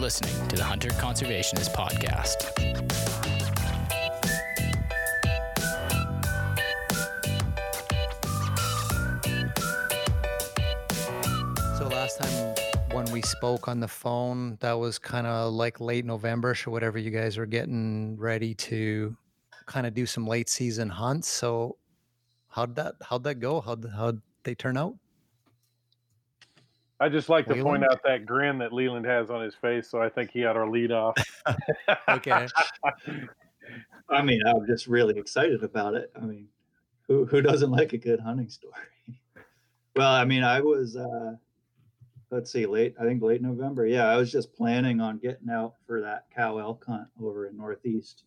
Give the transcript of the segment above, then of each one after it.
listening to the Hunter Conservationist Podcast. So last time when we spoke on the phone, that was kind of like late November, so whatever you guys were getting ready to kind of do some late season hunts. So how'd that how'd that go? How'd how'd they turn out? I just like to point out that grin that Leland has on his face, so I think he had our lead off. Okay. I mean, I'm just really excited about it. I mean, who who doesn't like a good hunting story? well, I mean, I was uh let's see, late I think late November. Yeah, I was just planning on getting out for that cow elk hunt over in northeast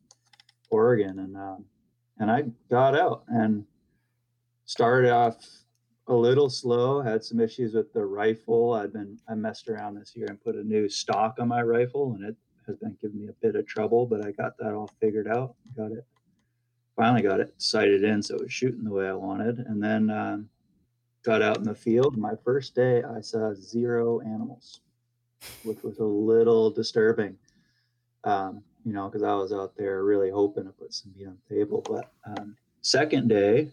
Oregon and um and I got out and started off a little slow, had some issues with the rifle. I'd been I messed around this year and put a new stock on my rifle and it has been giving me a bit of trouble, but I got that all figured out. Got it. Finally got it sighted in, so it was shooting the way I wanted. And then um, got out in the field. My first day, I saw zero animals, which was a little disturbing. Um, you know, because I was out there really hoping to put some meat on the table. But um, second day,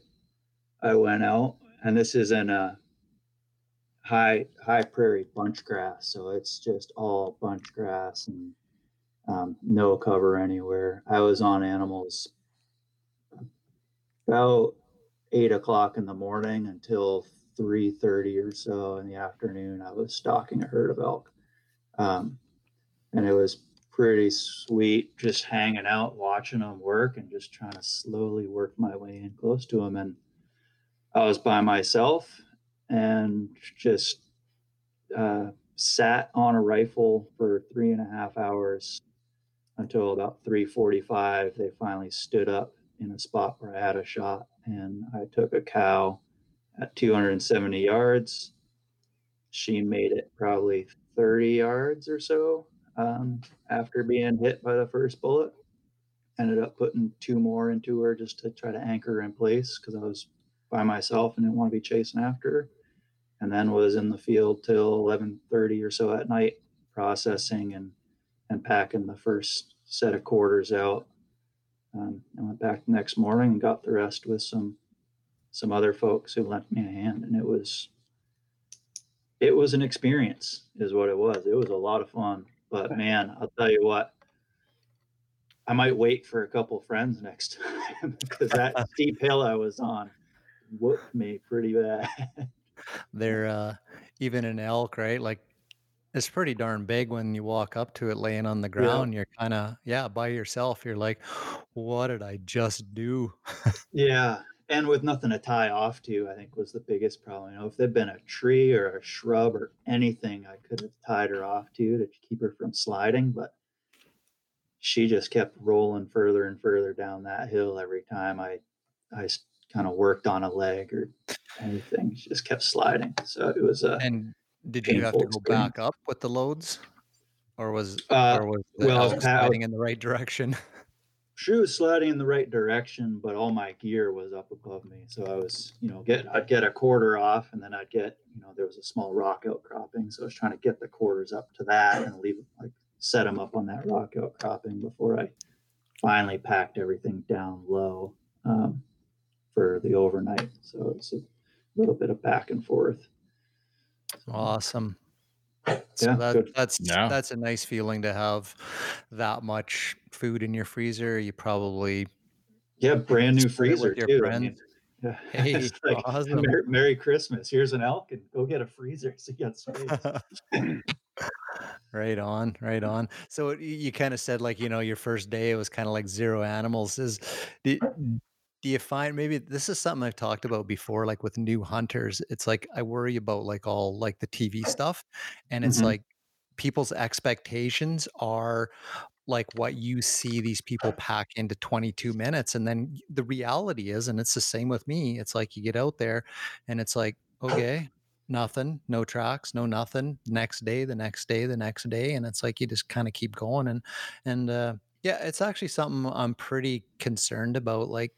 I went out, and this is in a high high prairie bunch grass, so it's just all bunch grass and um, no cover anywhere. I was on animals about eight o'clock in the morning until three thirty or so in the afternoon. I was stalking a herd of elk, um, and it was pretty sweet just hanging out, watching them work, and just trying to slowly work my way in close to them. And I was by myself and just uh, sat on a rifle for three and a half hours until about 3:45. They finally stood up in a spot where I had a shot, and I took a cow at 270 yards. She made it probably 30 yards or so um, after being hit by the first bullet. Ended up putting two more into her just to try to anchor her in place because I was by myself and didn't want to be chasing after her. And then was in the field till 11:30 or so at night, processing and and packing the first set of quarters out. Um, I went back the next morning and got the rest with some some other folks who lent me a hand, and it was it was an experience, is what it was. It was a lot of fun, but man, I'll tell you what, I might wait for a couple friends next time because that steep hill I was on whooped me pretty bad. They're uh, even an elk, right? Like it's pretty darn big when you walk up to it laying on the ground. You're kind of yeah by yourself. You're like, what did I just do? Yeah, and with nothing to tie off to, I think was the biggest problem. You know, if there'd been a tree or a shrub or anything, I could have tied her off to to keep her from sliding, but she just kept rolling further and further down that hill every time I I kind of worked on a leg or anything. She just kept sliding. So it was a And did you have to go back up with the loads, or was Uh, or was the well, elk Pat- sliding in the right direction? she was sliding in the right direction, but all my gear was up above me. So I was, you know, get I'd get a quarter off, and then I'd get, you know, there was a small rock outcropping, so I was trying to get the quarters up to that and leave like set them up on that rock outcropping before I finally packed everything down low um, for the overnight. So it's a little bit of back and forth. Awesome. So Yeah, that, that's Yeah. that's a nice feeling to have that much food in your freezer. You probably Yeah, brand new Split it with freezer too. I mean, yeah, Hey, like awesome. Merry, Merry Christmas. Here's an elk, and go get a freezer so you got space. right on, right on. So you kind of said like you know your first day it was kind of like zero animals. Is do, do you find maybe this is something I've talked about before, like with new hunters? It's like I worry about like all like the TV stuff, and it's Mhm. like people's expectations are like what you see these people pack into 22 minutes and then the reality is and it's the same with me it's like you get out there and it's like okay nothing no tracks no nothing next day the next day the next day and it's like you just kind of keep going and and uh yeah it's actually something i'm pretty concerned about like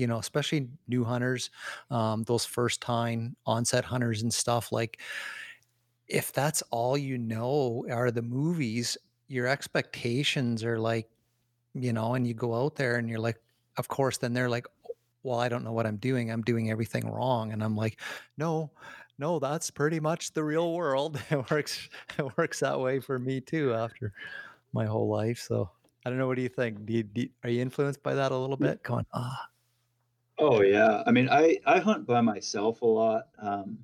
you know especially new hunters um those first time onset hunters and stuff like if that's all you know are the movies, your expectations are like, you know, and you go out there and you're like, of course, then they're like, well, I don't know what I'm doing. I'm doing everything wrong. And I'm like, no, no, that's pretty much the real world. It works, it works that way for me too after my whole life. So I don't know. What do you think? Do you, do are you influenced by that a little bit? Going, ah, Oh yeah, I mean, I I hunt by myself a lot, um,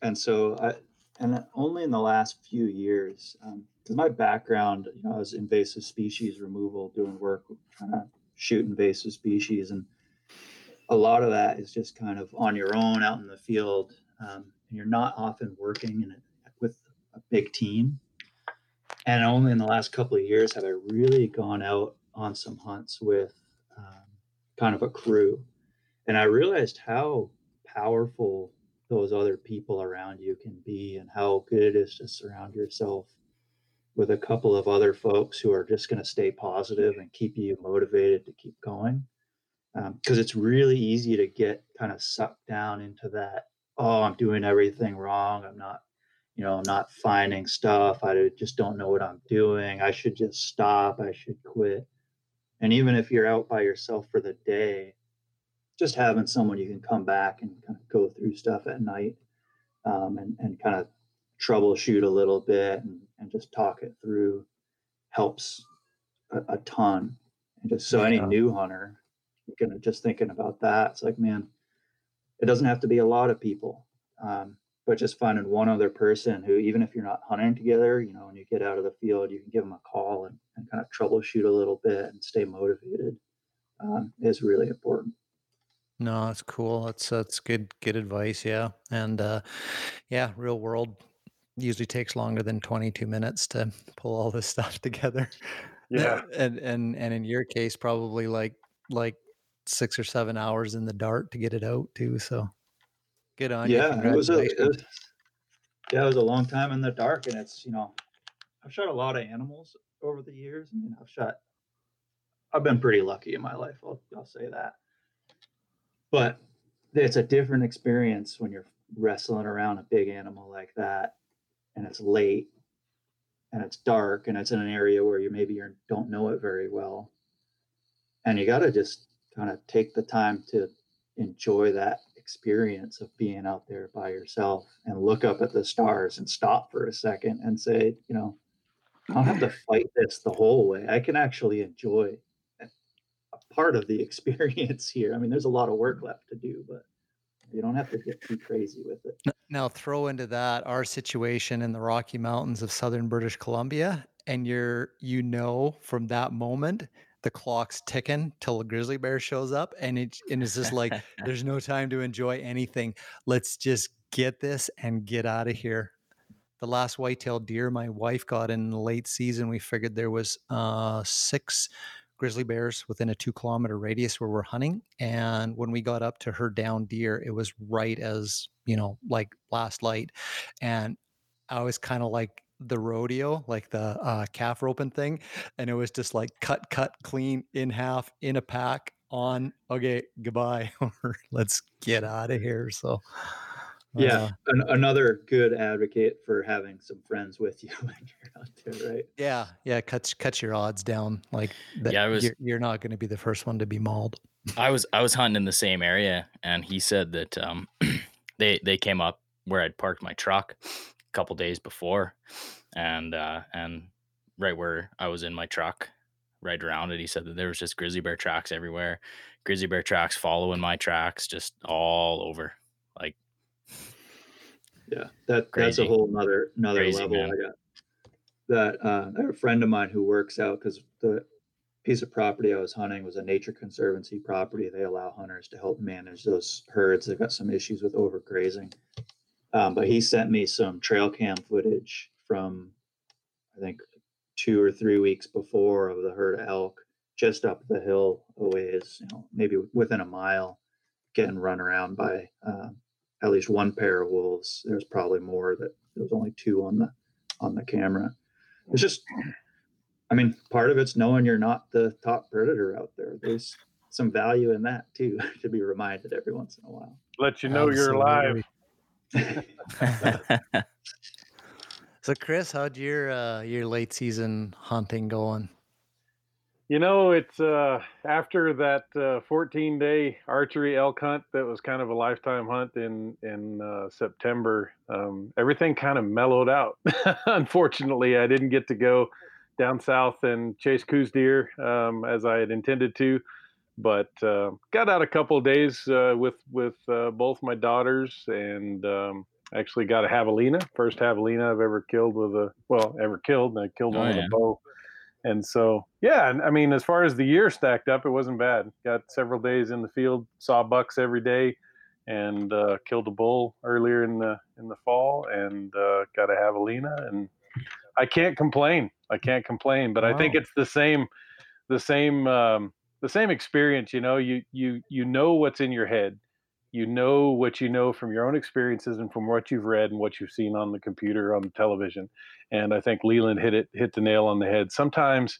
and so I and only in the last few years, because my background, you know, I was invasive species removal, doing work trying to shoot invasive species, and a lot of that is just kind of on your own out in the field, um, and you're not often working in a, with a big team. And only in the last couple of years have I really gone out on some hunts with um, kind of a crew and I realized how powerful those other people around you can be and how good it is to surround yourself with a couple of other folks who are just going to stay positive and keep you motivated to keep going um, because it's really easy to get kind of sucked down into that oh i'm doing everything wrong. I'm not you know i'm not finding stuff. I just don't know what i'm doing. I should just stop. I should quit. And even if you're out by yourself for the day just having someone you can come back and kind of go through stuff at night um, and, and kind of troubleshoot a little bit and, and just talk it through helps a, a ton. And just so any new hunter, you know, just thinking about that, it's like, man, it doesn't have to be a lot of people, um, but just finding one other person who, even if you're not hunting together, you know, when you get out of the field, you can give them a call and, and kind of troubleshoot a little bit and stay motivated um, is really important. No, that's cool. That's that's good good advice. Yeah, and uh, yeah, real world usually takes longer than 22 minutes to pull all this stuff together. Yeah. and and and in your case, probably like like six or seven hours in the dark to get it out too. So good on you. yeah, it was a it was, yeah, it was a long time in the dark, and it's you know, I've shot a lot of animals over the years. I mean, I've shot, I've been pretty lucky in my life. I'll I'll say that, but it's a different experience when you're wrestling around a big animal like that, and it's late, and it's dark, and it's in an area where you maybe you don't know it very well, and you got to just kind of take the time to enjoy that experience of being out there by yourself and look up at the stars and stop for a second and say, you know, I don't have to fight this the whole way. I can actually enjoy part of the experience here. I mean, there's a lot of work left to do, but you don't have to get too crazy with it. Now throw into that our situation in the Rocky Mountains of southern British Columbia, and you're you know from that moment the clock's ticking till a grizzly bear shows up, and it and it's just like there's no time to enjoy anything. Let's just get this and get out of here. The last white-tailed deer my wife got in late season, we figured there was uh, six grizzly bears within a two kilometer radius where we're hunting. And when we got up to her down deer, it was right as, you know, like last light. And I was kind of like the rodeo, like the uh, calf roping thing. And it was just like cut, cut, clean, in half, in a pack, on, okay, goodbye, or let's get out of here. So, Yeah, uh, an, another good advocate for having some friends with you when you're out there, right? yeah, yeah, cut, cut your odds down. Like, that Yeah, I was- you're, you're not going to be the first one to be mauled. I was I was hunting in the same area, and he said that um, they they came up where I'd parked my truck a couple days before, and uh, and right where I was in my truck, right around it, he said that there was just grizzly bear tracks everywhere, grizzly bear tracks following my tracks, just all over. Like Yeah, that that's a whole nother another Crazy, level. man. I got that. Uh, I have a friend of mine who works out because the piece of property I was hunting was a nature conservancy property. They allow hunters to help manage those herds. They've got some issues with overgrazing. Um, but he sent me some trail cam footage from, I think, two or three weeks before of the herd of elk just up the hill a ways, you know, maybe within a mile, getting run around by uh, at least one pair of wolves. There's probably more that there was only two on the on the camera. It's just I mean, part of it's knowing you're not the top predator out there. There's some value in that too, to be reminded every once in a while. Let you know you're alive. So, Chris, how'd your uh, your late season hunting going? You know, it's uh, after that uh, 14 day archery elk hunt that was kind of a lifetime hunt in in uh, September. Um, everything kind of mellowed out. Unfortunately, I didn't get to go down south and chase Coues deer um, as I had intended to, but uh, got out a couple of days uh, with with uh, both my daughters and um, actually got a javelina, first javelina I've ever killed with a well ever killed, and I killed Oh, one yeah. with a bow and so yeah and i mean as far as the year stacked up it wasn't bad. Got several days in the field saw bucks every day and uh, killed a bull earlier in the in the fall and uh, got a javelina. And i can't complain. I can't complain but i think it's the same the same um, the same experience you know? You you you know what's in your head you know what you know from your own experiences and from what you've read and what you've seen on the computer on the television and I think Leland hit it hit the nail on the head. Sometimes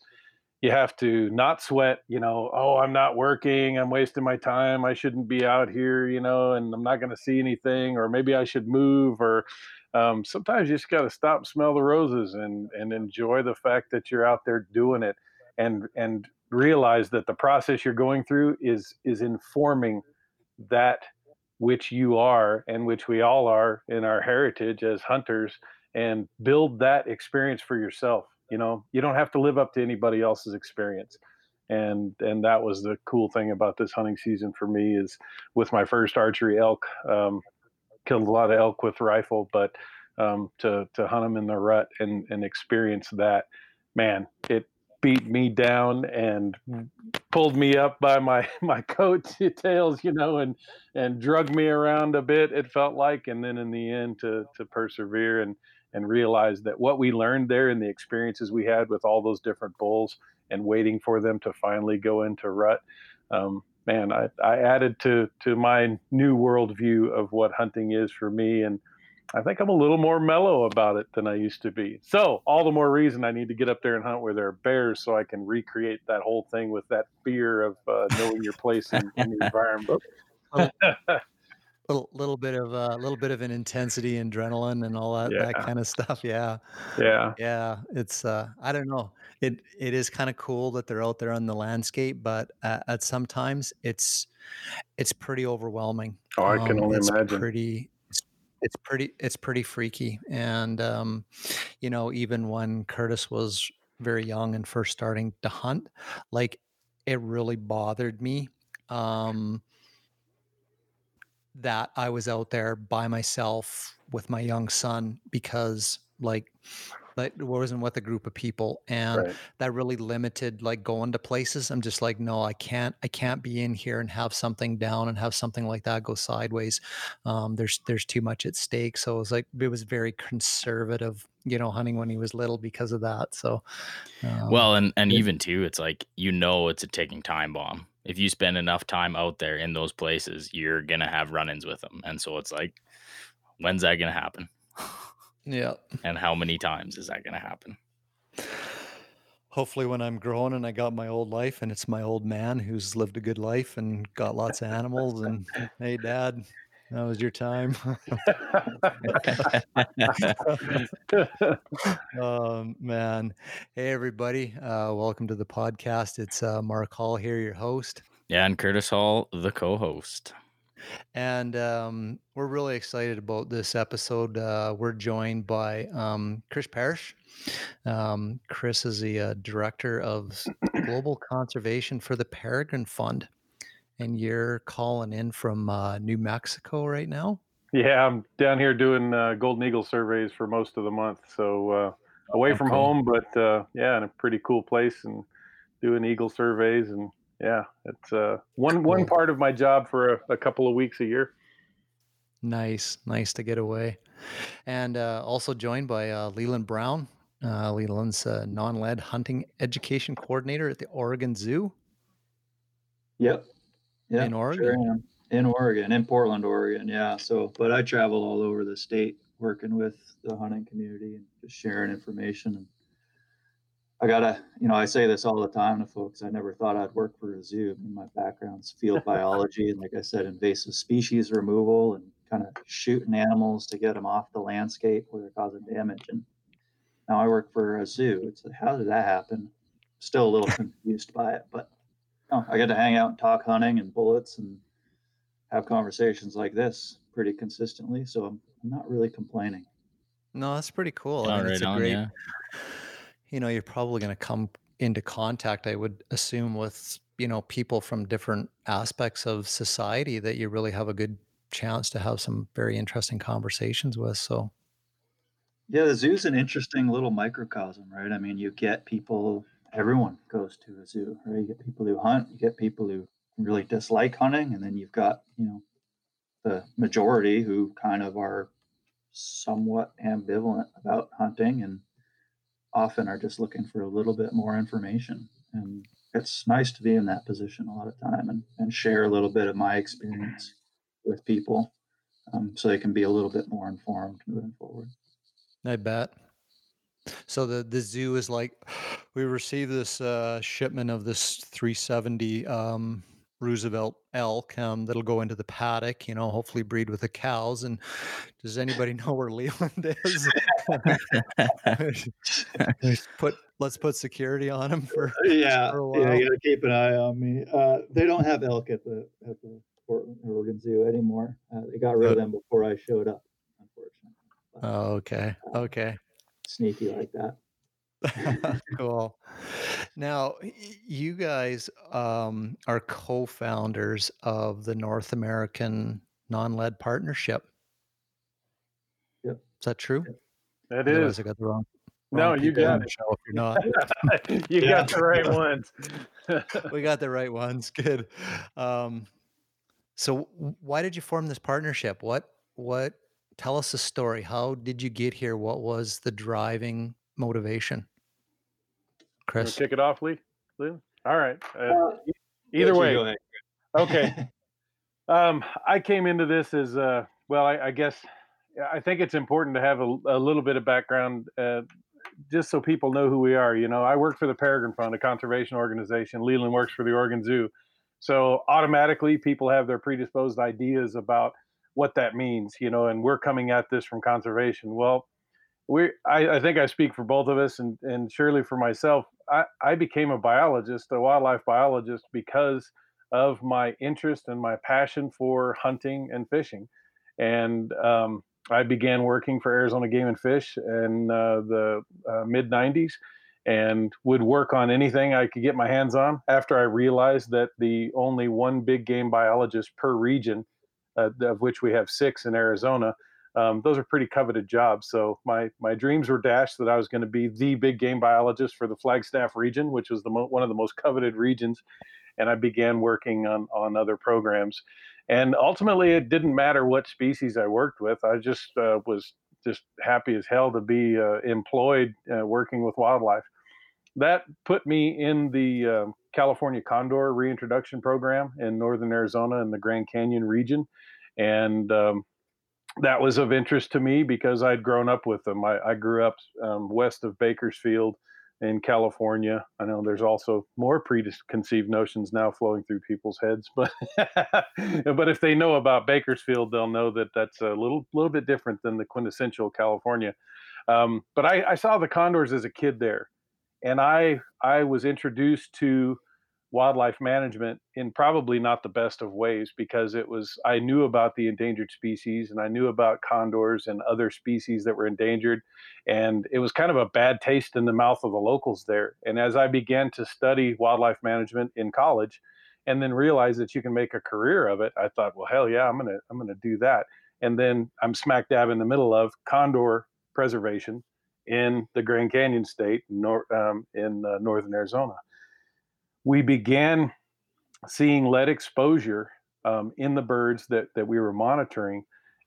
you have to not sweat, you know, oh, I'm not working, I'm wasting my time, I shouldn't be out here, you know, and I'm not going to see anything, or maybe I should move, or um, sometimes you just got to stop, smell the roses, and and enjoy the fact that you're out there doing it, and and realize that the process you're going through is is informing that which you are and which we all are in our heritage as hunters and build that experience for yourself you know? You don't have to live up to anybody else's experience. And and that was the cool thing about this hunting season for me is with my first archery elk um, killed a lot of elk with rifle but um, to to hunt them in the rut and and experience that man it beat me down and pulled me up by my my coat tails you know and and drug me around a bit it felt like and then in the end to to persevere and and realize that what we learned there and the experiences we had with all those different bulls and waiting for them to finally go into rut um, man I, I added to to my new worldview of what hunting is for me and I think I'm a little more mellow about it than I used to be. So, all the more reason I need to get up there and hunt where there are bears so I can recreate that whole thing with that fear of uh, knowing your place in, in the environment. little little bit of a little bit of an intensity, adrenaline, and all that that kind of stuff. Yeah, yeah. yeah. It's uh, I don't know. It it is kind of cool that they're out there on the landscape, but uh, at sometimes it's it's pretty overwhelming. Oh, I can Um, only it's imagine. Pretty. It's, pretty. It's pretty freaky, and um, you know, even when Curtis was very young and first starting to hunt, like it really bothered me. Um, that I was out there by myself with my young son because like it wasn't with a group of people and Right. that really limited like going to places. I'm just like, no, I can't I can't be in here and have something down and have something like that go sideways. Um, there's there's too much at stake. So it was like it was very conservative, you know, hunting when he was little because of that. So um, Well, and and yeah. even too, it's like you know it's a ticking time bomb. If you spend enough time out there in those places, you're gonna have run-ins with them, and so it's like, when's that gonna happen? yeah. and how many times is that gonna happen? hopefully when I'm grown and I got my old life and it's my old man who's lived a good life and got lots of animals and hey dad that was your time um man hey everybody uh welcome to the podcast it's uh mark hall here your host yeah, and Curtis Hall, the co-host. And um we're really excited about this episode uh we're joined by um chris parish um chris is the uh, director of global conservation for the peregrine fund and you're calling in from uh, new mexico right now yeah, I'm down here doing uh, golden eagle surveys for most of the month. So, uh, away Oh, from home, but uh, yeah, in a pretty cool place and doing eagle surveys. And yeah, it's uh, one, one part of my job for a, a couple of weeks a year. Nice, nice to get away. And uh, also joined by uh, Leland Brown. Uh, Leland's uh, non-lead hunting education coordinator at the Oregon Zoo Yep. Yeah. in Oregon. am. In Oregon, in Portland, Oregon. Yeah. So, but I travel all over the state working with the hunting community and just sharing information. And I gotta, you know, I say this all the time to folks. I never thought I'd work for a zoo. I mean, my background's field biology and, like I said, invasive species removal and kind of shooting animals to get them off the landscape where they're causing damage. And now I work for a zoo. It's like, how did that happen? Still a little confused by it, but oh, I get to hang out and talk hunting and bullets and have conversations like this pretty consistently. So I'm, I'm not really complaining. No, that's pretty cool. I mean, it's right a on, great, yeah. You know, you're probably going to come into contact, I would assume, with, you know, people from different aspects of society that you really have a good chance to have some very interesting conversations with. So, Yeah, the zoo's an interesting little microcosm, right? I mean, you get people, everyone goes to a zoo, right? You get people who hunt, you get people who really dislike hunting, and then you've got, you know, the majority who kind of are somewhat ambivalent about hunting and often are just looking for a little bit more information. And it's nice to be in that position a lot of time and, and share a little bit of my experience with people um, so they can be a little bit more informed moving forward. I bet. So the the zoo is like, we received this uh, shipment of this 370 um, Roosevelt elk um, that'll go into the paddock. You know, hopefully breed with the cows. And does anybody know where Leland is? Put let's put security on him for yeah, for a yeah, you gotta keep an eye on me. Uh, they don't have elk at the at the Portland Oregon Zoo anymore. Uh, they got rid of them before I showed up, unfortunately. But, Oh, okay. Okay. sneaky like that. cool. Now, you guys um, are co-founders of the North American Non-Lead Partnership. Yep. Is that true? That Otherwise, is. I got the wrong. No, you got the show if you're not. it. you got the right ones. we got the right ones. Good. Um, so, why did you form this partnership? What? What? Tell us the story. How did you get here? What was the driving motivation? Chris. kick it off, Lee. Lee? All right. Uh, Uh, either way, okay. Um, I came into this as uh, well. I, I guess I think it's important to have a, a little bit of background, uh, just so people know who we are. You know, I work for the Peregrine Fund, a conservation organization. Leland works for the Oregon Zoo, so automatically people have their predisposed ideas about what that means. You know, and we're coming at this from conservation. Well, we I, I think I speak for both of us, and and surely for myself. I, I became a biologist, a wildlife biologist, because of my interest and my passion for hunting and fishing. And um, I began working for Arizona Game and Fish in uh, the uh, mid 90s and would work on anything I could get my hands on after I realized that the only one big game biologist per region, uh, of which we have six in Arizona, um, those are pretty coveted jobs. So my my dreams were dashed that I was going to be the big game biologist for the Flagstaff region, which was the mo- one of the most coveted regions and I began working on on other programs. And ultimately, it didn't matter what species I worked with. I just uh, was just happy as hell to be uh, employed uh, working with wildlife. That put me in the uh, California condor reintroduction program in northern Arizona in the Grand Canyon region, and um, that was of interest to me because I'd grown up with them. I, I grew up um, west of Bakersfield in California. I know there's also more preconceived notions now flowing through people's heads, but but if they know about Bakersfield, they'll know that that's a little little bit different than the quintessential California. Um, but I, I saw the condors as a kid there, and I I was introduced to wildlife management in probably not the best of ways because it was I knew about the endangered species and I knew about condors and other species that were endangered and it was kind of a bad taste in the mouth of the locals there and as I began to study wildlife management in college and then realized that you can make a career of it I thought well hell yeah I'm going to I'm going to do that and then I'm smack dab in the middle of condor preservation in the Grand Canyon state nor, um, in uh, northern Arizona we began seeing lead exposure um, in the birds that, that we were monitoring.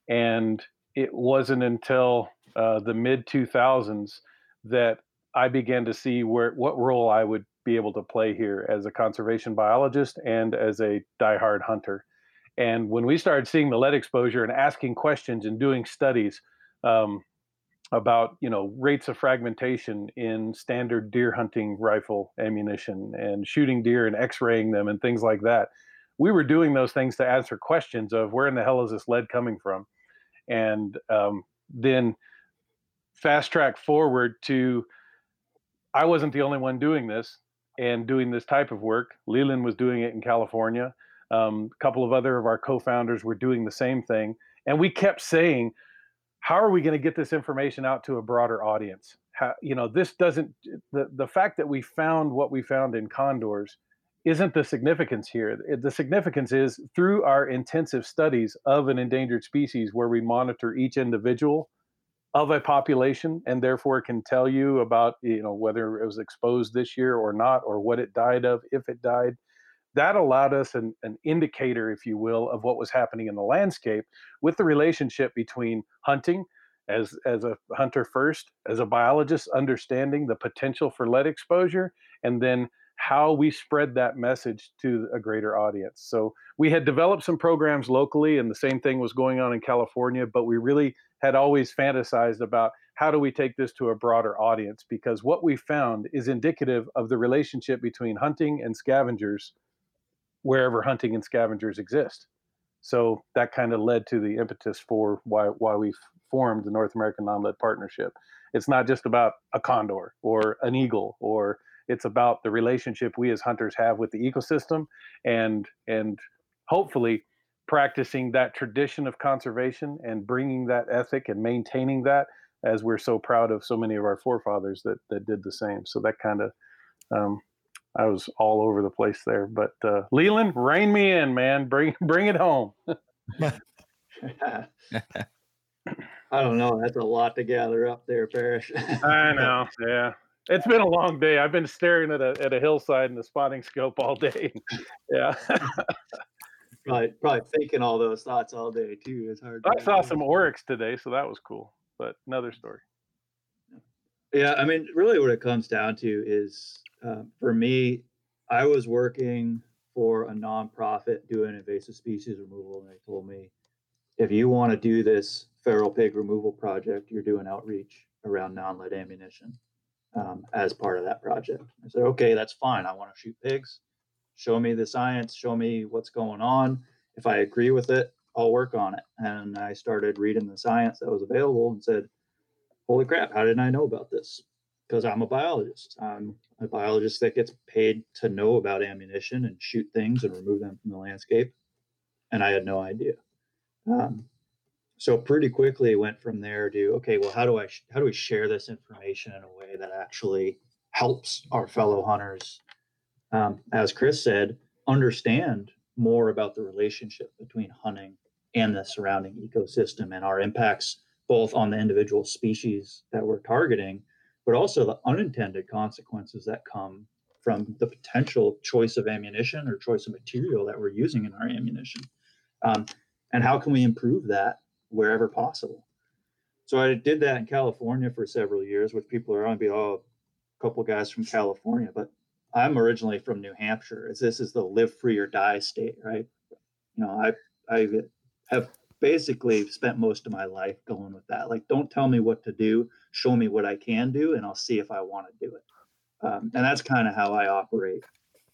And it wasn't until uh, the mid 2000s that I began to see where what role I would be able to play here as a conservation biologist and as a diehard hunter. And when we started seeing the lead exposure and asking questions and doing studies, um, about you know rates of fragmentation in standard deer hunting rifle ammunition and shooting deer and x-raying them and things like that we were doing those things to answer questions of where in the hell is this lead coming from and um, then fast track forward to I wasn't the only one doing this and doing this type of work. Leland was doing it in California. Um, a couple of other of our co-founders were doing the same thing, and we kept saying, "How are we going to get this information out to a broader audience?" How, you know, this doesn't the the fact that we found what we found in condors isn't the significance here. The significance is through our intensive studies of an endangered species, where we monitor each individual of a population and therefore can tell you about you know whether it was exposed this year or not or what it died of if it died that allowed us an, an indicator if you will of what was happening in the landscape with the relationship between hunting as as a hunter first as a biologist understanding the potential for lead exposure and then how we spread that message to a greater audience. So we had developed some programs locally and the same thing was going on in california but we really had always fantasized about how do we take this to a broader audience because what we found is indicative of the relationship between hunting and scavengers wherever hunting and scavengers exist so that kind of led to the impetus for why why we formed the North American Non-Lead Partnership. It's not just about a condor or an eagle or it's about the relationship we as hunters have with the ecosystem and and hopefully practicing that tradition of conservation and bringing that ethic and maintaining that as we're so proud of so many of our forefathers that that did the same. So that kind of um, I was all over the place there. But uh, Leland, rein me in, man. Bring bring it home. I don't know. That's a lot to gather up there, Parish. I know. Yeah. It's been a long day. I've been staring at a at a hillside in the spotting scope all day. yeah probably probably thinking all those thoughts all day too. It's hard. I saw some oryx today, so that was cool. But another story. Yeah, I mean, really, what it comes down to is, uh, for me, I was working for a nonprofit doing invasive species removal, and they told me, if you want to do this feral pig removal project, you're doing outreach around non-lead ammunition um, as part of that project. I said, okay, that's fine. I want to shoot pigs show me the science, show me what's going on. If I agree with it, I'll work on it. And I started reading the science that was available and said, Holy crap, how didn't I know about this? Because I'm a biologist. I'm a biologist that gets paid to know about ammunition and shoot things and remove them from the landscape. And I had no idea. Um, so pretty quickly went from there to okay, well, how do I how do we share this information in a way that actually helps our fellow hunters um, as Chris said, understand more about the relationship between hunting and the surrounding ecosystem and our impacts both on the individual species that we're targeting, but also the unintended consequences that come from the potential choice of ammunition or choice of material that we're using in our ammunition. Um, and how can we improve that wherever possible? So I did that in California for several years, which people are on be oh, a couple guys from California, but I'm originally from New Hampshire. This is the live free or die state, right? You know, I I have basically spent most of my life going with that. Like, don't tell me what to do, show me what I can do, and I'll see if I want to do it. Um, and that's kind of how I operate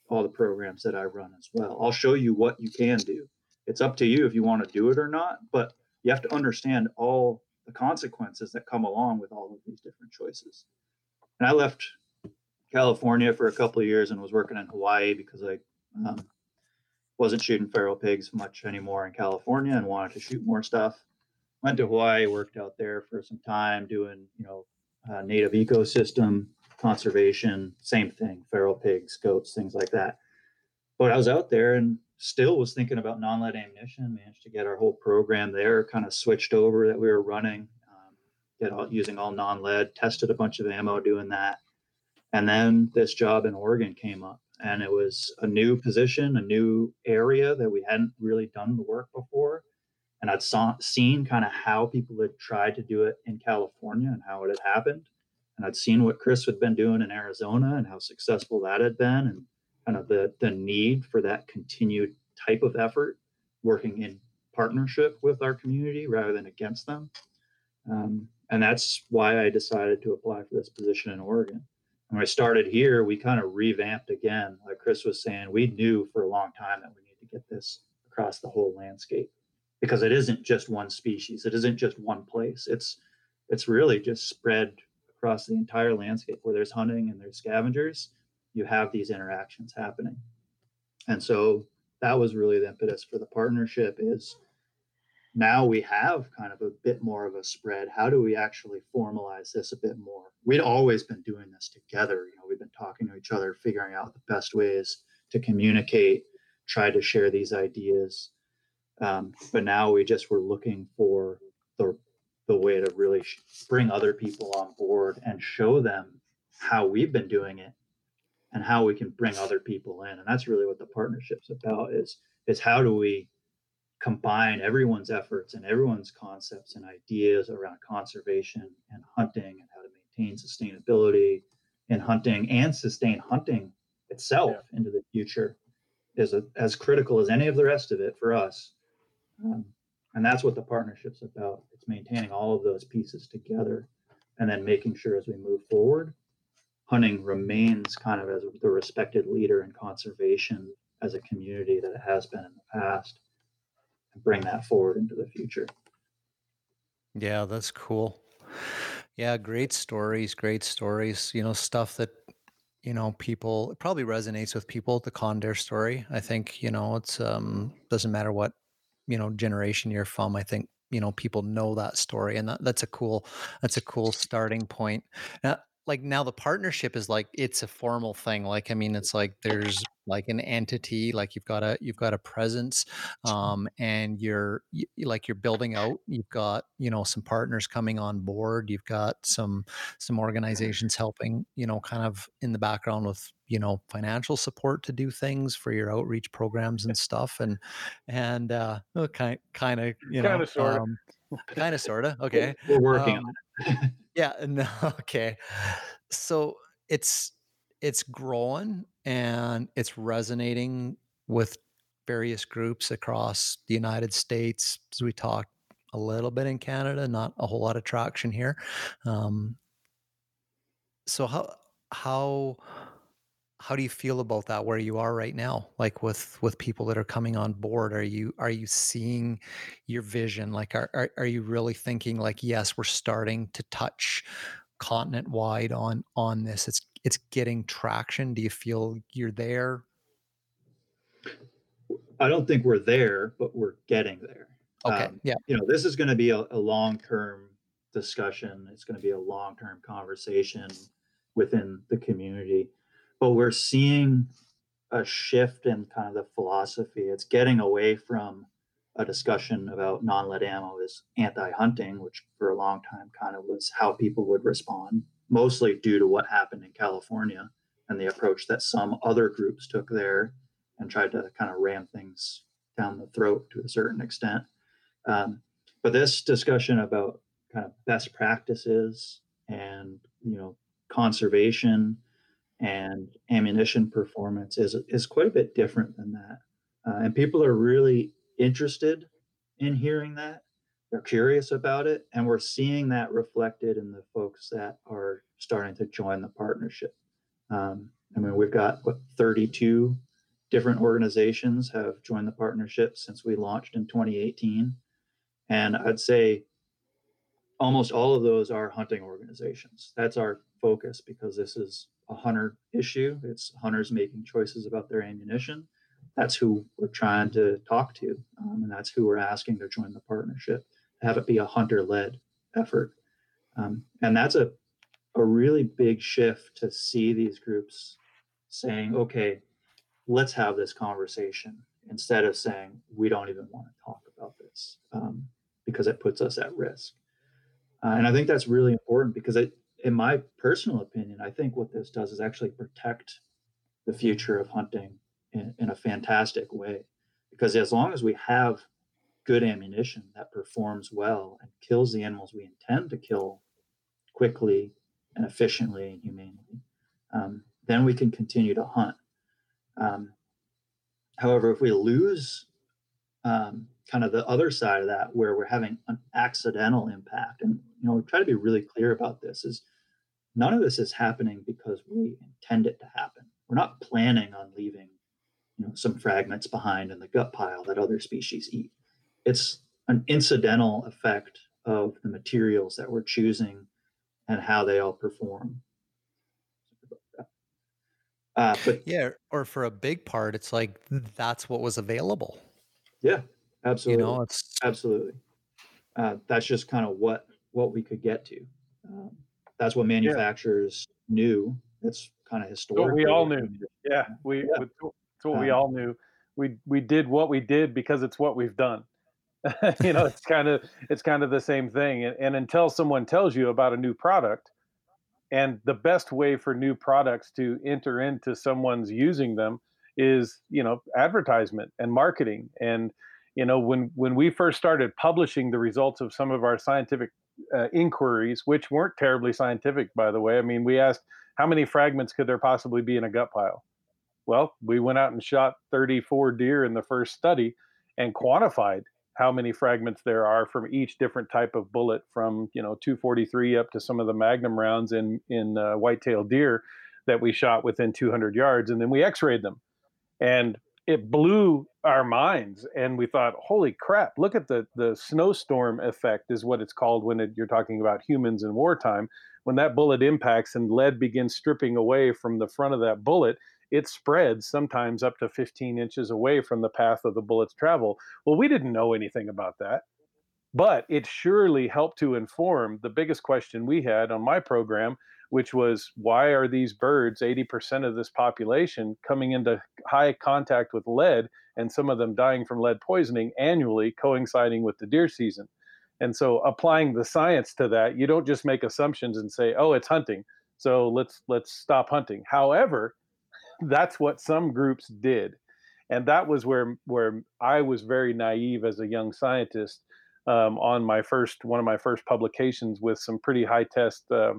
all the programs that I run as well. I'll show you what you can do. It's up to you if you want to do it or not, but you have to understand all the consequences that come along with all of these different choices. And I left California for a couple of years and was working in Hawaii because I um, wasn't shooting feral pigs much anymore in California and wanted to shoot more stuff. Went to Hawaii, worked out there for some time doing, you know, uh, native ecosystem conservation, same thing, feral pigs, goats, things like that. But I was out there and still was thinking about non-lead ammunition. Managed to get our whole program there, kind of switched over that we were running, um, get all, using all non-lead. Tested a bunch of ammo doing that, and then this job in Oregon came up, and it was a new position, a new area that we hadn't really done the work before. And I'd saw, seen kind of how people had tried to do it in California and how it had happened. And I'd seen what Chris had been doing in Arizona and how successful that had been, and kind of the, the need for that continued type of effort, working in partnership with our community rather than against them. Um, and that's why I decided to apply for this position in Oregon when I started here, we kind of revamped again. Like Chris was saying, we knew for a long time that we need to get this across the whole landscape because it isn't just one species. It isn't just one place. It's it's really just spread across the entire landscape where there's hunting and there's scavengers you have these interactions happening and so that was really the impetus for the partnership is now we have kind of a bit more of a spread. How do we actually formalize this a bit more? We'd always been doing this together you know we've been talking to each other figuring out the best ways to communicate try to share these ideas. Um, but now we just were looking for the the way to really bring other people on board and show them how we've been doing it and how we can bring other people in. And that's really what the partnership's about is is how do we combine everyone's efforts and everyone's concepts and ideas around conservation and hunting and how to maintain sustainability in hunting and sustain hunting itself yeah. into the future is a, as critical as any of the rest of it for us. Um, and that's what the partnership's about. It's maintaining all of those pieces together and then making sure as we move forward hunting remains kind of as the respected leader in conservation as a community that it has been in the past bring that forward into the future. Yeah that's cool. Yeah great stories great stories you know stuff that you know people it probably resonates with people the condor story. I think you know it's um doesn't matter what you know generation you're from i think you know people know that story and that, that's a cool that's a cool starting point. Now like now the partnership is like it's a formal thing like i mean it's like there's like an entity like you've got a you've got a presence um and you're you, like you're building out you've got you know some partners coming on board you've got some some organizations helping you know kind of in the background with you know financial support to do things for your outreach programs and stuff and and uh kind kind of you know kind of. sort um, kind of sort of okay we're working um, on it yeah no okay so it's it's growing and it's resonating with various groups across the United States. As we talked a little bit in Canada, not a whole lot of traction here. Um, so how how how do you feel about that where you are right now like with with people that are coming on board are you are you seeing your vision like are, are, are you really thinking like yes we're starting to touch continent wide on on this it's it's getting traction? Do you feel you're there? I don't think we're there, but we're getting there. Okay. Um, yeah. You know, this is going to be a, a long term discussion. It's going to be a long term conversation within the community. But we're seeing a shift in kind of the philosophy. It's getting away from a discussion about non lead ammo is anti hunting, which for a long time kind of was how people would respond mostly due to what happened in California and the approach that some other groups took there and tried to kind of ram things down the throat to a certain extent. Um, but this discussion about kind of best practices and you know conservation and ammunition performance is is quite a bit different than that, uh, and people are really interested in hearing that. They're curious about it and we're seeing that reflected in the folks that are starting to join the partnership. Um, i mean we've got what 32 different organizations have joined the partnership since we launched in 2018 and i'd say almost all of those are hunting organizations. That's our focus because this is a hunter issue it's hunters making choices about their ammunition that's who we're trying to talk to um, and that's who we're asking to join the partnership to have it be a hunter led effort. Um, and that's a, a really big shift to see these groups saying, okay, let's have this conversation instead of saying, we don't even want to talk about this um, because it puts us at risk. Uh, and I think that's really important because it, in my personal opinion, I think what this does is actually protect the future of hunting in, in a fantastic way. Because as long as we have good ammunition that performs well and kills the animals we intend to kill quickly and efficiently and humanely, um, then we can continue to hunt. Um, however, if we lose um, kind of the other side of that, where we're having an accidental impact, and you know, we try to be really clear about this: is none of this is happening because we intend it to happen. We're not planning on leaving, you know, some fragments behind in the gut pile that other species eat it's an incidental effect of the materials that we're choosing and how they all perform. Uh, but yeah, or for a big part, it's like that's what was available. Yeah, absolutely. You know, it's absolutely. Uh, that's just kind of what what we could get to. Um, that's what manufacturers yeah. knew. It's kind of historic. we all knew. Yeah, we. Yeah. It's what um, we all knew. We we did what we did because it's what we've done. you know, it's kind of it's kind of the same thing. And, and until someone tells you about a new product, and the best way for new products to enter into someone's using them is you know advertisement and marketing and you know when when we first started publishing the results of some of our scientific uh, inquiries which weren't terribly scientific by the way. I mean we asked how many fragments could there possibly be in a gut pile? Well we went out and shot 34 deer in the first study and quantified how many fragments there are from each different type of bullet, from you know 243 up to some of the Magnum rounds in in uh, white-tailed deer that we shot within 200 yards, and then we X-rayed them, and it blew our minds. And we thought, holy crap! Look at the the snowstorm effect is what it's called when it, you're talking about humans in wartime. When that bullet impacts and lead begins stripping away from the front of that bullet, it spreads sometimes up to 15 inches away from the path of the bullet's travel. Well, we didn't know anything about that, but it surely helped to inform the biggest question we had on my program, which was why are these birds, 80% of this population, coming into high contact with lead and some of them dying from lead poisoning annually, coinciding with the deer season? And so applying the science to that, you don't just make assumptions and say, "Oh, it's hunting." So let's let's stop hunting. However, that's what some groups did and that was where where I was very naive as a young scientist um, on my first one of my first publications with some pretty high test uh,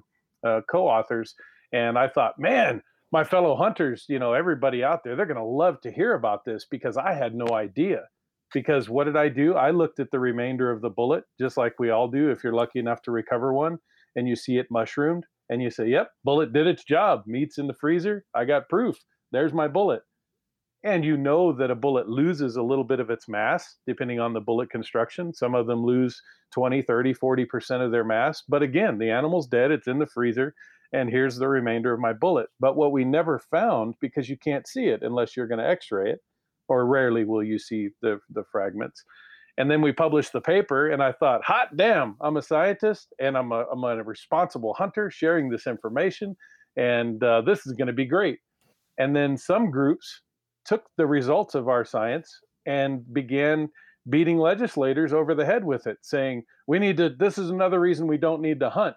uh, co-authors, and I thought, man, my fellow hunters, you know, everybody out there, they're going to love to hear about this because I had no idea. Because what did I do? I looked at the remainder of the bullet, just like we all do if you're lucky enough to recover one, and you see it mushroomed and you say, "Yep, bullet did its job. Meat's in the freezer. I got proof. There's my bullet." And you know that a bullet loses a little bit of its mass depending on the bullet construction. Some of them lose 20, 30, 40% of their mass. But again, the animal's dead, it's in the freezer, and here's the remainder of my bullet. But what we never found, because you can't see it unless you're going to x ray it, or rarely will you see the, the fragments, and then we published the paper, and I thought, hot damn, I'm a scientist and I'm a, I'm a responsible hunter sharing this information, and uh, this is going to be great. And then some groups took the results of our science and began beating legislators over the head with it, saying, we need to, this is another reason we don't need to hunt.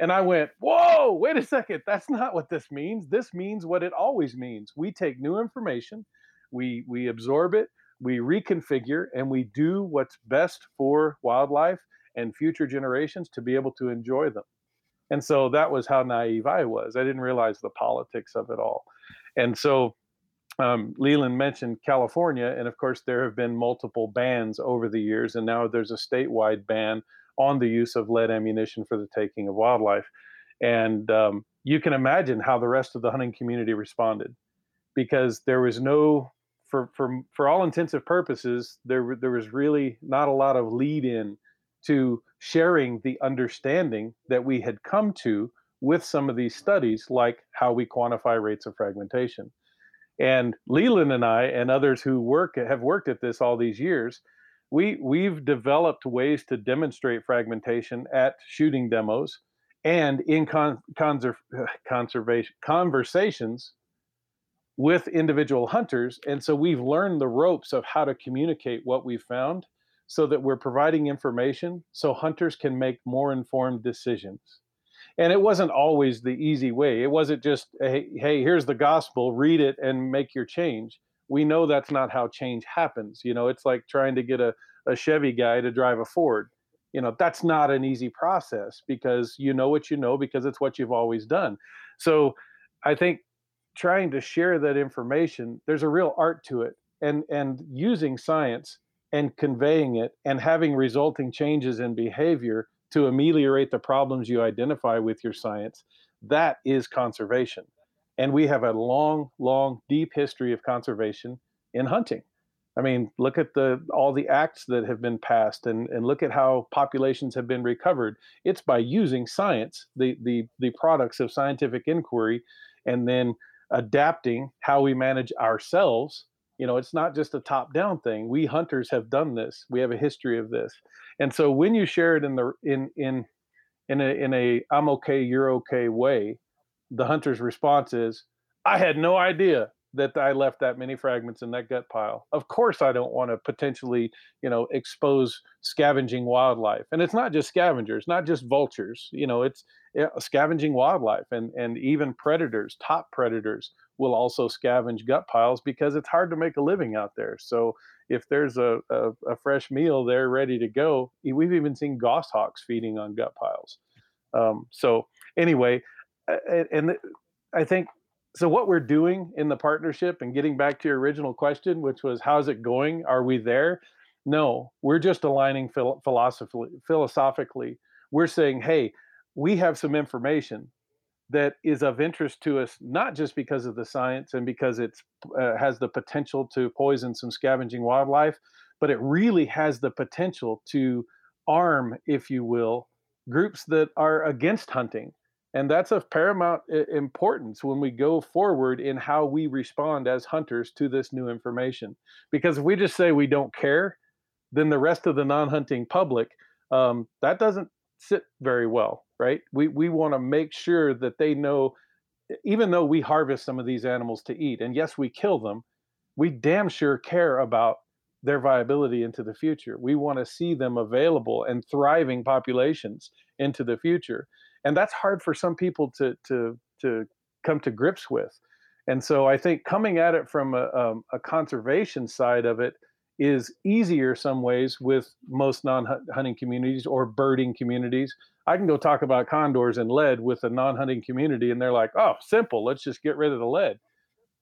And I went, whoa, wait a second. That's not what this means. This means what it always means. We take new information, we, we absorb it, we reconfigure and we do what's best for wildlife and future generations to be able to enjoy them. And so that was how naive I was. I didn't realize the politics of it all. And so um, Leland mentioned California, and of course, there have been multiple bans over the years, and now there's a statewide ban on the use of lead ammunition for the taking of wildlife. And um, you can imagine how the rest of the hunting community responded because there was no for for for all intensive purposes, there there was really not a lot of lead in to sharing the understanding that we had come to with some of these studies, like how we quantify rates of fragmentation. And Leland and I and others who work have worked at this all these years, we we've developed ways to demonstrate fragmentation at shooting demos and in con, conser, conservation conversations with individual hunters. And so we've learned the ropes of how to communicate what we've found so that we're providing information so hunters can make more informed decisions. And it wasn't always the easy way. It wasn't just, hey, hey, here's the gospel, read it and make your change. We know that's not how change happens. You know, it's like trying to get a, a Chevy guy to drive a Ford. You know, that's not an easy process because you know what you know because it's what you've always done. So I think trying to share that information, there's a real art to it. And and using science and conveying it and having resulting changes in behavior to ameliorate the problems you identify with your science, that is conservation. And we have a long, long, deep history of conservation in hunting. I mean, look at the all the acts that have been passed, and and look at how populations have been recovered. It's by using science, the the the products of scientific inquiry, and then adapting how we manage ourselves. You know, it's not just a top down thing. We hunters have done this. We have a history of this, and so when you share it in the in in in a in a I'm okay, you're okay way, the hunter's response is, I had no idea that I left that many fragments in that gut pile. Of course, I don't want to potentially, you know, expose scavenging wildlife. And it's not just scavengers, not just vultures. You know, it's scavenging wildlife, and and even predators, top predators, will also scavenge gut piles because it's hard to make a living out there. So if there's a, a, a fresh meal there ready to go, we've even seen goshawks feeding on gut piles. Um, so anyway, and I think so what we're doing in the partnership and getting back to your original question which was how's it going? Are we there? No we're just aligning phil- philosophically philosophically. We're saying hey we have some information that is of interest to us not just because of the science and because it uh, has the potential to poison some scavenging wildlife but it really has the potential to arm if you will groups that are against hunting and that's of paramount importance when we go forward in how we respond as hunters to this new information. Because if we just say we don't care, then the rest of the non-hunting public um, that doesn't sit very well, right? We we want to make sure that they know, even though we harvest some of these animals to eat, and yes, we kill them, we damn sure care about their viability into the future. We want to see them available and thriving populations into the future and that's hard for some people to to to come to grips with. And so i think coming at it from a, um, a conservation side of it is easier some ways with most non-hunting communities or birding communities. I can go talk about condors and lead with a non-hunting community and they're like oh simple let's just get rid of the lead.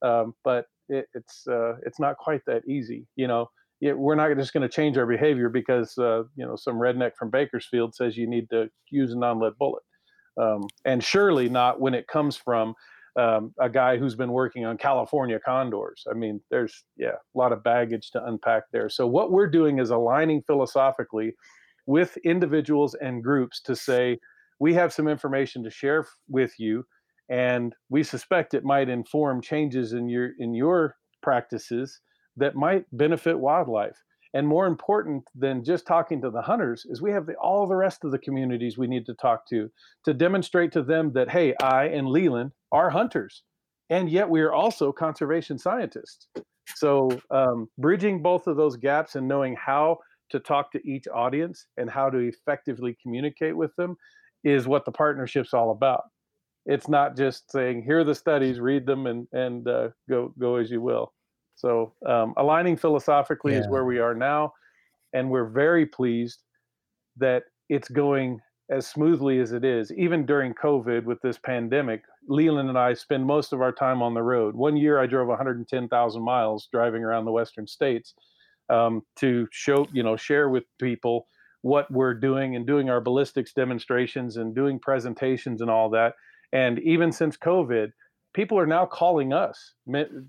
Um, but it, it's uh, it's not quite that easy you know? It, we're not just going to change our behavior because uh, you know some redneck from Bakersfield says you need to use a non-lead bullet um, and surely not when it comes from um, a guy who's been working on California condors. I mean, there's yeah a lot of baggage to unpack there. So what we're doing is aligning philosophically with individuals and groups to say we have some information to share f- with you, and we suspect it might inform changes in your in your practices that might benefit wildlife. And more important than just talking to the hunters is we have the, all the rest of the communities we need to talk to to demonstrate to them that, hey, I and Leland are hunters. And yet we are also conservation scientists. So um, bridging both of those gaps and knowing how to talk to each audience and how to effectively communicate with them is what the partnership's all about. It's not just saying, here are the studies, read them, and, and uh, go, go as you will. So um, aligning philosophically yeah. is where we are now, and we're very pleased that it's going as smoothly as it is. Even during COVID with this pandemic, Leland and I spend most of our time on the road. One year, I drove 110,000 miles driving around the western states um, to show, you know, share with people what we're doing and doing our ballistics demonstrations and doing presentations and all that. And even since COVID, people are now calling us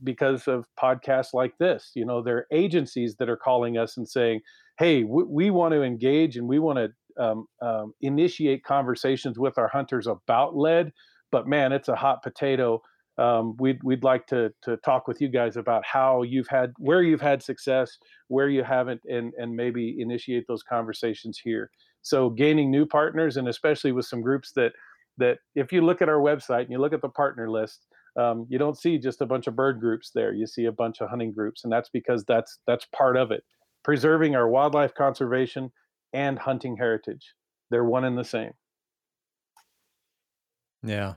because of podcasts like this. You know, there are agencies that are calling us and saying, "Hey, we, we want to engage and we want to um, um, initiate conversations with our hunters about lead, but man, it's a hot potato. Um, we'd we'd like to to talk with you guys about how you've had where you've had success, where you haven't, and and maybe initiate those conversations here. So gaining new partners, and especially with some groups that that if you look at our website and you look at the partner list, um, you don't see just a bunch of bird groups there. You see a bunch of hunting groups, and that's because that's that's part of it. Preserving our wildlife conservation and hunting heritage. They're one and the same. Yeah.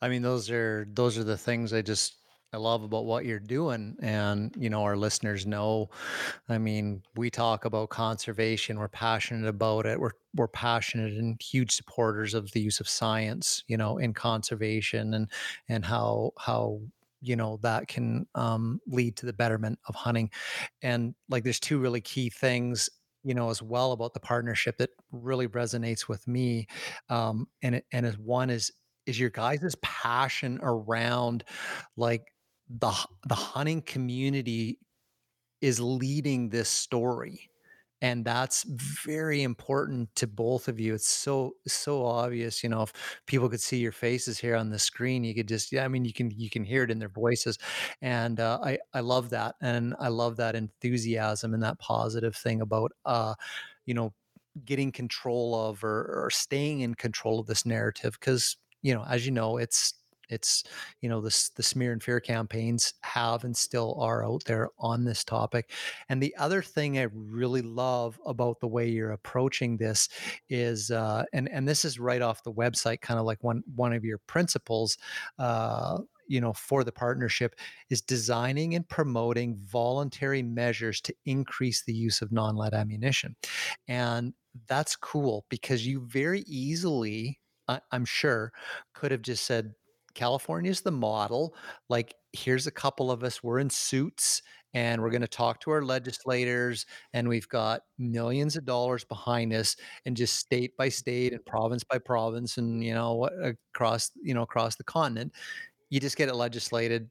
I mean those are those are the things I just I love about what you're doing. And, you know, our listeners know, I mean, we talk about conservation. We're passionate about it. We're, we're passionate and huge supporters of the use of science, you know, in conservation and, and how, how, you know, that can um, lead to the betterment of hunting. And like, there's two really key things you know as well about the partnership that really resonates with me um and and as one is is your guys' passion around like the the hunting community is leading this story and that's very important to both of you. It's so so obvious you know if people could see your faces here on the screen you could just yeah i mean you can you can hear it in their voices and uh, i i love that and i love that enthusiasm and that positive thing about uh you know getting control of or, or staying in control of this narrative because you know as you know it's it's you know the the smear and fear campaigns have and still are out there on this topic. And the other thing i really love about the way you're approaching this is uh, and and this is right off the website kind of like one one of your principles uh, you know for the partnership is designing and promoting voluntary measures to increase the use of non-lead ammunition. And that's cool because you very easily I'm sure could have just said California's the model. Like, here's a couple of us, we're in suits and we're going to talk to our legislators and we've got millions of dollars behind us and just state by state and province by province and you know across you know across the continent. You just get it legislated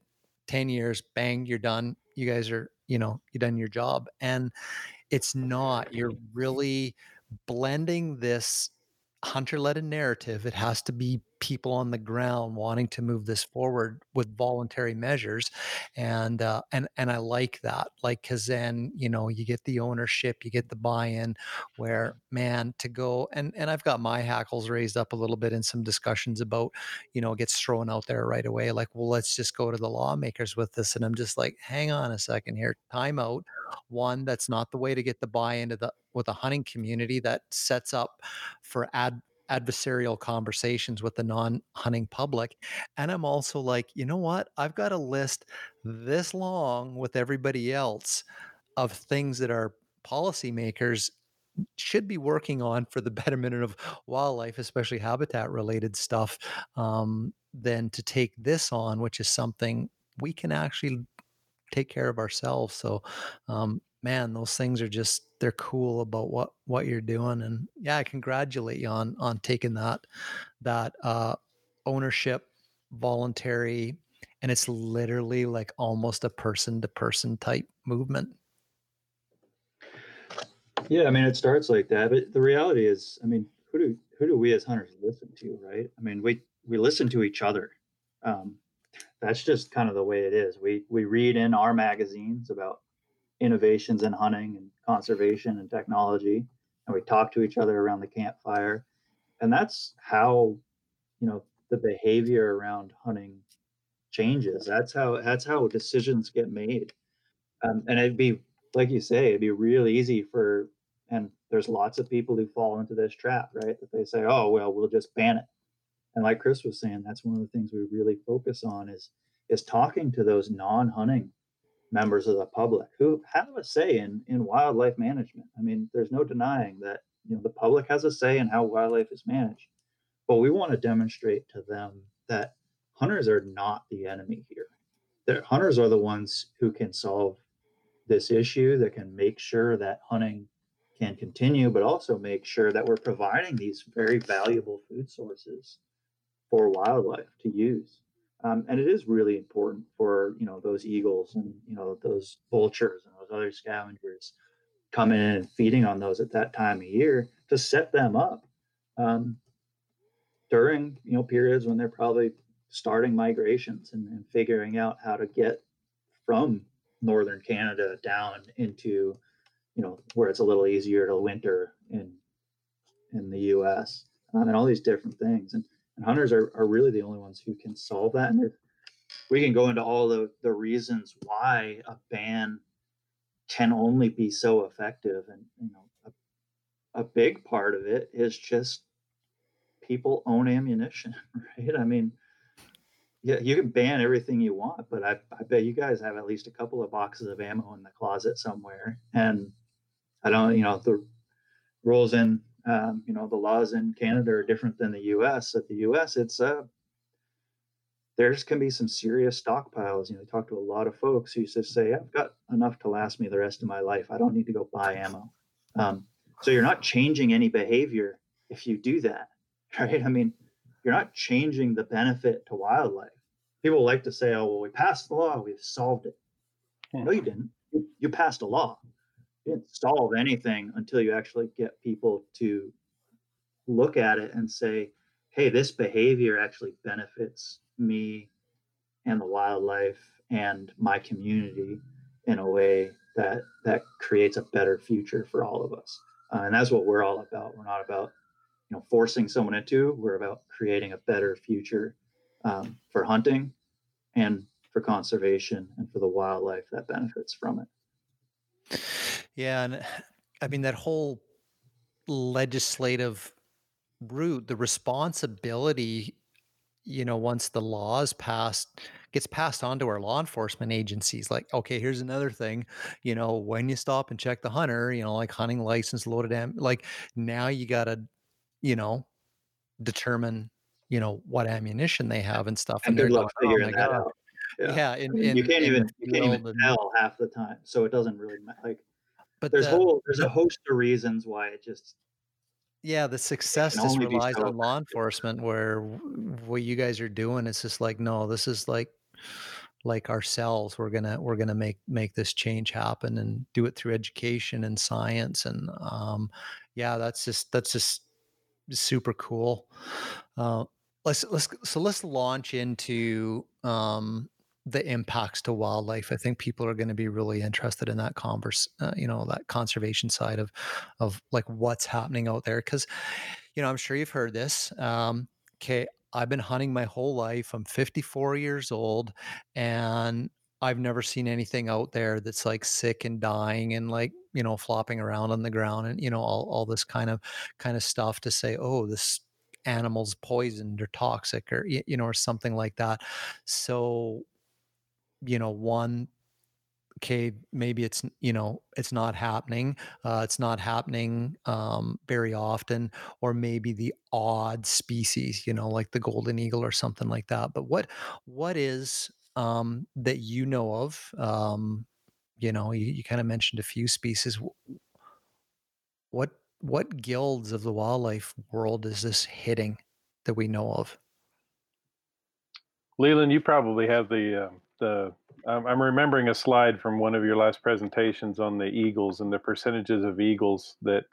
10 years bang you're done. You guys are you know you done your job. And it's not you're really blending this hunter-led narrative. It has to be people on the ground wanting to move this forward with voluntary measures and uh, and and I like that like cuz then you know you get the ownership you get the buy-in where man to go and and I've got my hackles raised up a little bit in some discussions about you know gets thrown out there right away like well let's just go to the lawmakers with this and I'm just like hang on a second here time out. One that's not the way to get the buy-in to the with a hunting community that sets up for ad adversarial conversations with the non-hunting public and i'm also like you know what? I've got a list this long with everybody else of things that our policymakers should be working on for the betterment of wildlife especially habitat related stuff um, than to take this on which is something we can actually take care of ourselves. So um, man, those things are just they're cool about what what you're doing. And yeah, I congratulate you on on taking that that uh, ownership, voluntary, and it's literally like almost a person to person type movement. Yeah, I mean, it starts like that, but the reality is, I mean, who do who do we as hunters listen to, right? I mean, we we listen to each other. Um, that's just kind of the way it is. We we read in our magazines about innovations in hunting and conservation and technology. And we talk to each other around the campfire. And that's how you know the behavior around hunting changes. That's how that's how decisions get made. Um, and it'd be like you say it'd be real easy for and there's lots of people who fall into this trap right? That they say oh well we'll just ban it. And like chris was saying that's one of the things we really focus on is is talking to those non-hunting members of the public who have a say in in wildlife management. I mean, there's no denying that you know the public has a say in how wildlife is managed, but we want to demonstrate to them that hunters are not the enemy here. That hunters are the ones who can solve this issue, that can make sure that hunting can continue, but also make sure that we're providing these very valuable food sources for wildlife to use. Um, and it is really important for you know those eagles and you know those vultures and those other scavengers coming in and feeding on those at that time of year to set them up um, during you know periods when they're probably starting migrations and, and figuring out how to get from northern Canada down into you know where it's a little easier to winter in in the U.S. Um, and all these different things and and hunters are, are really the only ones who can solve that. And we can go into all the, the reasons why a ban can only be so effective. And, you know, a, a big part of it is just people own ammunition, right? I mean, yeah, you can ban everything you want, but I, I bet you guys have at least a couple of boxes of ammo in the closet somewhere. And I don't, you know, the rules in um, you know, the laws in Canada are different than the U.S. At the U.S., it's uh, there's can be some serious stockpiles. You know, I talk to a lot of folks who just say, "I've got enough to last me the rest of my life. I don't need to go buy ammo." Um, so you're not changing any behavior if you do that, right? I mean, you're not changing the benefit to wildlife. People like to say, "Oh, well, we passed the law, we've solved it." Hmm. No, you didn't. you passed a law. Didn't solve anything until you actually get people to look at it and say, hey, this behavior actually benefits me and the wildlife and my community in a way that that creates a better future for all of us. Uh, and that's what we're all about. We're not about you know forcing someone into. We're about creating a better future um, for hunting and for conservation and for the wildlife that benefits from it. Yeah, and I mean that whole legislative route, the responsibility, you know, once the law is passed, gets passed on to our law enforcement agencies. Like, okay, here's another thing, you know, when you stop and check the hunter, you know, like hunting license, loaded am, like now you got to, you know, determine, you know, what ammunition they have and stuff. And, and luck going, oh figuring that God. out. Yeah, yeah in, in, you can't even you can't even tell half the time, so it doesn't really matter. Like, but there's the, whole there's a host of reasons why it just yeah, the success just relies on law enforcement. Where what you guys are doing it's just like, no, this is like like ourselves. We're gonna we're gonna make make this change happen and do it through education and science. And um, yeah, that's just that's just super cool. Uh, let's let's so let's launch into um, the impacts to wildlife. I think people are going to be really interested in that converse, uh, you know, that conservation side of, of like what's happening out there. Cause, you know, I'm sure you've heard this. Um, okay. I've been hunting my whole life. I'm 54 years old and I've never seen anything out there that's like sick and dying and like, you know, flopping around on the ground and, you know, all, all this kind of, kind of stuff to say, oh, this animal's poisoned or toxic or, you know, or something like that. So you know, one, okay, maybe it's, you know, it's not happening. Uh, it's not happening um, very often, or maybe the odd species, you know, like the golden eagle or something like that. But what, what is um, that you know of? Um, you know, you, you kind of mentioned a few species. What, what guilds of the wildlife world is this hitting that we know of? Leland, you probably have the um, the I'm remembering a slide from one of your last presentations on the eagles and the percentages of eagles that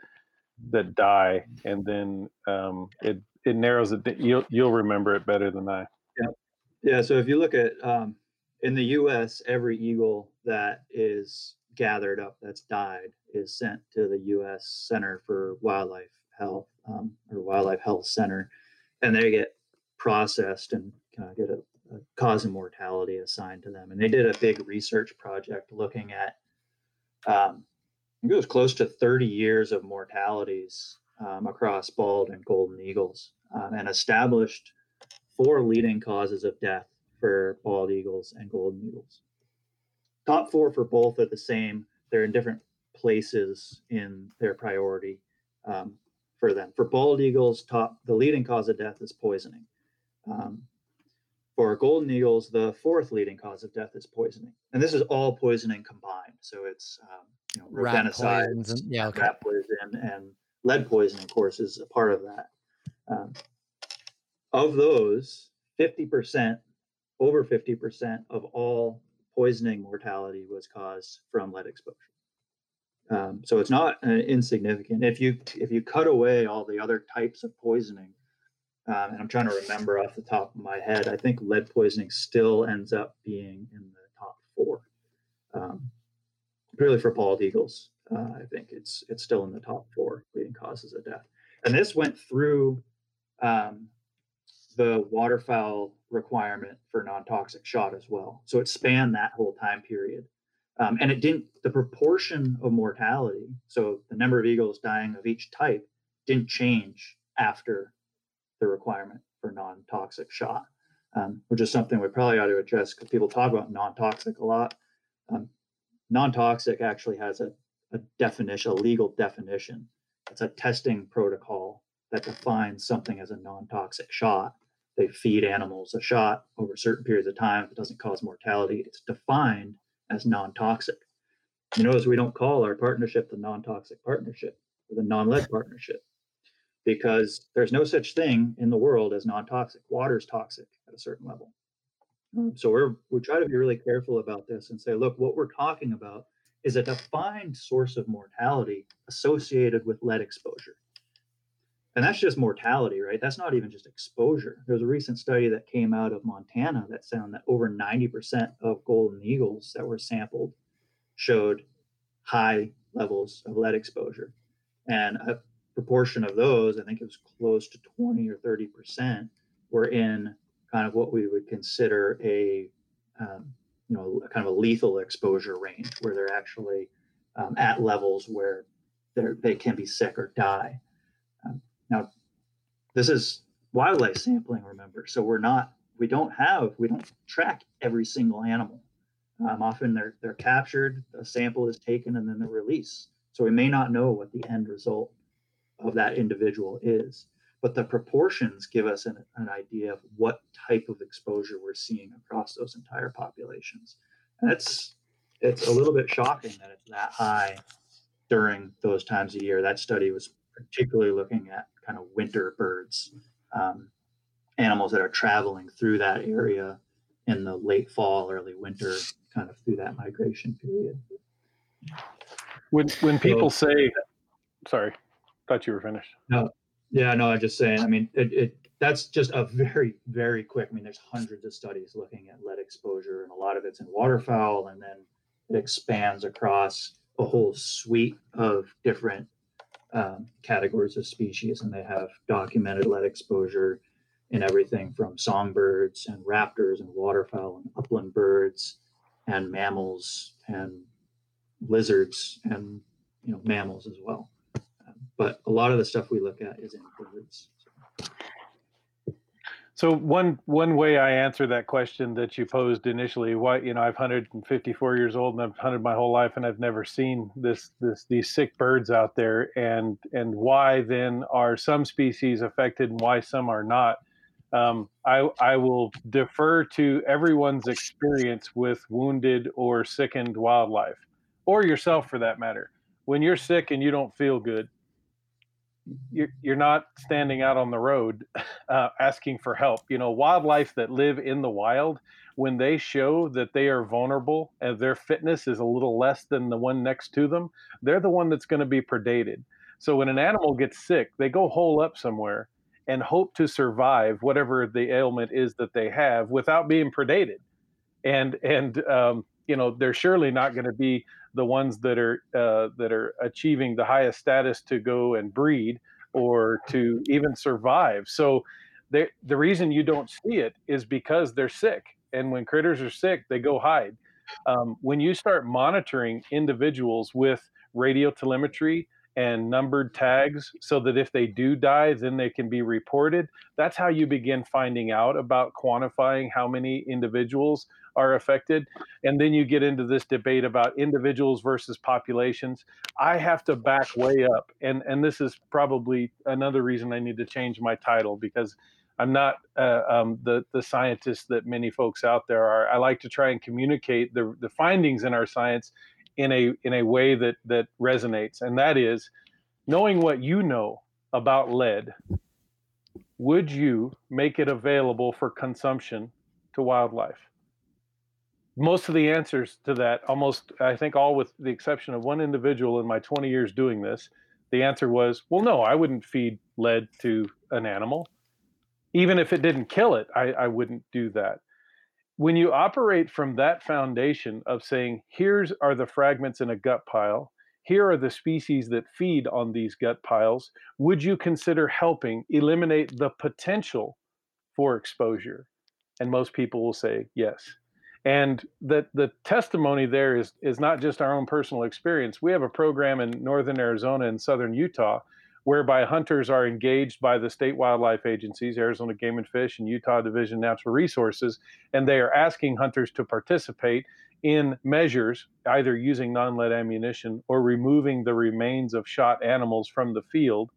that die, and then um, it it narrows it. You'll you'll remember it better than I. Yeah, yeah. So if you look at um, in the U.S., every eagle that is gathered up that's died is sent to the U.S. Center for Wildlife Health um, or Wildlife Health Center, and they get processed and kind of get a cause of mortality assigned to them. And they did a big research project looking at, um, it was close to 30 years of mortalities um, across bald and golden eagles um, and established four leading causes of death for bald eagles and golden eagles. Top four for both are the same. They're in different places in their priority um, for them. For bald eagles, top the leading cause of death is poisoning. Um, for golden eagles, the fourth leading cause of death is poisoning, and this is all poisoning combined. So it's um, you know rodenticides, and, yeah, okay. rat poison, and lead poison, of course, is a part of that. Um, of those, fifty percent, over fifty percent of all poisoning mortality was caused from lead exposure. Um, so it's not uh, insignificant. If you if you cut away all the other types of poisoning, um, and I'm trying to remember off the top of my head. I think lead poisoning still ends up being in the top four, um, really for bald eagles. Uh, I think it's it's still in the top four leading causes of death. And this went through um, the waterfowl requirement for non-toxic shot as well. So it spanned that whole time period. Um, and it didn't the proportion of mortality so the number of eagles dying of each type didn't change after the requirement for non-toxic shot, um, which is something we probably ought to address because people talk about non-toxic a lot. Um, non-toxic actually has a, a definition, a legal definition. It's a testing protocol that defines something as a non-toxic shot. They feed animals a shot over certain periods of time. If it doesn't cause mortality, it's defined as non-toxic. You notice we don't call our partnership the non-toxic partnership or the non-lead partnership because there's no such thing in the world as non-toxic. Water is toxic at a certain level. Um, so we're we try to be really careful about this and say, look, what we're talking about is a defined source of mortality associated with lead exposure. And that's just mortality, right? That's not even just exposure. There's a recent study that came out of Montana that found that over 90% of golden eagles that were sampled showed high levels of lead exposure. And proportion of those, I think it was close to 20 or 30%, were in kind of what we would consider a um, you know kind of a lethal exposure range where they're actually um, at levels where they can be sick or die. Um, now, this is wildlife sampling, remember, so we're not we don't have we don't track every single animal. Um, often they're they're captured, a sample is taken, and then they're released. So we may not know what the end result of that individual is but the proportions give us an, an idea of what type of exposure we're seeing across those entire populations. And it's it's a little bit shocking that it's that high during those times of year. That study was particularly looking at kind of winter birds, um, animals that are traveling through that area in the late fall, early winter, kind of through that migration period. When when people so, say, sorry, thought you were finished. No, yeah, no, I'm just saying. I mean, it, it that's just a very, very quick. I mean, there's hundreds of studies looking at lead exposure, and a lot of it's in waterfowl, and then it expands across a whole suite of different um, categories of species, and they have documented lead exposure in everything from songbirds and raptors and waterfowl and upland birds and mammals and lizards and you know mammals as well but a lot of the stuff we look at is in birds. So one one way I answer that question that you posed initially, why you know I've 154 years old and I've hunted my whole life and I've never seen this this these sick birds out there, and and why then are some species affected and why some are not? Um, I I will defer to everyone's experience with wounded or sickened wildlife, or yourself for that matter. When you're sick and you don't feel good, you're, you're not standing out on the road uh, asking for help. You know, wildlife that live in the wild, when they show that they are vulnerable and their fitness is a little less than the one next to them, they're the one that's going to be predated. So when an animal gets sick, they go hole up somewhere and hope to survive whatever the ailment is that they have without being predated. And and um, you know they're surely not going to be the ones that are uh, that are achieving the highest status to go and breed or to even survive. So the reason you don't see it is because they're sick, and when critters are sick, they go hide. Um, when you start monitoring individuals with radio telemetry and numbered tags so that if they do die, then they can be reported. That's how you begin finding out about quantifying how many individuals are affected. And then you get into this debate about individuals versus populations. I have to back way up. And, and this is probably another reason I need to change my title because I'm not uh, um, the, the scientist that many folks out there are. I like to try and communicate the, the findings in our science in a in a way that that resonates, and that is knowing what you know about lead. Would you make it available for consumption to wildlife? Most of the answers to that, almost I think all with the exception of one individual in my 20 years doing this, the answer was, well, no, I wouldn't feed lead to an animal. Even if it didn't kill it, I, I wouldn't do that when you operate from that foundation of saying here's are the fragments in a gut pile. Here are the species that feed on these gut piles. Would you consider helping eliminate the potential for exposure? And most people will say yes. And that the testimony there is is not just our own personal experience. We have a program in northern arizona and southern utah whereby hunters are engaged by the state wildlife agencies, Arizona Game and Fish and Utah Division Natural Resources, and they are asking hunters to participate in measures either using non lead ammunition or removing the remains of shot animals from the field.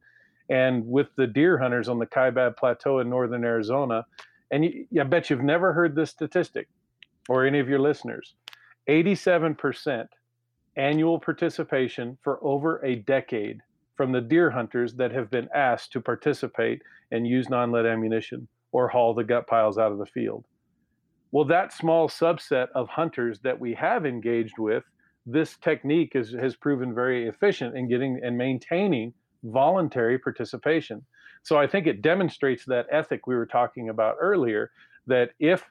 And with the deer hunters on the Kaibab Plateau in northern Arizona, and you, I bet you've never heard this statistic or any of your listeners 87% annual participation for over a decade from the deer hunters that have been asked to participate and use non lead ammunition or haul the gut piles out of the field. Well, that small subset of hunters that we have engaged with this technique is, has proven very efficient in getting and maintaining voluntary participation. So I think it demonstrates that ethic we were talking about earlier that if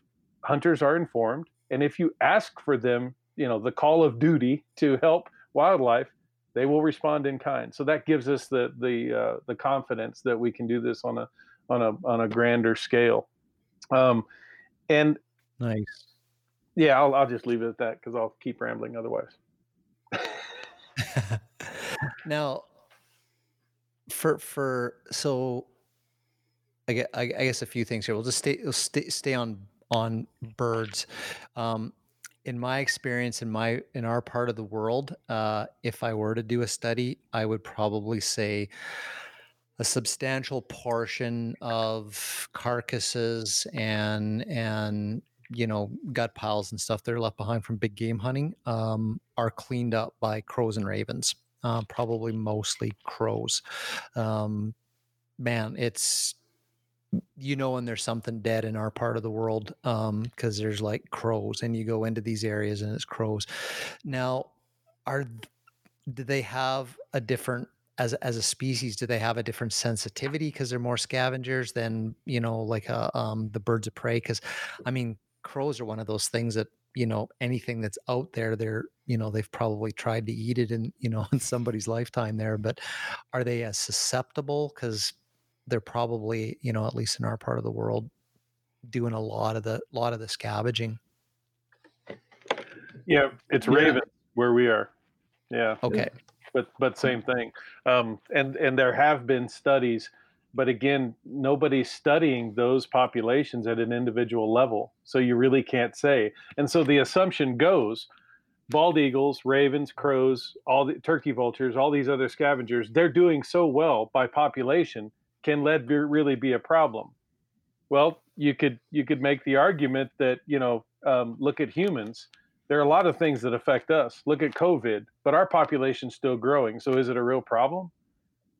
hunters are informed and if you ask for them, you know, the call of duty to help wildlife, they will respond in kind. So that gives us the the uh, the confidence that we can do this on a on a on a grander scale. Um, and nice. Yeah, I'll I'll just leave it at that because I'll keep rambling otherwise. now, for for so, I get I, I guess a few things here. We'll just stay we'll stay stay on on birds. Um, in my experience in my in our part of the world uh, if i were to do a study i would probably say a substantial portion of carcasses and and you know gut piles and stuff that are left behind from big game hunting um, are cleaned up by crows and ravens uh, probably mostly crows. Um, man it's you know when there's something dead in our part of the world because um, there's like crows and you go into these areas and it's crows. Now are do they have a different as as a species do they have a different sensitivity because they're more scavengers than you know like a, uh, um, the birds of prey? Because i mean crows are one of those things that you know anything that's out there they're you know they've probably tried to eat it in you know in somebody's lifetime there but are they as susceptible? Because they're probably you know at least in our part of the world doing a lot of the lot of the scavenging. Yeah it's yeah. raven where we are. Yeah. Okay. But but same thing. Um, and and there have been studies but again nobody's studying those populations at an individual level so you really can't say. And so the assumption goes bald eagles ravens crows all the turkey vultures all these other scavengers they're doing so well by population can lead be, really be a problem? Well, you could you could make the argument that you know um, look at humans. There are a lot of things that affect us. Look at COVID, but our population's still growing. So is it a real problem?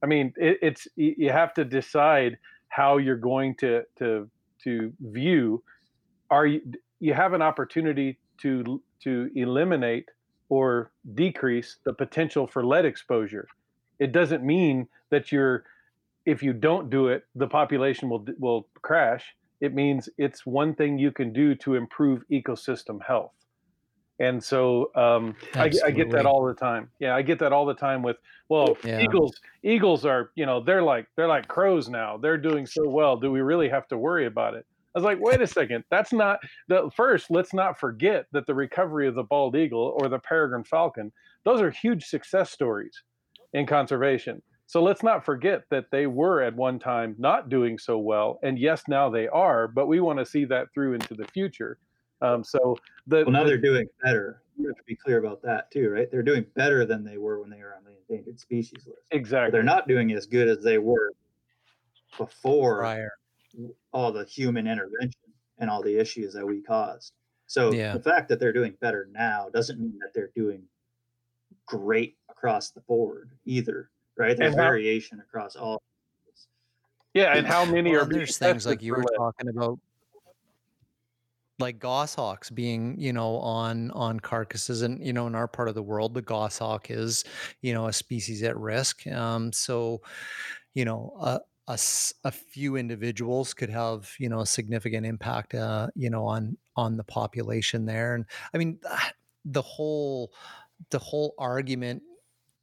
I mean, it, it's you have to decide how you're going to to to view. Are you you have an opportunity to to eliminate or decrease the potential for lead exposure? It doesn't mean that you're if you don't do it, the population will will crash. It means it's one thing you can do to improve ecosystem health. And so um, I, I, get that all the time. Yeah, I get that all the time with well, yeah. eagles. Eagles are you know they're like they're like crows now. They're doing so well. Do we really have to worry about it? I was like, wait a second. That's not the first. Let's not forget that the recovery of the bald eagle or the peregrine falcon. Those are huge success stories in conservation. So let's not forget that they were at one time not doing so well, and yes, now they are. But we want to see that through into the future. Um, so the well, now the, they're doing better. You have to be clear about that too, right? They're doing better than they were when they were on the endangered species list. Exactly. But they're not doing as good as they were before Prior. all the human intervention and all the issues that we caused. So yeah. the fact that they're doing better now doesn't mean that they're doing great across the board either right? There's how, variation across all. Yeah, and how many well, are there's things like you were talking about, like goshawks being, you know, on on carcasses, and you know, in our part of the world, the goshawk is, you know, a species at risk. Um, so, you know, a, a, a few individuals could have, you know, a significant impact, uh, you know, on on the population there. And I mean, the whole the whole argument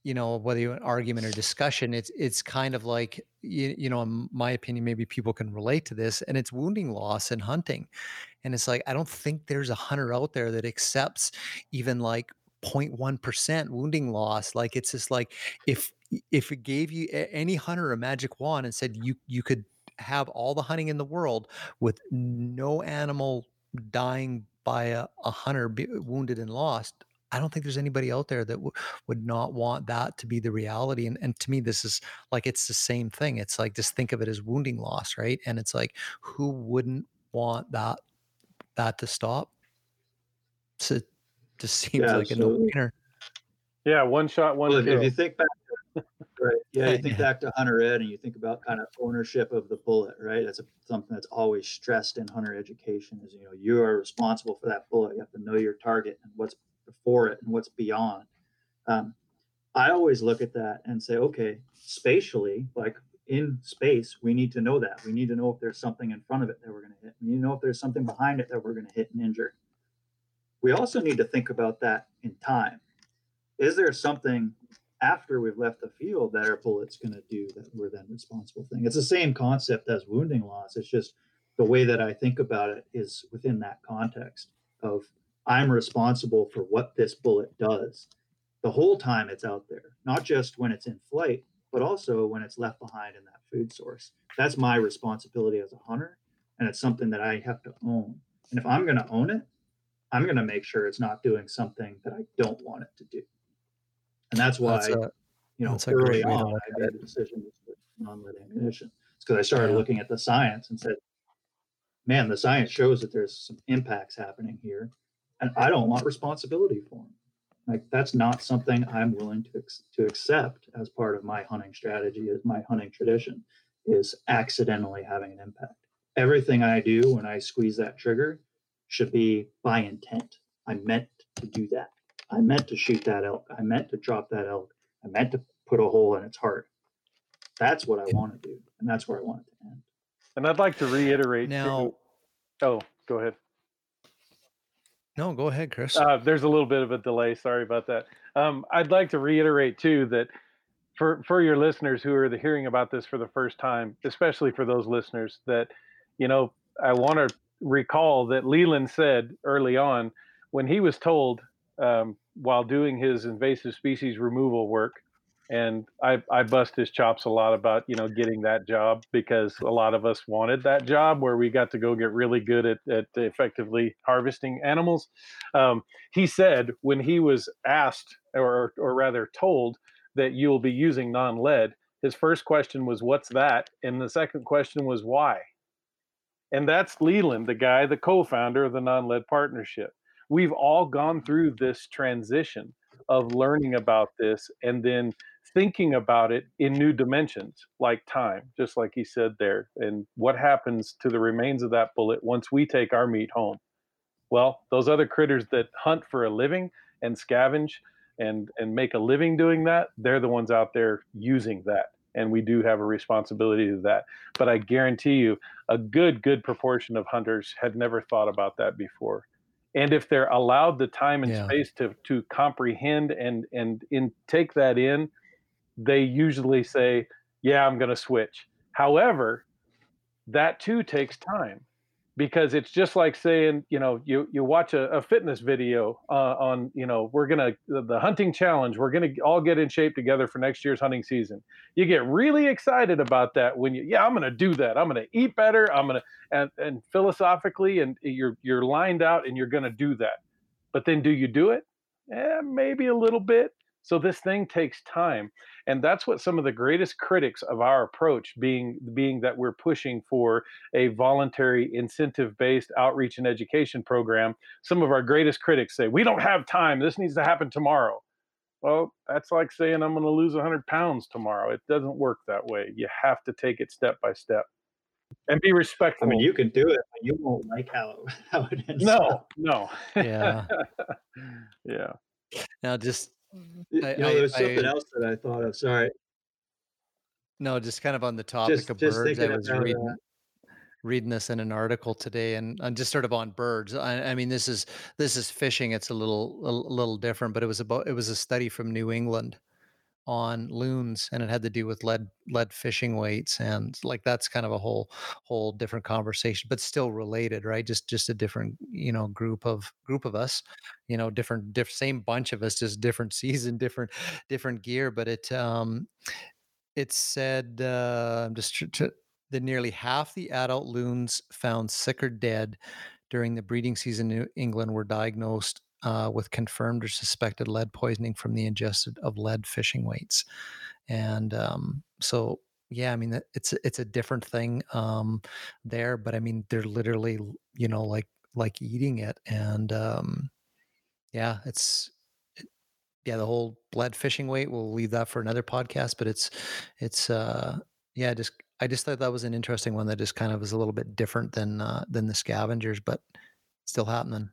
you know whether you an argument or discussion it's it's kind of like you, you know in my opinion maybe people can relate to this and it's wounding loss and hunting. And it's like i don't think there's a hunter out there that accepts even like 0.1% wounding loss. Like it's just like if if it gave you any hunter a magic wand and said you you could have all the hunting in the world with no animal dying by a, a hunter wounded and lost I don't think there's anybody out there that w- would not want that to be the reality. And, and to me, this is like it's the same thing. It's like just think of it as wounding loss, right? And it's like who wouldn't want that that to stop? So it just seems yeah, like a no-brainer. Yeah, one shot, one. Well, if you think back, right? Yeah, you think back to Hunter Ed, and you think about kind of ownership of the bullet, right? That's a, something that's always stressed in hunter education. Is you know you are responsible for that bullet. You have to know your target and what's before it and what's beyond. Um, I always look at that and say, okay, spatially, like in space, we need to know that. We need to know if there's something in front of it that we're going to hit. We need to know if there's something behind it that we're going to hit and injure. We also need to think about that in time. Is there something after we've left the field that our bullet's going to do that we're then responsible thing? It's the same concept as wounding loss. It's just the way that I think about it is within that context of I'm responsible for what this bullet does the whole time it's out there, not just when it's in flight, but also when it's left behind in that food source. That's my responsibility as a hunter. And it's something that I have to own. And if I'm going to own it, I'm going to make sure it's not doing something that I don't want it to do. And that's why, that's a, you know, early on, I made the decision to non-lead ammunition. It's because I started yeah. looking at the science and said, man, the science shows that there's some impacts happening here. And I don't want responsibility for them. Like that's not something I'm willing to to accept as part of my hunting strategy, as my hunting tradition, is accidentally having an impact. Everything I do when I squeeze that trigger should be by intent. I meant to do that. I meant to shoot that elk. I meant to drop that elk. I meant to put a hole in its heart. That's what I want to do, and that's where I want it to end. And I'd like to reiterate now. Too, oh, go ahead. No, go ahead, Chris. Uh, there's a little bit of a delay. Sorry about that. Um, I'd like to reiterate too that for for your listeners who are hearing about this for the first time, especially for those listeners that, you know, I want to recall that Leland said early on when he was told um, while doing his invasive species removal work and I, I bust his chops a lot about you know getting that job because a lot of us wanted that job where we got to go get really good at, at effectively harvesting animals. Um, he said when he was asked or, or rather told that you'll be using non-lead his first question was what's that? and the second question was why? And that's leland the guy the co-founder of the non-lead partnership. We've all gone through this transition of learning about this and then thinking about it in new dimensions like time just like he said there and what happens to the remains of that bullet once we take our meat home? Well those other critters that hunt for a living and scavenge and and make a living doing that they're the ones out there using that and we do have a responsibility to that. But i guarantee you a good good proportion of hunters had never thought about that before and if they're allowed the time and yeah. space to to comprehend and and in take that in they usually say yeah i'm going to switch however that too takes time because it's just like saying you know you you watch a, a fitness video uh, on you know we're gonna the hunting challenge we're gonna all get in shape together for next year's hunting season. You get really excited about that when you yeah i'm gonna do that. I'm gonna eat better. I'm gonna and and philosophically and you're you're lined out and you're gonna do that. But then do you do it? Yeah maybe a little bit. So this thing takes time, and that's what some of the greatest critics of our approach being being that we're pushing for a voluntary incentive-based outreach and education program. Some of our greatest critics say we don't have time. This needs to happen tomorrow. Well, that's like saying I'm going to lose 100 pounds tomorrow. It doesn't work that way. You have to take it step by step and be respectful. I mean, you can do it, but you won't like how how it ends. No, up. no. Yeah. yeah. Now, just you know, there was something I, else that I thought of. Sorry. No, just kind of on the topic just, of just birds. I was uh, reading reading this in an article today, and, and just sort of on birds. I, I, mean, this is this is fishing. It's a little a, a little different, but it was about it was a study from New England on loons and it had to do with lead lead fishing weights and like that's kind of a whole whole different conversation but still related right? Just just a different you know group of group of us you know different diff, same bunch of us just different season different different gear but it um it said uh i'm just tr- tr- that nearly half the adult loons found sick or dead during the breeding season in New England were diagnosed uh, with confirmed or suspected lead poisoning from the ingested of lead fishing weights. And um, so, yeah, I mean, it's it's a different thing um, there, but I mean, they're literally, you know, like like eating it, and um, yeah, it's yeah, the whole lead fishing weight. We'll leave that for another podcast, but it's it's uh, yeah, just I just thought that was an interesting one that just kind of is a little bit different than uh, than the scavengers, but still happening.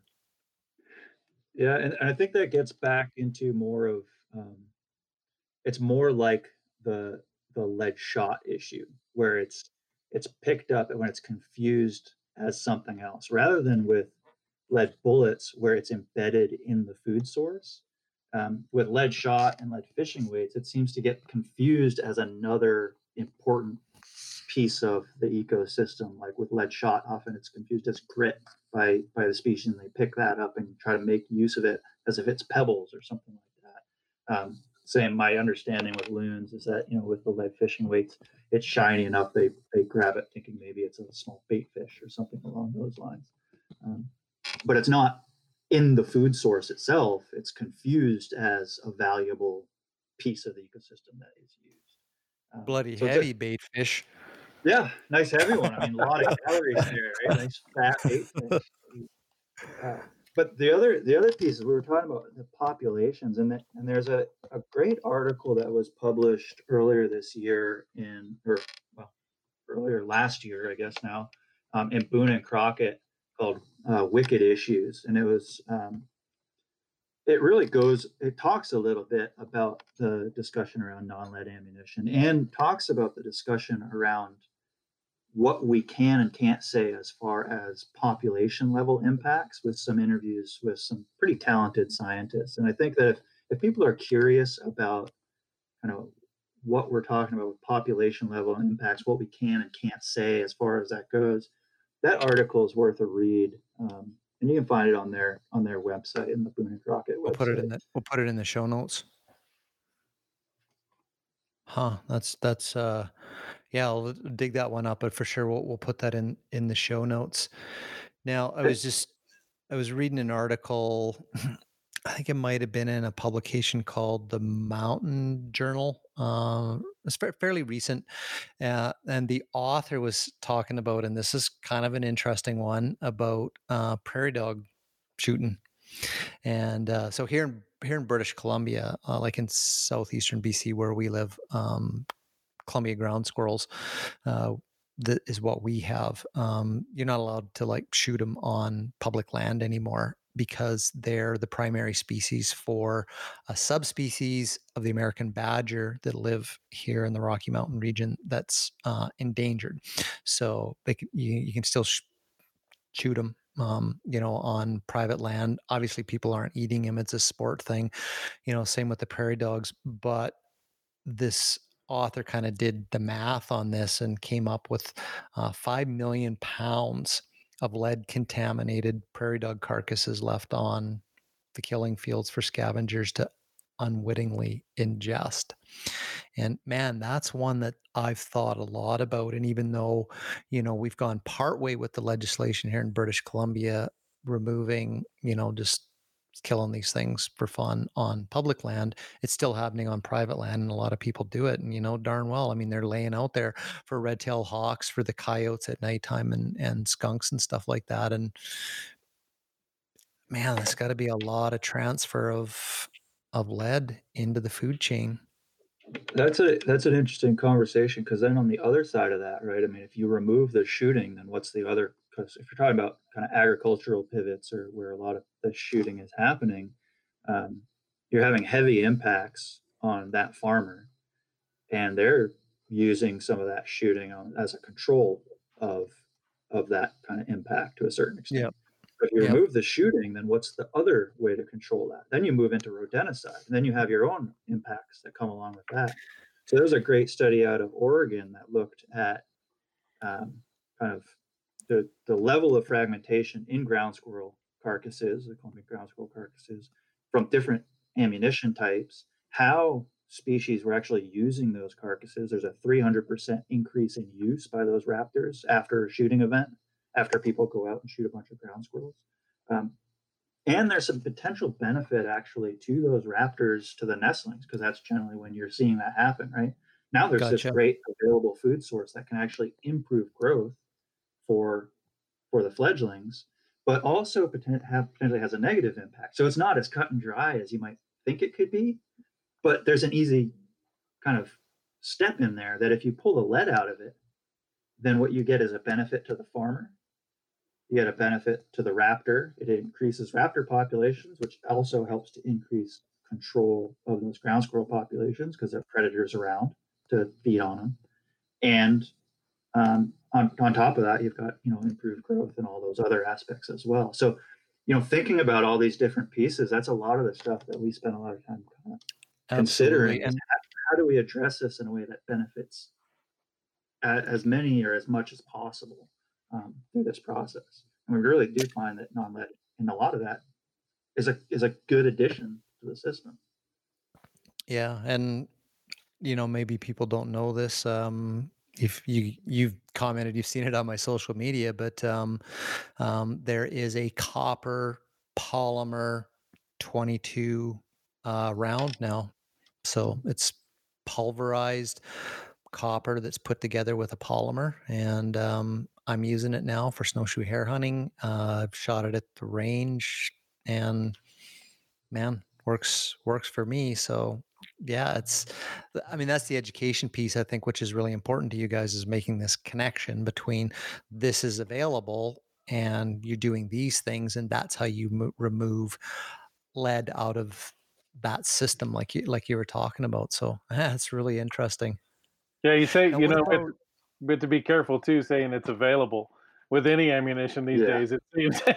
Yeah, and, and I think that gets back into more of um, it's more like the the lead shot issue where it's it's picked up and when it's confused as something else rather than with lead bullets where it's embedded in the food source. Um, with lead shot and lead fishing weights it seems to get confused as another important piece of the ecosystem like with lead shot often it's confused as grit by by the species and they pick that up and try to make use of it as if it's pebbles or something like that. Um, same my understanding with loons is that you know with the lead fishing weights it's shiny enough they they grab it thinking maybe it's a small bait fish or something along those lines. Um, but it's not in the food source itself it's confused as a valuable piece of the ecosystem that is used. Um, bloody so heavy bait fish yeah nice heavy one. I mean a lot of calories there right? Nice fat uh, but the other the other piece is we were talking about the populations and the, and there's a, a great article that was published earlier this year in or well earlier last year i guess now um, in boone and crockett called uh, wicked issues. And it was um, it really goes it talks a little bit about the discussion around non-lead ammunition and talks about the discussion around what we can and can't say as far as population level impacts with some interviews with some pretty talented scientists. And I think that if, if people are curious about kind of what we're talking about with population level impacts, what we can and can't say as far as that goes, that article is worth a read. Um, and you can find it on their on their website in the Boone and Crockett website. We'll put it in the we'll put it in the show notes. Huh. That's that's uh yeah, I'll dig that one up, but for sure we'll we'll put that in in the show notes. Now, I was just I was reading an article. I think it might have been in a publication called the Mountain Journal. Uh, it's fairly recent, uh, and the author was talking about, and this is kind of an interesting one about uh, prairie dog shooting. And uh, so here in here in British Columbia, uh, like in southeastern BC where we live, um, Columbia ground squirrels. Uh, that is what we have. Um, you're not allowed to like shoot them on public land anymore because they're the primary species for a subspecies of the American badger that live here in the Rocky Mountain region that's uh, endangered. So they can, you, you can still sh- shoot them um, you know, on private land. Obviously, people aren't eating them; it's a sport thing. You know, same with the prairie dogs. But this author kind of did the math on this and came up with uh, 5 million pounds of lead contaminated prairie dog carcasses left on the killing fields for scavengers to unwittingly ingest. And man, that's one that I've thought a lot about. And even though, you know, we've gone partway with the legislation here in British Columbia, removing, you know, just killing these things for fun on public land. It's still happening on private land, and a lot of people do it. And you know darn well, I mean, they're laying out there for red tail hawks, for the coyotes at nighttime, and and skunks and stuff like that. And man, there's got to be a lot of transfer of of lead into the food chain. That's a that's an interesting conversation because then on the other side of that, right? I mean, if you remove the shooting, then what's the other because if you're talking about kind of agricultural pivots or where a lot of the shooting is happening, um, you're having heavy impacts on that farmer, and they're using some of that shooting on, as a control of of that kind of impact to a certain extent. Yep. If you yep. remove the shooting, then what's the other way to control that? Then you move into rodenticide, and then you have your own impacts that come along with that. So there's a great study out of Oregon that looked at um, kind of the, the level of fragmentation in ground squirrel carcasses, the Columbian ground squirrel carcasses, from different ammunition types, how species were actually using those carcasses. There's a 300% increase in use by those raptors after a shooting event, after people go out and shoot a bunch of ground squirrels. Um, and there's some potential benefit actually to those raptors to the nestlings, because that's generally when you're seeing that happen, right? Now there's gotcha. this great available food source that can actually improve growth for for the fledglings, but also potentially has a negative impact. So it's not as cut and dry as you might think it could be, but there's an easy kind of step in there that if you pull the lead out of it, then what you get is a benefit to the farmer. you get a benefit to the raptor. It increases raptor populations, which also helps to increase control of those ground squirrel populations because there are predators around to feed on them. And um, on, on top of that, you've got you know improved growth and all those other aspects as well. So, you know, thinking about all these different pieces, that's a lot of the stuff that we spend a lot of time kind of considering. And how, how do we address this in a way that benefits as many or as much as possible um, through this process? And we really do find that non-lead and a lot of that is a is a good addition to the system. Yeah, and you know maybe people don't know this. Um, if you you've commented, you've seen it on my social media, but um, um, there is a copper polymer 22 uh, round now, so it's pulverized copper that's put together with a polymer, and um, I'm using it now for snowshoe hare hunting. Uh, I've shot it at the range, and man, works works for me. So yeah, it's uh, I mean that's the education piece I think which is really important to you guys is making this connection between this is available and you're doing these things and that's how you mo- remove lead out of that system like you like you were talking about. So it's really interesting. Yeah, you say you know, about, but, but to be careful too, saying it's available with any ammunition these yeah. days. It seems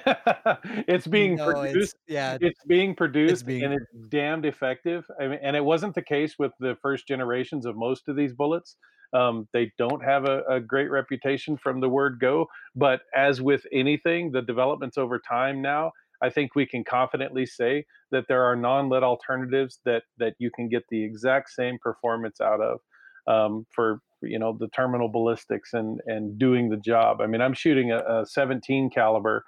it's being no, produced. It's, yeah, it's being produced it's being... and it's damned effective. I mean, and it wasn't the case with the first generations of most of these bullets. Um, they don't have a, a, great reputation from the word go. But as with anything, the developments over time now, I think we can confidently say that there are non-lead alternatives that that you can get the exact same performance out of um, for you know the terminal ballistics and and doing the job. I mean, I'm shooting a, a 17 caliber,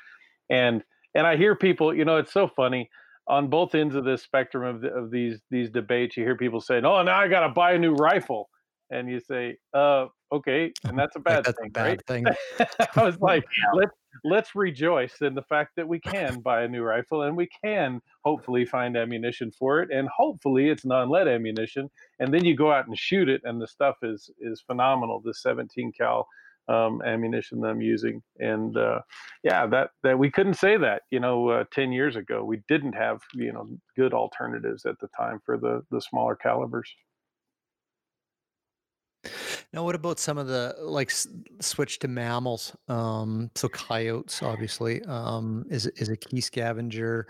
and and I hear people, you know, it's so funny on both ends of this spectrum of the, of these these debates. You hear people saying, "Oh, now I got to buy a new rifle," and you say, "Uh, okay," and that's a bad that's thing, a bad right? thing. I was like, let's let's rejoice in the fact that we can buy a new rifle and we can hopefully find ammunition for it, and hopefully it's non-lead ammunition. And then you go out and shoot it, and the stuff is is phenomenal. The 17 cal um, ammunition that I'm using, and uh, yeah, that that we couldn't say that you know uh, 10 years ago. We didn't have you know good alternatives at the time for the the smaller calibers. Now, what about some of the like switch to mammals? Um, so coyotes, obviously, um, is is a key scavenger.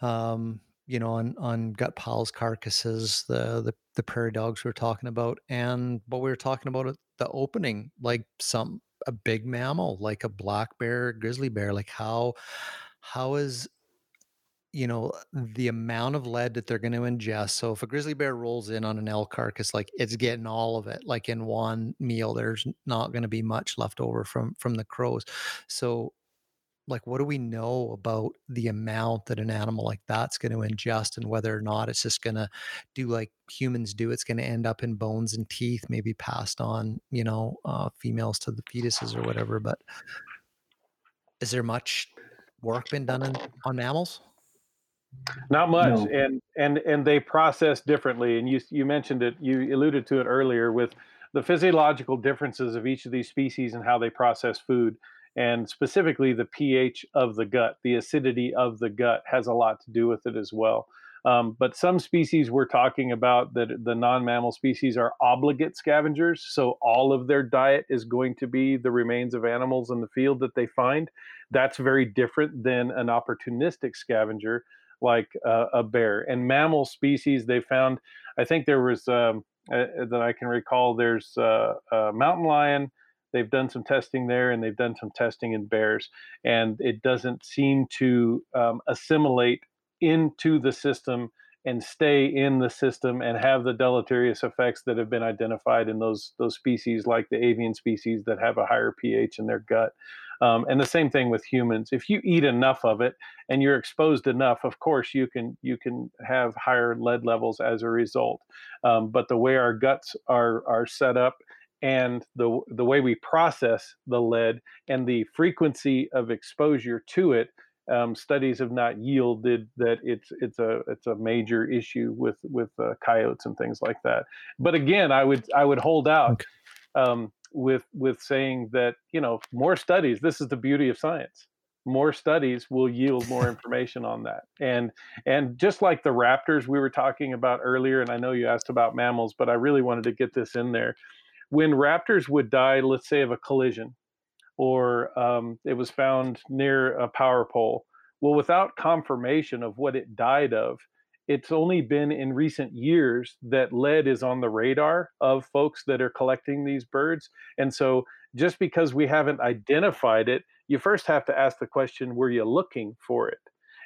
Um, you know, on on gut piles, carcasses, the the the prairie dogs we are talking about, and what we were talking about at the opening, like some a big mammal, like a black bear, grizzly bear. Like how how is you know the amount of lead that they're going to ingest so if a grizzly bear rolls in on an elk carcass like it's getting all of it like in one meal there's not going to be much left over from from the crows. So like what do we know about the amount that an animal like that's going to ingest and whether or not it's just going to do like humans do it's going to end up in bones and teeth maybe passed on you know uh, females to the fetuses or whatever but is there much work been done in, on mammals not much, no. and and and they process differently. And you you mentioned it, you alluded to it earlier with the physiological differences of each of these species and how they process food, and specifically the pH of the gut, the acidity of the gut has a lot to do with it as well. Um, but some species we're talking about that the non-mammal species are obligate scavengers, so all of their diet is going to be the remains of animals in the field that they find. That's very different than an opportunistic scavenger like uh, a bear. And mammal species, they found, I think there was um, uh, that I can recall. There's uh, a mountain lion. They've done some testing there, and they've done some testing in bears, and it doesn't seem to um, assimilate into the system and stay in the system and have the deleterious effects that have been identified in those those species like the avian species that have a higher pH in their gut. Um, and the same thing with humans. If you eat enough of it and you're exposed enough, of course you can you can have higher lead levels as a result. Um, but the way our guts are are set up and the the way we process the lead and the frequency of exposure to it um, studies have not yielded that it's it's a it's a major issue with with uh, coyotes and things like that. But again, I would I would hold out um, with with saying that you know more studies. This is the beauty of science. more studies will yield more information on that. And and just like the raptors we were talking about earlier, and I know you asked about mammals, but I really wanted to get this in there. When raptors would die, let's say of a collision, or um, it was found near a power pole, well, without confirmation of what it died of, it's only been in recent years that lead is on the radar of folks that are collecting these birds. And so just because we haven't identified it, you first have to ask the question were you looking for it?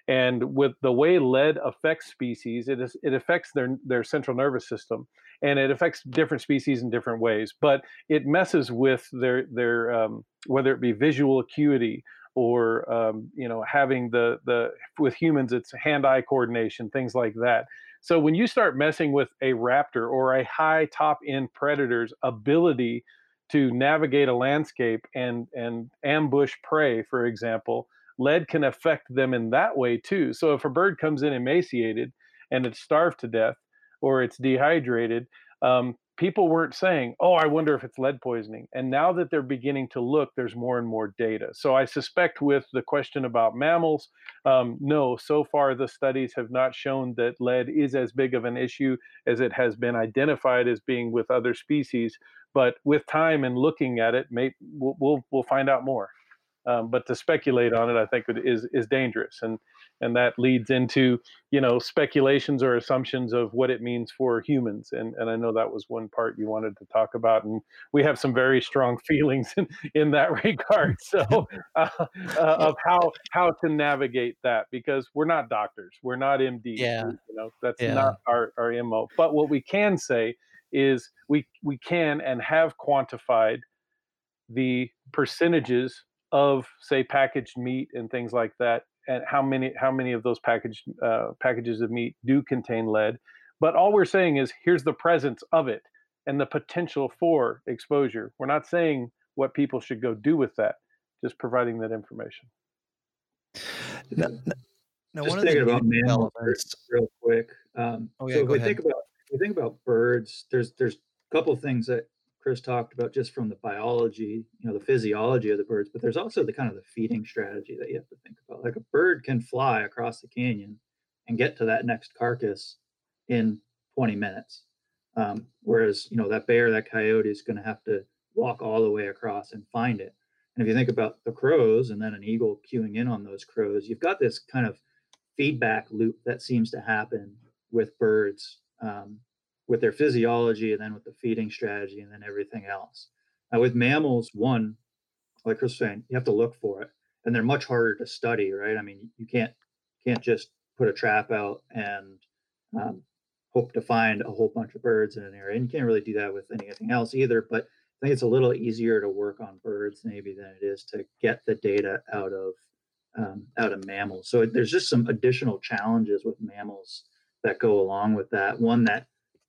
And with the way lead affects species, it is it affects their their central nervous system, and it affects different species in different ways. But it messes with their their um, whether it be visual acuity or um, you know having the the with humans it's hand-eye coordination things like that so when you start messing with a raptor or a high top end predator's ability to navigate a landscape and and ambush prey for example lead can affect them in that way too so if a bird comes in emaciated and it's starved to death or it's dehydrated um, people weren't saying, "Oh, I wonder if it's lead poisoning." And now that they're beginning to look, there's more and more data. So I suspect with the question about mammals, um, no, so far the studies have not shown that lead is as big of an issue as it has been identified as being with other species. But with time and looking at it, may, we'll, we'll, we'll find out more. Um, but to speculate on it, I think is is dangerous, and and that leads into you know speculations or assumptions of what it means for humans. And and I know that was one part you wanted to talk about, and we have some very strong feelings in, in that regard. So uh, uh, of how how to navigate that because we're not doctors, we're not MDs. Yeah. You know that's Yeah. not our our mo. But what we can say is we we can and have quantified the percentages of say packaged meat and things like that and how many how many of those packaged uh, packages of meat do contain lead but all we're saying is here's the presence of it and the potential for exposure we're not saying what people should go do with that just providing that information No, no, no, Just one of the thinking about unique mammals real quick. Um, Oh, yeah, so if go we ahead. think about if we think about birds, there's there's a couple of things that Chris talked about just from the biology, you know, the physiology of the birds, but there's also the kind of the feeding strategy that you have to think about. Like a bird can fly across the canyon and get to that next carcass in 20 minutes. Um, whereas, you know, that bear, that coyote is going to have to walk all the way across and find it. And if you think about the crows and then an eagle cueing in on those crows, you've got this kind of feedback loop that seems to happen with birds, um, with their physiology, and then with the feeding strategy, and then everything else. Now, with mammals, one, like Chris was saying, you have to look for it, and they're much harder to study, right? I mean, you can't can't just put a trap out and um, hope to find a whole bunch of birds in an area, and you can't really do that with anything else either. But I think it's a little easier to work on birds maybe than it is to get the data out of um, out of mammals. So there's just some additional challenges with mammals that go along with that. One that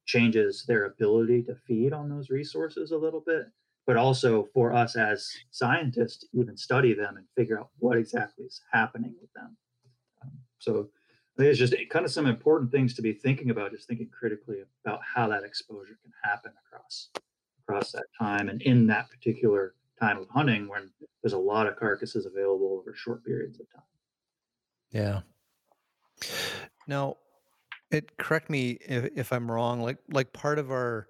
changes their ability to feed on those resources a little bit, but also for us as scientists to even study them and figure out what exactly is happening with them. Um, so I think it's just kind of some important things to be thinking about, just thinking critically about how that exposure can happen across across that time and in that particular time of hunting when there's a lot of carcasses available over short periods of time. Yeah. Now, it correct me if, if I'm wrong. Like like part of our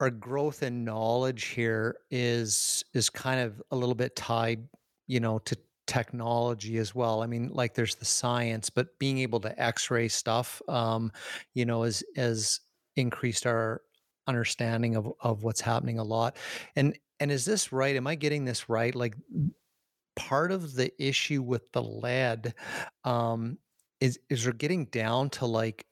our growth in knowledge here is is kind of a little bit tied, you know, to technology as well. I mean, like there's the science, but being able to X-ray stuff, um, you know, has has increased our understanding of of what's happening a lot. And and is this right? Am I getting this right? Like part of the issue with the lead um, is is we're getting down to like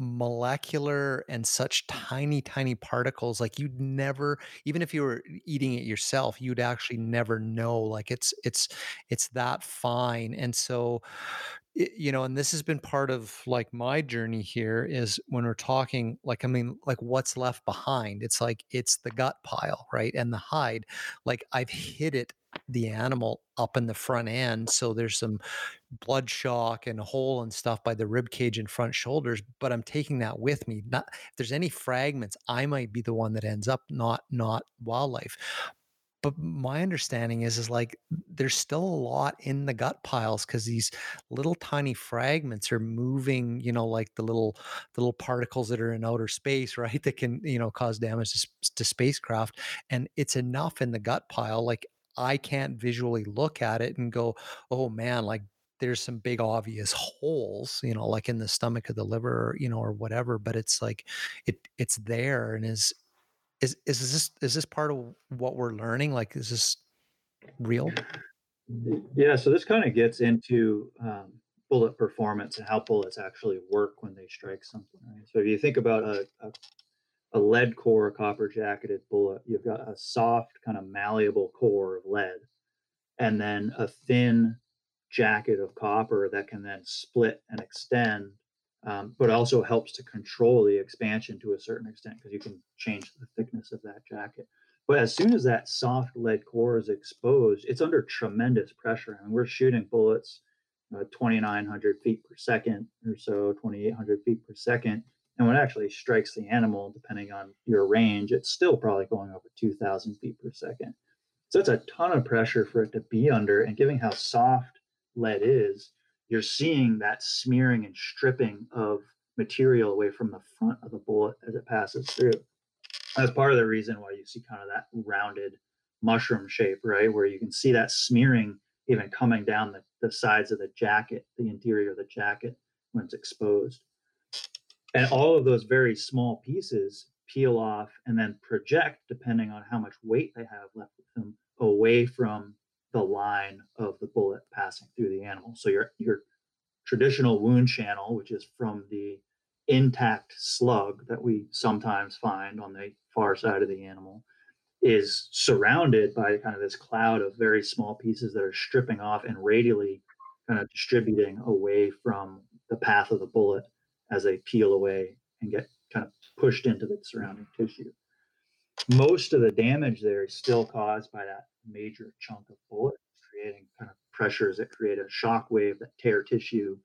molecular and such tiny tiny particles like you'd never even if you were eating it yourself you'd actually never know like it's it's it's that fine. And so you know and this has been part of like my journey here is when we're talking like i mean like what's left behind? It's like it's the gut pile right and the hide. Like i've hit it the animal up in the front end so there's some bloodshot and hole and stuff by the rib cage and front shoulders but i'm taking that with me not if there's any fragments i might be the one that ends up not not wildlife. But my understanding is is like there's still a lot in the gut piles because these little tiny fragments are moving you know like the little the little particles that are in outer space right that can you know cause damage to, to spacecraft and it's enough in the gut pile like i can't visually look at it and go oh man like there's some big obvious holes you know like in the stomach of the liver you know or whatever but it's like it it's there and is is is this is this part of what we're learning? Like, is this real? Yeah. So this kind of gets into um, bullet performance and how bullets actually work when they strike something. Right? So if you think about a, a, a lead core copper jacketed bullet, you've got a soft kind of malleable core of lead, and then a thin jacket of copper that can then split and extend um, but also helps to control the expansion to a certain extent because you can change the thickness of that jacket. But as soon as that soft lead core is exposed, it's under tremendous pressure. I mean, we're shooting bullets uh, 2,900 feet per second or so, 2,800 feet per second. And when it actually strikes the animal, depending on your range, it's still probably going over 2,000 feet per second. So it's a ton of pressure for it to be under. And given how soft lead is, you're seeing that smearing and stripping of material away from the front of the bullet as it passes through. That's part of the reason why you see kind of that rounded mushroom shape, right? Where you can see that smearing even coming down the, the sides of the jacket, the interior of the jacket when it's exposed. And all of those very small pieces peel off and then project, depending on how much weight they have left with them, away from the line of the bullet passing through the animal. So your your traditional wound channel, which is from the intact slug that we sometimes find on the far side of the animal, is surrounded by kind of this cloud of very small pieces that are stripping off and radially kind of distributing away from the path of the bullet as they peel away and get kind of pushed into the surrounding tissue. Most of the damage there is still caused by that major chunk of bullet, creating kind of pressures that create a shock wave that tear tissue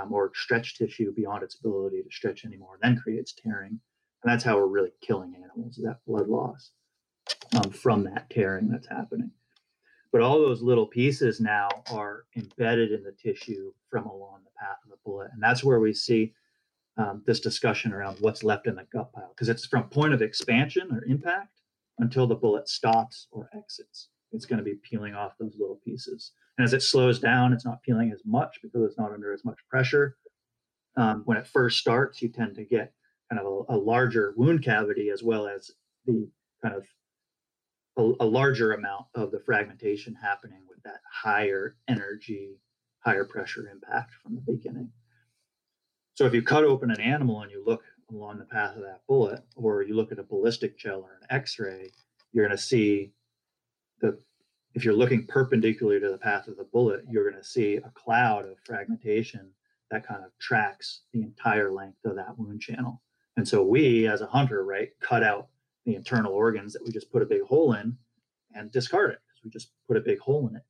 um, or stretch tissue beyond its ability to stretch anymore, then creates tearing. And that's how we're really killing animals, that blood loss um, from that tearing that's happening. But all those little pieces now are embedded in the tissue from along the path of the bullet. And that's where we see um, this discussion around what's left in the gut pile, because it's from point of expansion or impact until the bullet stops or exits it's going to be peeling off those little pieces. And as it slows down, it's not peeling as much because it's not under as much pressure. Um, when it first starts, you tend to get kind of a, a, larger wound cavity as well as the kind of a, a larger amount of the fragmentation happening with that higher energy, higher pressure impact from the beginning. So if you cut open an animal and you look along the path of that bullet, or you look at a ballistic gel or an X-ray, you're going to see the if you're looking perpendicular to the path of the bullet, you're going to see a cloud of fragmentation that kind of tracks the entire length of that wound channel. And so we, as a hunter, right, cut out the internal organs that we just put a big hole in and discard it because we just put a big hole in it.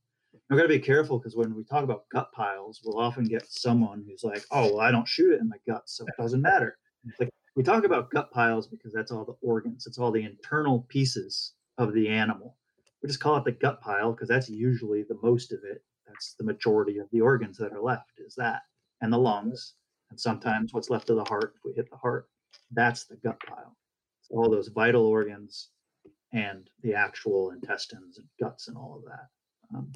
We've got to be careful because when we talk about gut piles, we'll often get someone who's like, "Oh, well, I don't shoot it in my gut, so it doesn't matter." Like we talk about gut piles because that's all the organs, it's all the internal pieces of the animal we just call it the gut pile because that's usually the most of it. That's the majority of the organs that are left is that and the lungs. And sometimes what's left of the heart, if we hit the heart, that's the gut pile. So all those vital organs and the actual intestines and guts and all of that. Um,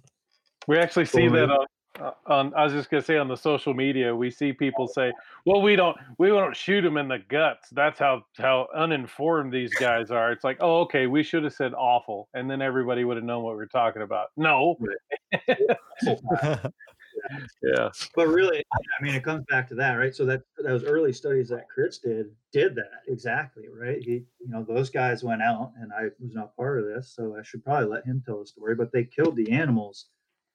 we actually see that on uh, on I was just gonna say on the social media we see people say, "Well, we don't we don't shoot them in the guts." That's how how uninformed these guys are. It's like, "Oh, okay, we should have said offal," and then everybody would have known what we are talking about. No. yeah. But really, I mean, it comes back to that, right? So that those early studies that Chris did did that exactly, right? He, you know, those guys went out, and I was not part of this, so I should probably let him tell the story. But they killed the animals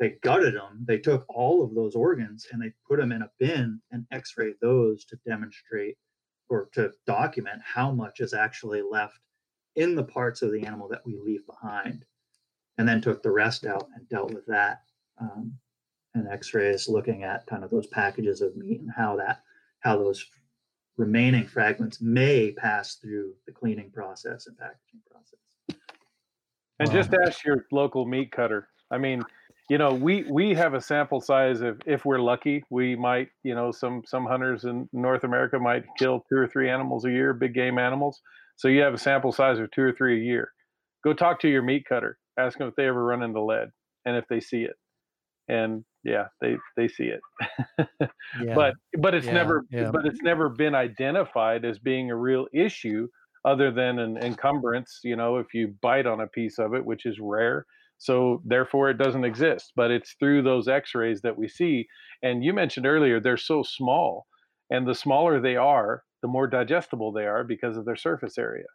they gutted them. They took all of those organs and they put them in a bin and x-rayed those to demonstrate or to document how much is actually left in the parts of the animal that we leave behind. And then took the rest out and dealt with that. Um, and x-rays looking at kind of those packages of meat and how that how those remaining fragments may pass through the cleaning process and packaging process. And Um, just ask your local meat cutter. I mean, you know, we we have a sample size of if we're lucky, we might, you know, some some hunters in North America might kill two or three animals a year, big game animals. So you have a sample size of two or three a year. Go talk to your meat cutter. Ask them if they ever run into lead and if they see it. And yeah, they they see it. yeah. but but it's Yeah, never yeah. but it's never been identified as being a real issue other than an encumbrance you know if you bite on a piece of it which is rare so therefore it doesn't exist but it's through those x-rays that we see and you mentioned earlier they're so small and the smaller they are the more digestible they are because of their surface area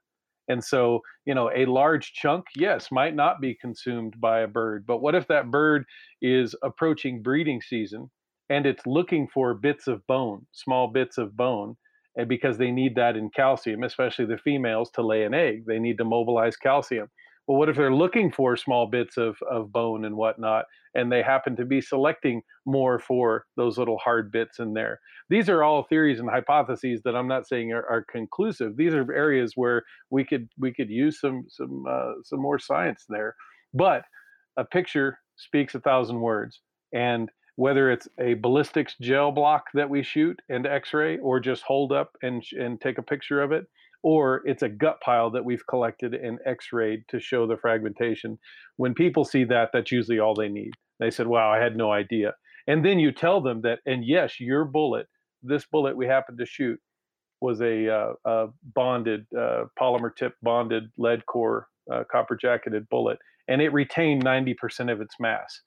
and so, you know, a large chunk, yes, might not be consumed by a bird. But what if that bird is approaching breeding season and it's looking for bits of bone, small bits of bone, and because they need that in calcium, especially the females to lay an egg, they need to mobilize calcium. Well, what if they're looking for small bits of, of bone and whatnot, and they happen to be selecting more for those little hard bits in there? These are all theories and hypotheses that I'm not saying are, are conclusive. These are areas where we could we could use some some uh, some more science there. But a picture speaks a thousand words, and whether it's a ballistics gel block that we shoot and X-ray, or just hold up and and take a picture of it, or it's a gut pile that we've collected and X-rayed to show the fragmentation. When people see that, that's usually all they need. They said, "Wow, I had no idea." And then you tell them that, and yes, your bullet, this bullet we happened to shoot, was a, uh, a bonded uh, polymer tip bonded lead core uh, copper jacketed bullet, and it retained 90% of its mass.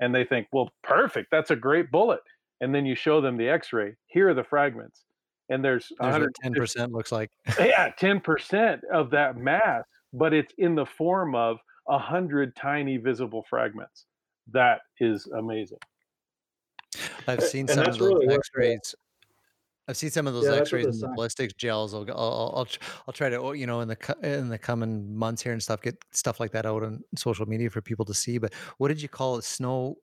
And they think, well, perfect, that's a great bullet. And then you show them the X-ray. Here are the fragments, and there's There's what 150 ten percent looks like. yeah, 10% of that mass, but it's in the form of a hundred tiny visible fragments. That is amazing. I've seen some of those really X-rays. I've seen some of those Yeah, X-rays and the ballistics gels. I'll, I'll, I'll, I'll try to, oh, you know, in the in the coming months here and stuff, get stuff like that out on social media for people to see. But what did you call it? Snow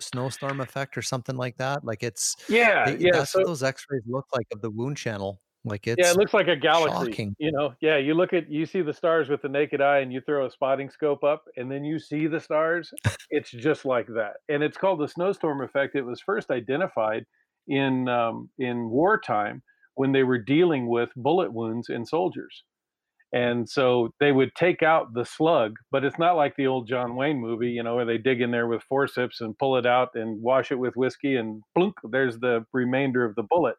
snowstorm effect or something like that? Like it's Yeah, they, yeah. that's So what those X-rays look like of the wound channel. Like it's yeah, it looks like a galaxy. shocking. You know, yeah. You look at you see the stars with the naked eye, and you throw a spotting scope up, and then you see the stars. it's just like that, and it's called the snowstorm effect. It was first identified in um, in wartime when they were dealing with bullet wounds in soldiers. And so they would take out the slug, but it's not like the old John Wayne movie, you know, where they dig in there with forceps and pull it out and wash it with whiskey and plunk, there's the remainder of the bullet.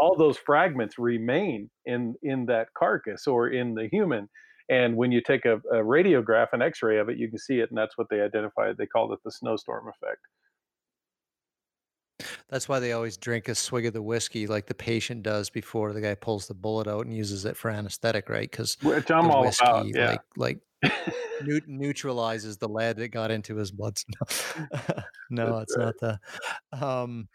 All those fragments remain in in that carcass or in the human. And when you take a, a radiograph, an X-ray of it, you can see it, and that's what they identified. They called it the snowstorm effect. That's why they always drink a swig of the whiskey, like the patient does before the guy pulls the bullet out and uses it for anesthetic, right? Because Which I'm the all whiskey, about. Yeah. like like neu- neutralizes the lead that got into his blood. No, it's not the. Um,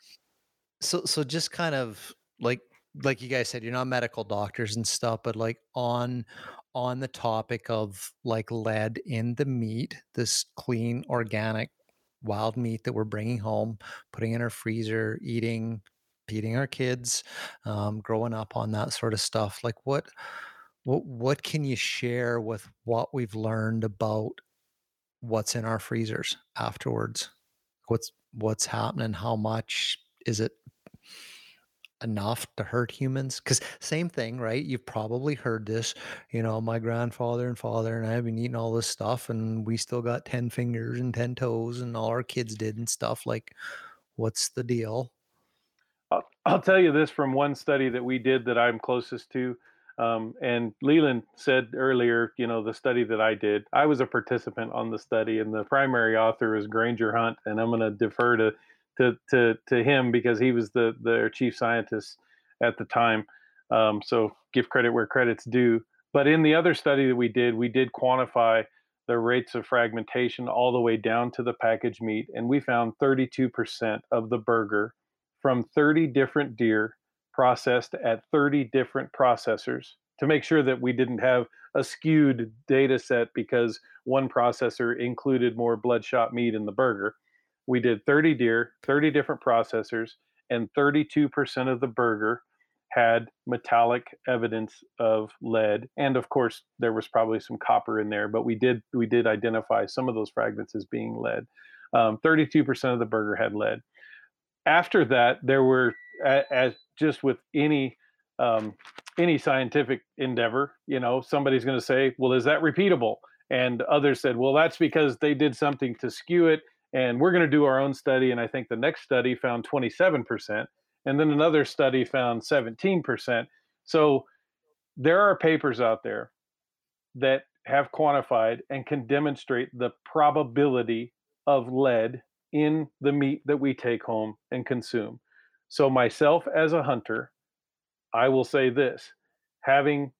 so so just kind of like like you guys said, you're not medical doctors and stuff, but like on on the topic of like lead in the meat, this clean organic wild meat that we're bringing home, putting in our freezer, eating, feeding our kids, um, growing up on that sort of stuff. Like what what what can you share with what we've learned about what's in our freezers afterwards? What's what's happening? How much is it enough to hurt humans? Because same thing, right? You've probably heard this. You know, my grandfather and father and I have been eating all this stuff, and we still got ten fingers and ten toes, and all our kids did and stuff. Like, what's the deal? I'll, I'll tell you this from one study that we did that I'm closest to. Um, and Leland said earlier, you know, the study that I did, I was a participant on the study, and the primary author is Grainger Hunt, and I'm going to defer to, to to to him because he was the the chief scientist at the time. Um, so give credit where credit's due. But in the other study that we did, we did quantify the rates of fragmentation all the way down to the packaged meat, and we found 32% of the burger from 30 different deer processed at 30 different processors to make sure that we didn't have a skewed data set because one processor included more bloodshot meat in the burger. We did 30 deer, 30 different processors, and 32% of the burger had metallic evidence of lead and of course there was probably some copper in there but we did we did identify some of those fragments as being lead. Um, 32% of the burger had lead. After that there were as just with any um, any scientific endeavor you know somebody's going to say well is that repeatable? And others said well that's because they did something to skew it and we're going to do our own study and i think the next study found 27% and then another study found 17%. So there are papers out there that have quantified and can demonstrate the probability of lead in the meat that we take home and consume. So, myself as a hunter, I will say this having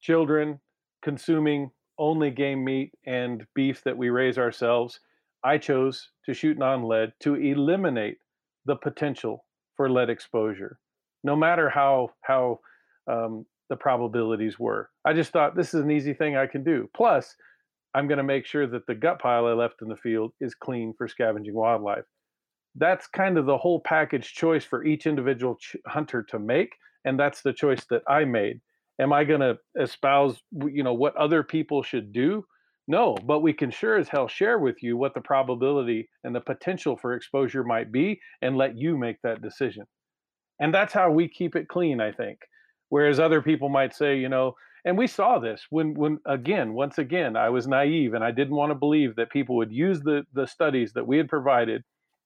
children consuming only game meat and beef that we raise ourselves, I chose to shoot non lead to eliminate the potential for lead exposure, no matter how how um, the probabilities were. I just thought this is an easy thing I can do. Plus, I'm going to make sure that the gut pile I left in the field is clean for scavenging wildlife. That's kind of the whole package choice for each individual ch- hunter to make, and that's the choice that I made. Am I going to espouse, you know, what other people should do? No, but we can sure as hell share with you what the probability and the potential for exposure might be and let you make that decision. And that's how we keep it clean, I think. Whereas other people might say, you know, and we saw this when when again, once again, I was naive and I didn't want to believe that people would use the the studies that we had provided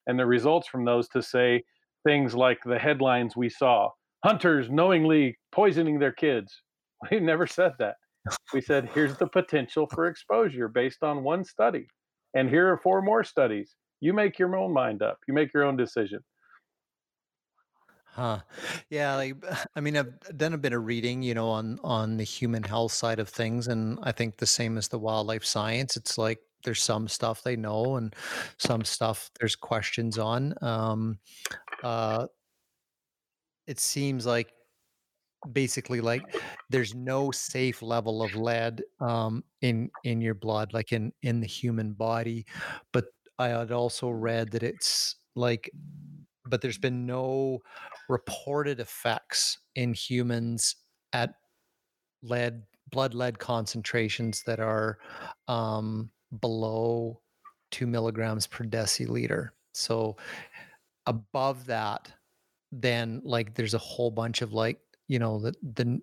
and the results from those to say things like the headlines we saw, hunters knowingly poisoning their kids. We never said that we said, here's the potential for exposure based on one study. And here are four more studies. You make your own mind up, you make your own decision. Huh. Yeah, like I mean I've done a bit of reading, you know, on on the human health side of things and I think the same as the wildlife science, it's like there's some stuff they know and some stuff there's questions on. Um uh it seems like basically like there's no safe level of lead um, in in your blood like in in the human body but i had also read that it's like but there's been no reported effects in humans at lead blood lead concentrations that are um, below two milligrams per deciliter. So above that then like there's a whole bunch of like you know the the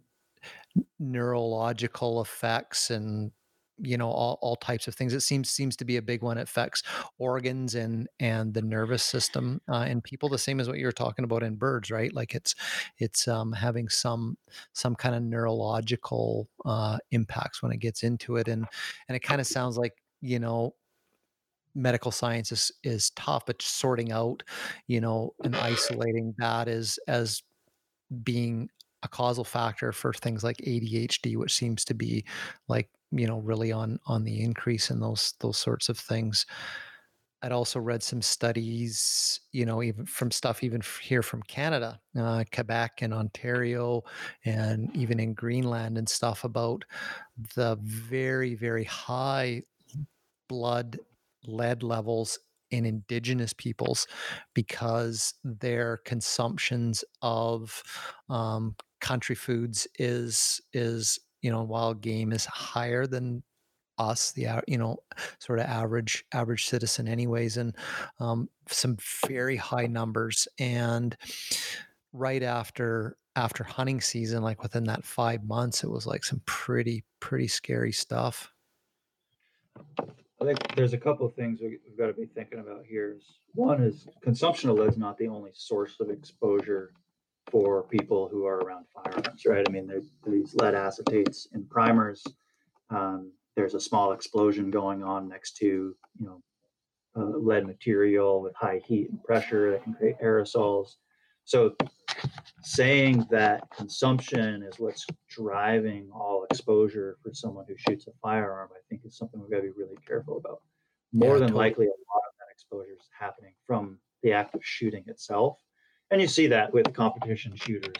neurological effects and you know all, all types of things. It seems seems to be a big one. It affects organs and and the nervous system uh, in people the same as what you were talking about in birds right? Like it's it's um, having some some kind of neurological uh, impacts when it gets into it. And and it kind of sounds like you know medical science is is tough but sorting out you know and isolating that as as being a causal factor for things like ADHD, which seems to be like you know really on on the increase in those those sorts of things. I'd also read some studies, you know, even from stuff even here from Canada, uh, Quebec and Ontario, and even in Greenland and stuff about the very very high blood lead levels in indigenous peoples because their consumptions of um, country foods is is you know wild game is higher than us the you know sort of average average citizen anyways and um, some very high numbers and right after after hunting season like within that five months it was like some pretty pretty scary stuff. I think there's a couple of things we've got to be thinking about here one is consumption of lead is not the only source of exposure for people who are around firearms, right? I mean, there's these lead acetates in primers. Um, there's a small explosion going on next to, you know, uh, lead material with high heat and pressure that can create aerosols. So, saying that consumption is what's driving all exposure for someone who shoots a firearm, I think is something we've got to be really careful about. More yeah, than totally. likely, a lot of that exposure is happening from the act of shooting itself and you see that with competition shooters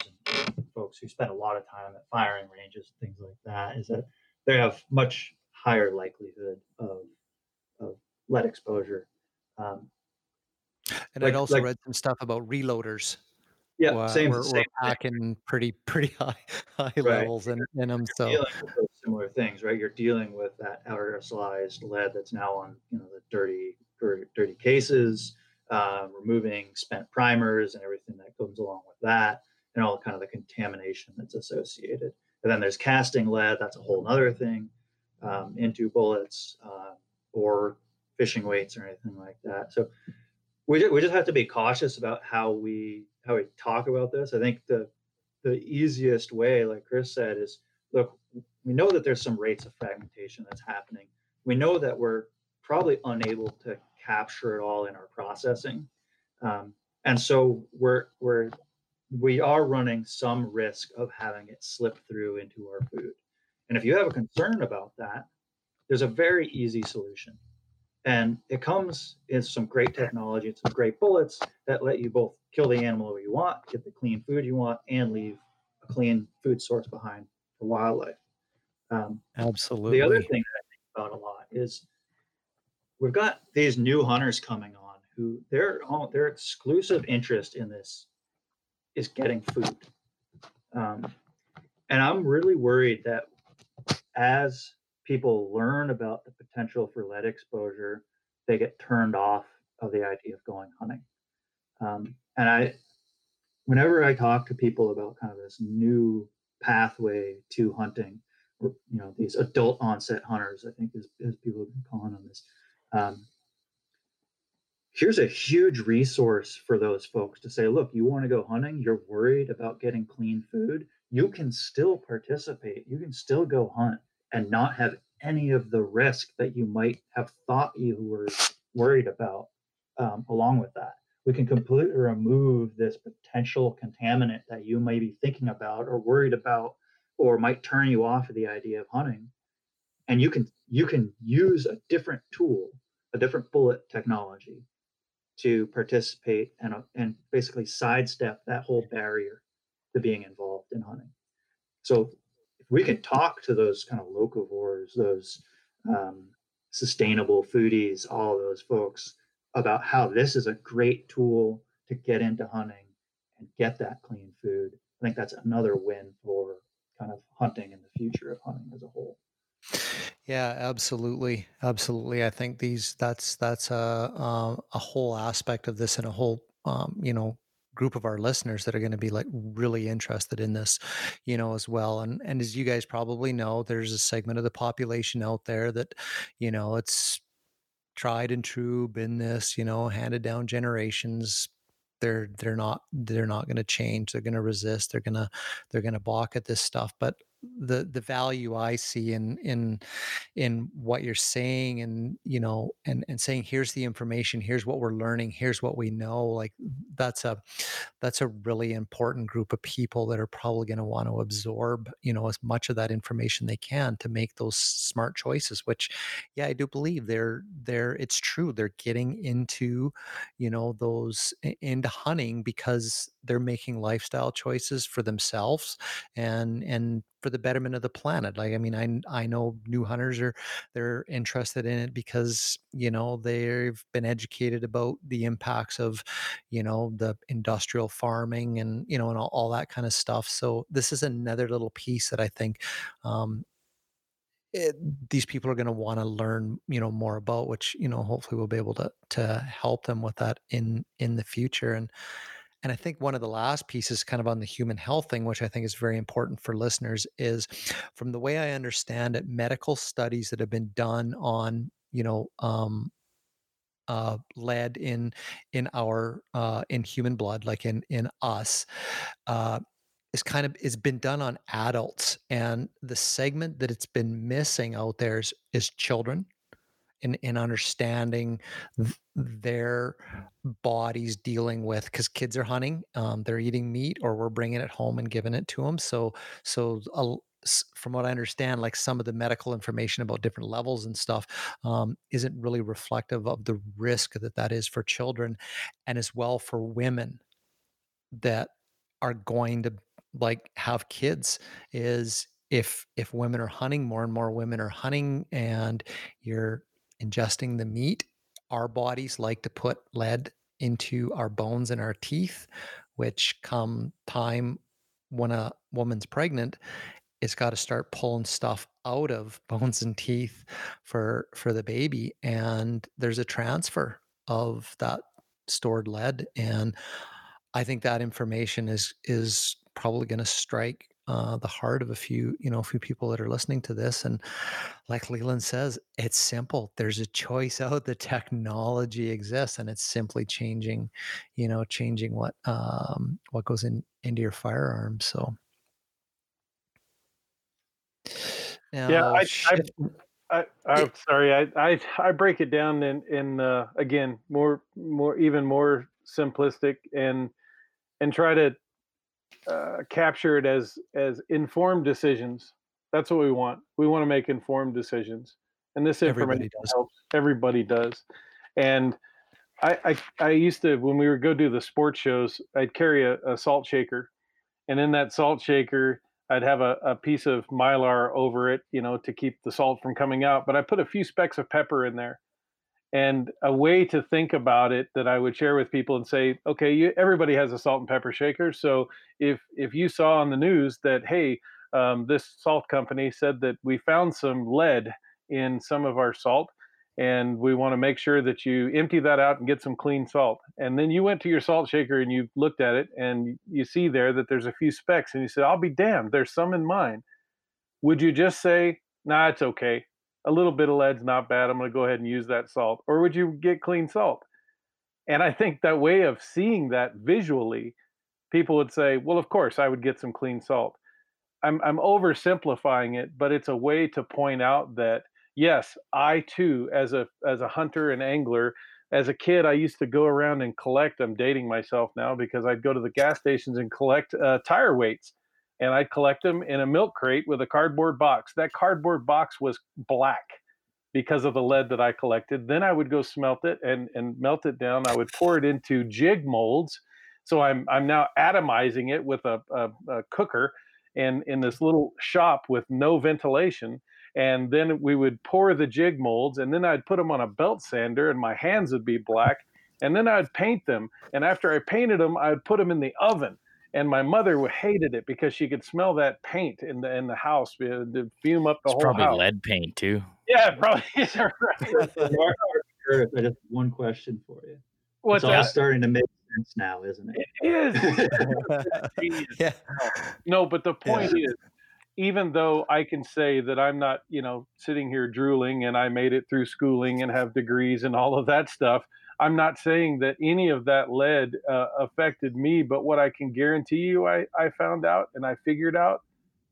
and folks who spend a lot of time at firing ranges and things like that is that they have much higher likelihood of, of lead exposure um, and like, i'd also like, read some stuff about reloaders Yeah, same, we're, same we're packing pretty pretty high high Right. levels in, in them. you're So dealing with those similar things, right? You're dealing with that aerosolized lead that's now on, you know, the dirty, dirty, dirty cases, uh, removing spent primers and everything that comes along with that, and all kind of the contamination that's associated. And then there's casting lead. That's a whole other thing um, into bullets uh, or fishing weights or anything like that. So we, we just have to be cautious about how we how we talk about this. I think the the easiest way, like Chris said, is look, we know that there's some rates of fragmentation that's happening. We know that we're probably unable to capture it all in our processing, um, and so we're we're we are running some risk of having it slip through into our food. And if you have a concern about that, there's a very easy solution. And it comes in some great technology, it's some great bullets that let you both kill the animal you want, get the clean food you want, and leave a clean food source behind for wildlife. Um, absolutely. the other thing that I think about a lot is we've got these new hunters coming on who their their exclusive interest in this is getting food. Um, and I'm really worried that as people learn about the potential for lead exposure, they get turned off of the idea of going hunting. Um, and I, whenever I talk to people about kind of this new pathway to hunting, you know, these adult onset hunters, I think as people have been calling them this. Um, here's a huge resource for those folks to say, look, you want to go hunting, you're worried about getting clean food, you can still participate, you can still go hunt and not have any of the risk that you might have thought you were worried about um, along with that. We can completely remove this potential contaminant that you may be thinking about or worried about or might turn you off of the idea of hunting. And you can you can use a different tool, a different bullet technology to participate and, uh, and basically sidestep that whole barrier to being involved in hunting. So if we can talk to those kind of locavores, those um, sustainable foodies, all those folks about how this is a great tool to get into hunting and get that clean food. I think that's another win for kind of hunting and the future of hunting as a whole. Yeah, absolutely, absolutely. I think these that's that's a a, a whole aspect of this and a whole um, you know group of our listeners that are going to be like really interested in this, you know, as well. And and as you guys probably know, there's a segment of the population out there that, you know, it's tried and true, been this, you know, handed down generations, they're they're not they're not going to change they're going to resist they're going to they're going to balk at this stuff but the the value i see in in in what you're saying and you know and and saying here's the information here's what we're learning here's what we know like that's a that's a really important group of people that are probably going to want to absorb you know as much of that information they can to make those smart choices which yeah i do believe they're they're it's true they're getting into you know those into hunting because they're making lifestyle choices for themselves and and for the betterment of the planet like i mean i i know new hunters are they're interested in it because you know they've been educated about the impacts of you know the industrial farming and you know and all, all that kind of stuff. So this is another little piece that i think um, it, these people are going to want to learn you know more about which you know hopefully we'll be able to to help them with that in in the future. And and i think one of the last pieces kind of on the human health thing which i think is very important for listeners is from the way i understand it medical studies that have been done on you know um uh, lead in in our uh, in human blood, like in in us, uh, is kind of has been done on adults. And the segment that it's been missing out there is, is children in in understanding th- their bodies dealing with because kids are hunting um, they're eating meat or we're bringing it home and giving it to them so so a, from what I understand, like some of the medical information about different levels and stuff um, isn't really reflective of the risk that that is for children and as well for women that are going to like have kids is if if women are hunting more and more women are hunting and you're ingesting the meat our bodies like to put lead into our bones and our teeth which come time when a woman's pregnant, it's got to start pulling stuff out of bones and teeth for for the baby and there's a transfer of that stored lead and i think that information is is probably going to strike uh, the heart of a few you know a few people that are listening to this and like leland says it's simple. There's a choice out. The technology exists and it's simply changing you know changing what um what goes in into your firearm so. Now, yeah, I, I, I, am sorry. I, I, I break it down in, in uh, again more, more, even more simplistic, and and try to uh, capture it as as informed decisions. That's what we want. We want to make informed decisions, and this information Everybody helps. Everybody does, and. I, I, I used to when we would go do the sports shows, I'd carry a, a salt shaker, and in that salt shaker, I'd have a, a piece of mylar over it, you know, to keep the salt from coming out. But I put a few specks of pepper in there. And a way to think about it that I would share with people and say, okay, you, everybody has a salt and pepper shaker. So if if you saw on the news that hey, um, this salt company said that we found some lead in some of our salt, and we want to make sure that you empty that out and get some clean salt. And then you went to your salt shaker and you looked at it and you see there that there's a few specks and you said, I'll be damned, there's some in mine. Would you just say, nah, it's okay. A little bit of lead's not bad. I'm going to go ahead and use that salt. Or would you get clean salt? And I think that way of seeing that visually, people would say, well, of course, I would get some clean salt. I'm, I'm oversimplifying it, but it's a way to point out that yes, I too, as a as a hunter and angler, as a kid, I used to go around and collect. I'm dating myself now because I'd go to the gas stations and collect uh, tire weights, and I'd collect them in a milk crate with a cardboard box. That cardboard box was black because of the lead that I collected. Then I would go smelt it and and melt it down. I would pour it into jig molds. So I'm I'm now atomizing it with a, a, a cooker and in this little shop with no ventilation and then we would pour the jig molds and then i'd put them on a belt sander and my hands would be black and then i'd paint them and after i painted them i'd put them in the oven and my mother hated it because she could smell that paint in the in the house the uh, fume up the it's whole probably house. lead paint too yeah probably I just one question for you. What's it's all starting to make sense now, isn't it? It is. yeah. No, but the point yeah. is, even though I can say that I'm not, you know, sitting here drooling and I made it through schooling and have degrees and all of that stuff, I'm not saying that any of that lead uh, affected me. But what I can guarantee you, I, I found out and I figured out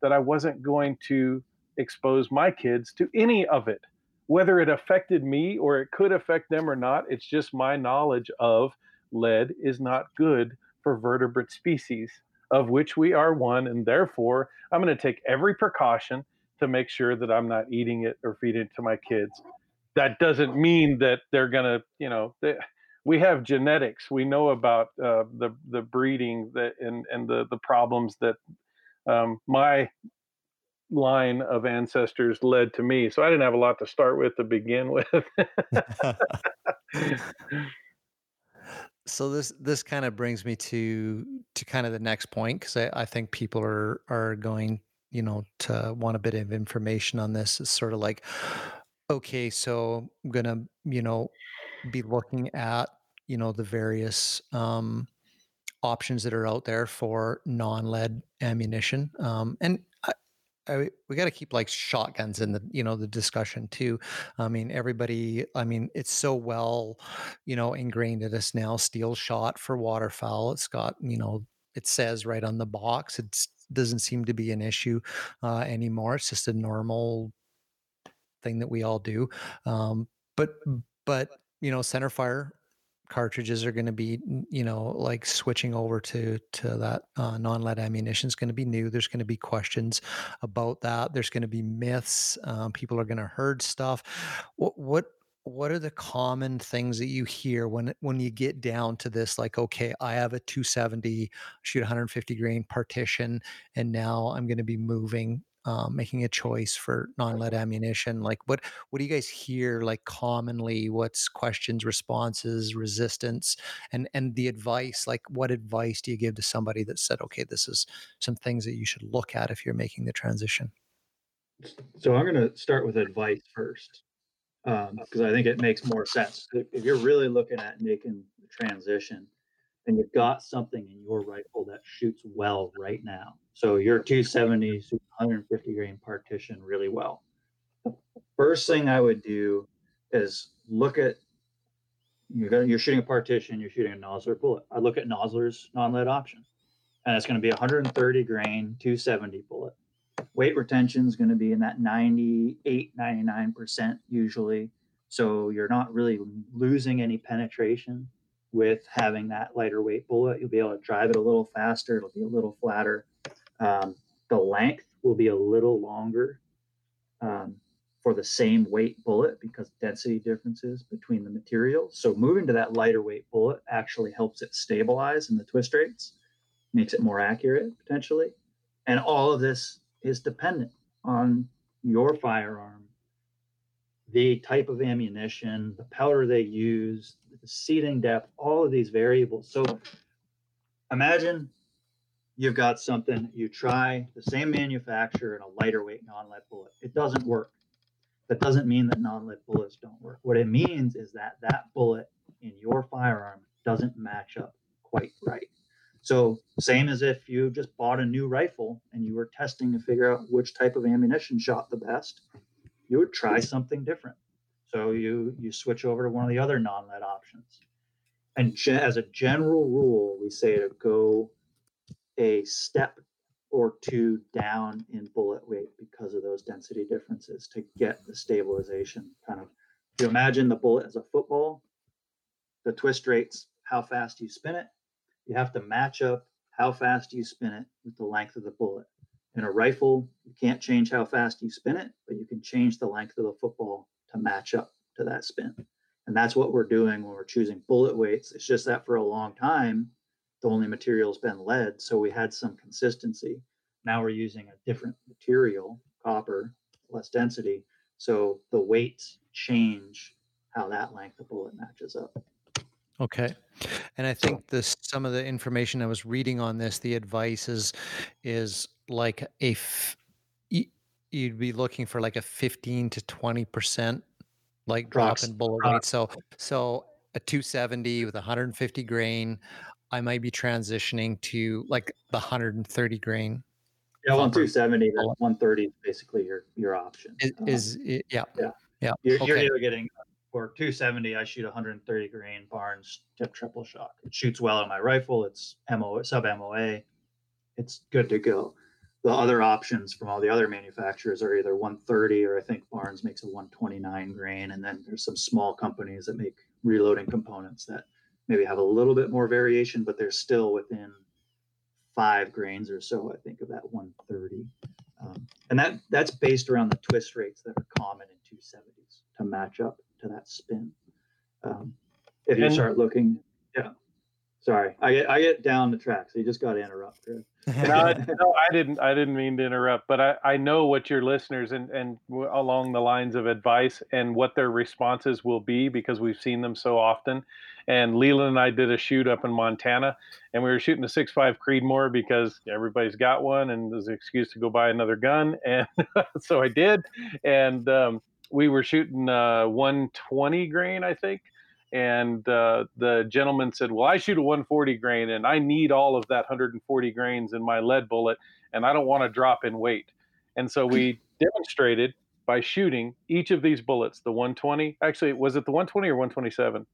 that I wasn't going to expose my kids to any of it. Whether it affected me or it could affect them or not, it's just my knowledge of lead is not good for vertebrate species of which we are one. And therefore, I'm going to take every precaution to make sure that I'm not eating it or feeding it to my kids. That doesn't mean that they're going to, you know, they, we have genetics. We know about uh, the the breeding that and and the the problems that um, my line of ancestors led to me. So I didn't have a lot to start with to begin with. so this this kind of brings me to to kind of the next point because I, I think people are are going you know to want a bit of information on this it's sort of like okay so i'm gonna you know be looking at you know the various um options that are out there for non-lead ammunition um and I, we got to keep like shotguns in the you know the discussion too. I mean, everybody. I mean, it's so well, you know, ingrained in us now. Steel shot for waterfowl. It's got you know, it says right on the box. It doesn't seem to be an issue uh, anymore. It's just a normal thing that we all do. Um, but but you know, center fire cartridges are going to be you know like switching over to to that uh, non-lead ammunition is going to be new there's going to be questions about that there's going to be myths um, people are going to heard stuff what what what are the common things that you hear when when you get down to this like okay i have a 270 shoot 150 grain partition and now i'm going to be moving um, making a choice for non-lead ammunition like what what do you guys hear like commonly? What's questions responses resistance? And and the advice like what advice do you give to somebody that said okay this is some things that you should look at if you're making the transition? So i'm going to start with advice first because um, i think it makes more sense. If you're really looking at making the transition and you've got something in your rifle that shoots well right now. So your 270, 150 grain partition really well. First thing I would do is look at you're, you're shooting a partition, you're shooting a Nosler bullet. I look at Nosler's non-lead option, and it's going to be 130 grain, 270 bullet. Weight retention is going to be in that 98, 99% usually. So you're not really losing any penetration with having that lighter weight bullet. You'll be able to drive it a little faster. It'll be a little flatter. Um, the length will be a little longer um, for the same weight bullet because density differences between the materials. So moving to that lighter weight bullet actually helps it stabilize in the twist rates, makes it more accurate potentially. And all of this is dependent on your firearm the type of ammunition, the powder they use, the seating depth, all of these variables. So imagine you've got something, you try the same manufacturer and a lighter weight non-lead bullet. It doesn't work. That doesn't mean that non-lead bullets don't work. What it means is that that bullet in your firearm doesn't match up quite right. So same as if you just bought a new rifle and you were testing to figure out which type of ammunition shot the best you would try something different. So you you switch over to one of the other non-lead options. And ge- as a general rule, we say to go a step or two down in bullet weight because of those density differences to get the stabilization kind of. If you imagine the bullet as a football, the twist rates, how fast you spin it, you have to match up how fast you spin it with the length of the bullet. In a rifle, you can't change how fast you spin it, but you can change the length of the football to match up to that spin. And that's what we're doing when we're choosing bullet weights. It's just that for a long time, the only material's been lead. So we had some consistency. Now we're using a different material, copper, less density. So the weights change how that length of bullet matches up. Okay. And I think this some of the information I was reading on this, the advice is is like a f- you'd be looking for like a 15 to 20 percent like drop in bullet weight so so a 270 with 150 grain i might be transitioning to like the 130 grain yeah well 270 to 130 is basically your your option. Is, um, is yeah yeah. yeah you're, okay. you're either getting for 270 i shoot 130 grain barnes tip triple shock. It shoots well on my rifle it's mo sub moa it's good to go the other options from all the other manufacturers are either 130 or I think Barnes makes a 129 grain. And then there's some small companies that make reloading components that maybe have a little bit more variation, but they're still within five grains or so, I think, of that 130. Um, and that that's based around the twist rates that are common in 270s to match up to that spin. Um, if you start looking, yeah. Sorry, I get I get down the track, so you just got to interrupt, Chris. no, no, I didn't. I didn't mean to interrupt, but I, I know what your listeners and and along the lines of advice and what their responses will be because we've seen them so often. And Leland and I did a shoot up in Montana, and we were shooting a six five Creedmoor because everybody's got one, and there's an excuse to go buy another gun, and so I did. And um, we were shooting uh, 120 grain, I think and uh, the gentleman said, "Well, I shoot a 140 grain, and I need all of that 140 grains in my lead bullet, and I don't want to drop in weight." And so we demonstrated by shooting each of these bullets, the 120. Actually, was it the 120 or 127?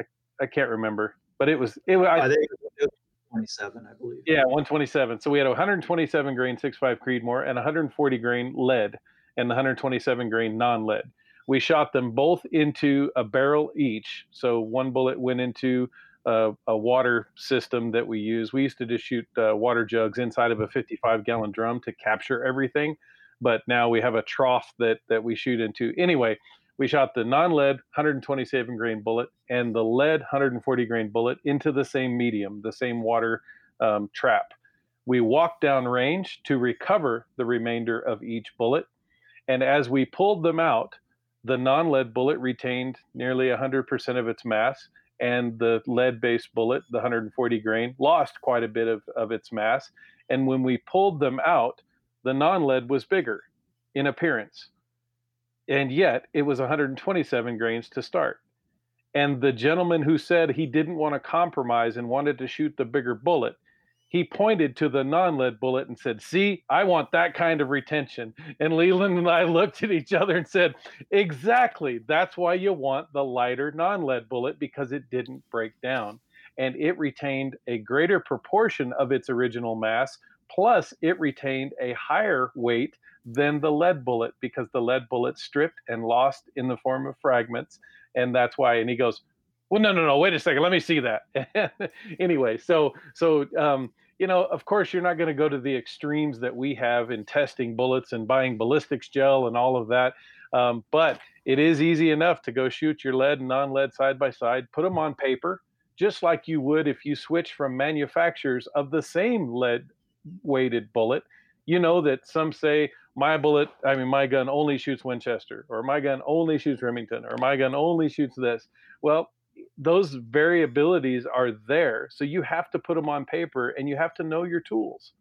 I, I can't remember, but it was it. I, I think it was 127, I believe. Yeah, 127. So we had a 127 grain 6.5 Creedmoor and 140 grain lead, and the 127 grain non-lead we shot them both into a barrel each. So one bullet went into a, a water system that we use. We used to just shoot uh, water jugs inside of a 55 gallon drum to capture everything, but now we have a trough that that we shoot into. Anyway, we shot the non-lead 127 grain bullet and the lead 140 grain bullet into the same medium, the same water um, trap. We walked down range to recover the remainder of each bullet. And as we pulled them out, the non lead bullet retained nearly 100% of its mass, and the lead based bullet, the 140 grain, lost quite a bit of, of its mass. And when we pulled them out, the non lead was bigger in appearance. And yet it was 127 grains to start. And the gentleman who said he didn't want to compromise and wanted to shoot the bigger bullet, he pointed to the non lead bullet and said, See, I want that kind of retention. And Leland and I looked at each other and said, Exactly. That's why you want the lighter non lead bullet because it didn't break down. And it retained a greater proportion of its original mass, plus, it retained a higher weight than the lead bullet because the lead bullet stripped and lost in the form of fragments and that's why. And he goes, well, no, no, no, wait a second, let me see that. anyway, so so um, you know, of course, you're not going to go to the extremes that we have in testing bullets and buying ballistics gel and all of that. Um, but it is easy enough to go shoot your lead and non-lead side by side, put them on paper, just like you would if you switch from manufacturers of the same lead weighted bullet. You know that some say, my bullet, I mean, my gun only shoots Winchester, or my gun only shoots Remington, or my gun only shoots this. Well, those variabilities are there. So you have to put them on paper and you have to know your tools.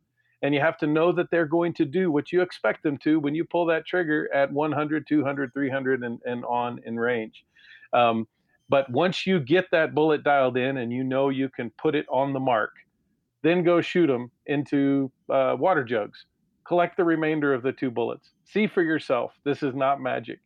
And you have to know that they're going to do what you expect them to when you pull that trigger at 100, 200, 300, and, and on in range. Um, but once you get that bullet dialed in and you know you can put it on the mark, then go shoot them into uh, water jugs collect the remainder of the two bullets. See for yourself. This is not magic.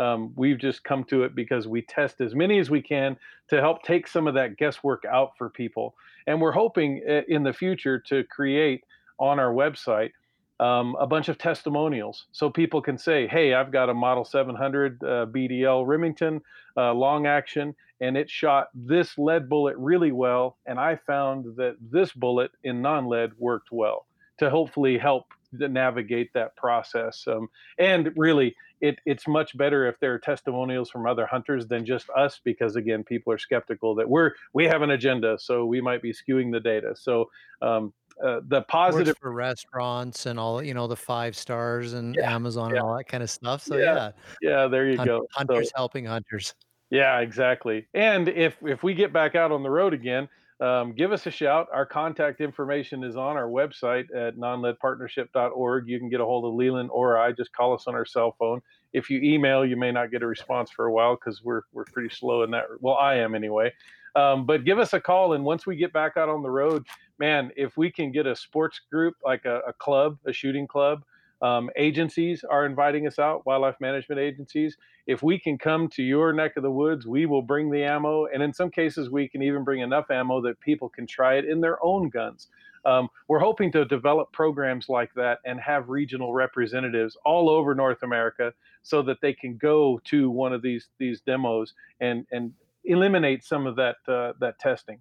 Um, we've just come to it because we test as many as we can to help take some of that guesswork out for people. And we're hoping uh, in the future to create on our website um, a bunch of testimonials so people can say, hey, I've got a Model 700 uh, BDL Remington uh, long action, and it shot this lead bullet really well. And I found that this bullet in non lead worked well to hopefully help navigate that process. Um, and really, it, it's much better if there are testimonials from other hunters than just us, because again, people are skeptical that we're we have an agenda, so we might be skewing the data. So um, uh, the positive Works for restaurants and all you know the five stars and yeah, Amazon yeah. and all that kind of stuff. So yeah, yeah, yeah there you go. Hunters so, helping hunters. Yeah, exactly. And if if we get back out on the road again, um, give us a shout. Our contact information is on our website at nonleadpartnership.org. You can get a hold of Leland or I. Just call us on our cell phone. If you email, you may not get a response for a while because we're we're pretty slow in that. Well, I am anyway. Um, but give us a call, and once we get back out on the road, man, if we can get a sports group like a, a club, a shooting club, um, agencies are inviting us out, wildlife management agencies. If we can come to your neck of the woods, we will bring the ammo. And in some cases, we can even bring enough ammo that people can try it in their own guns. Um, we're hoping to develop programs like that and have regional representatives all over North America so that they can go to one of these these demos and and eliminate some of that uh, that testing.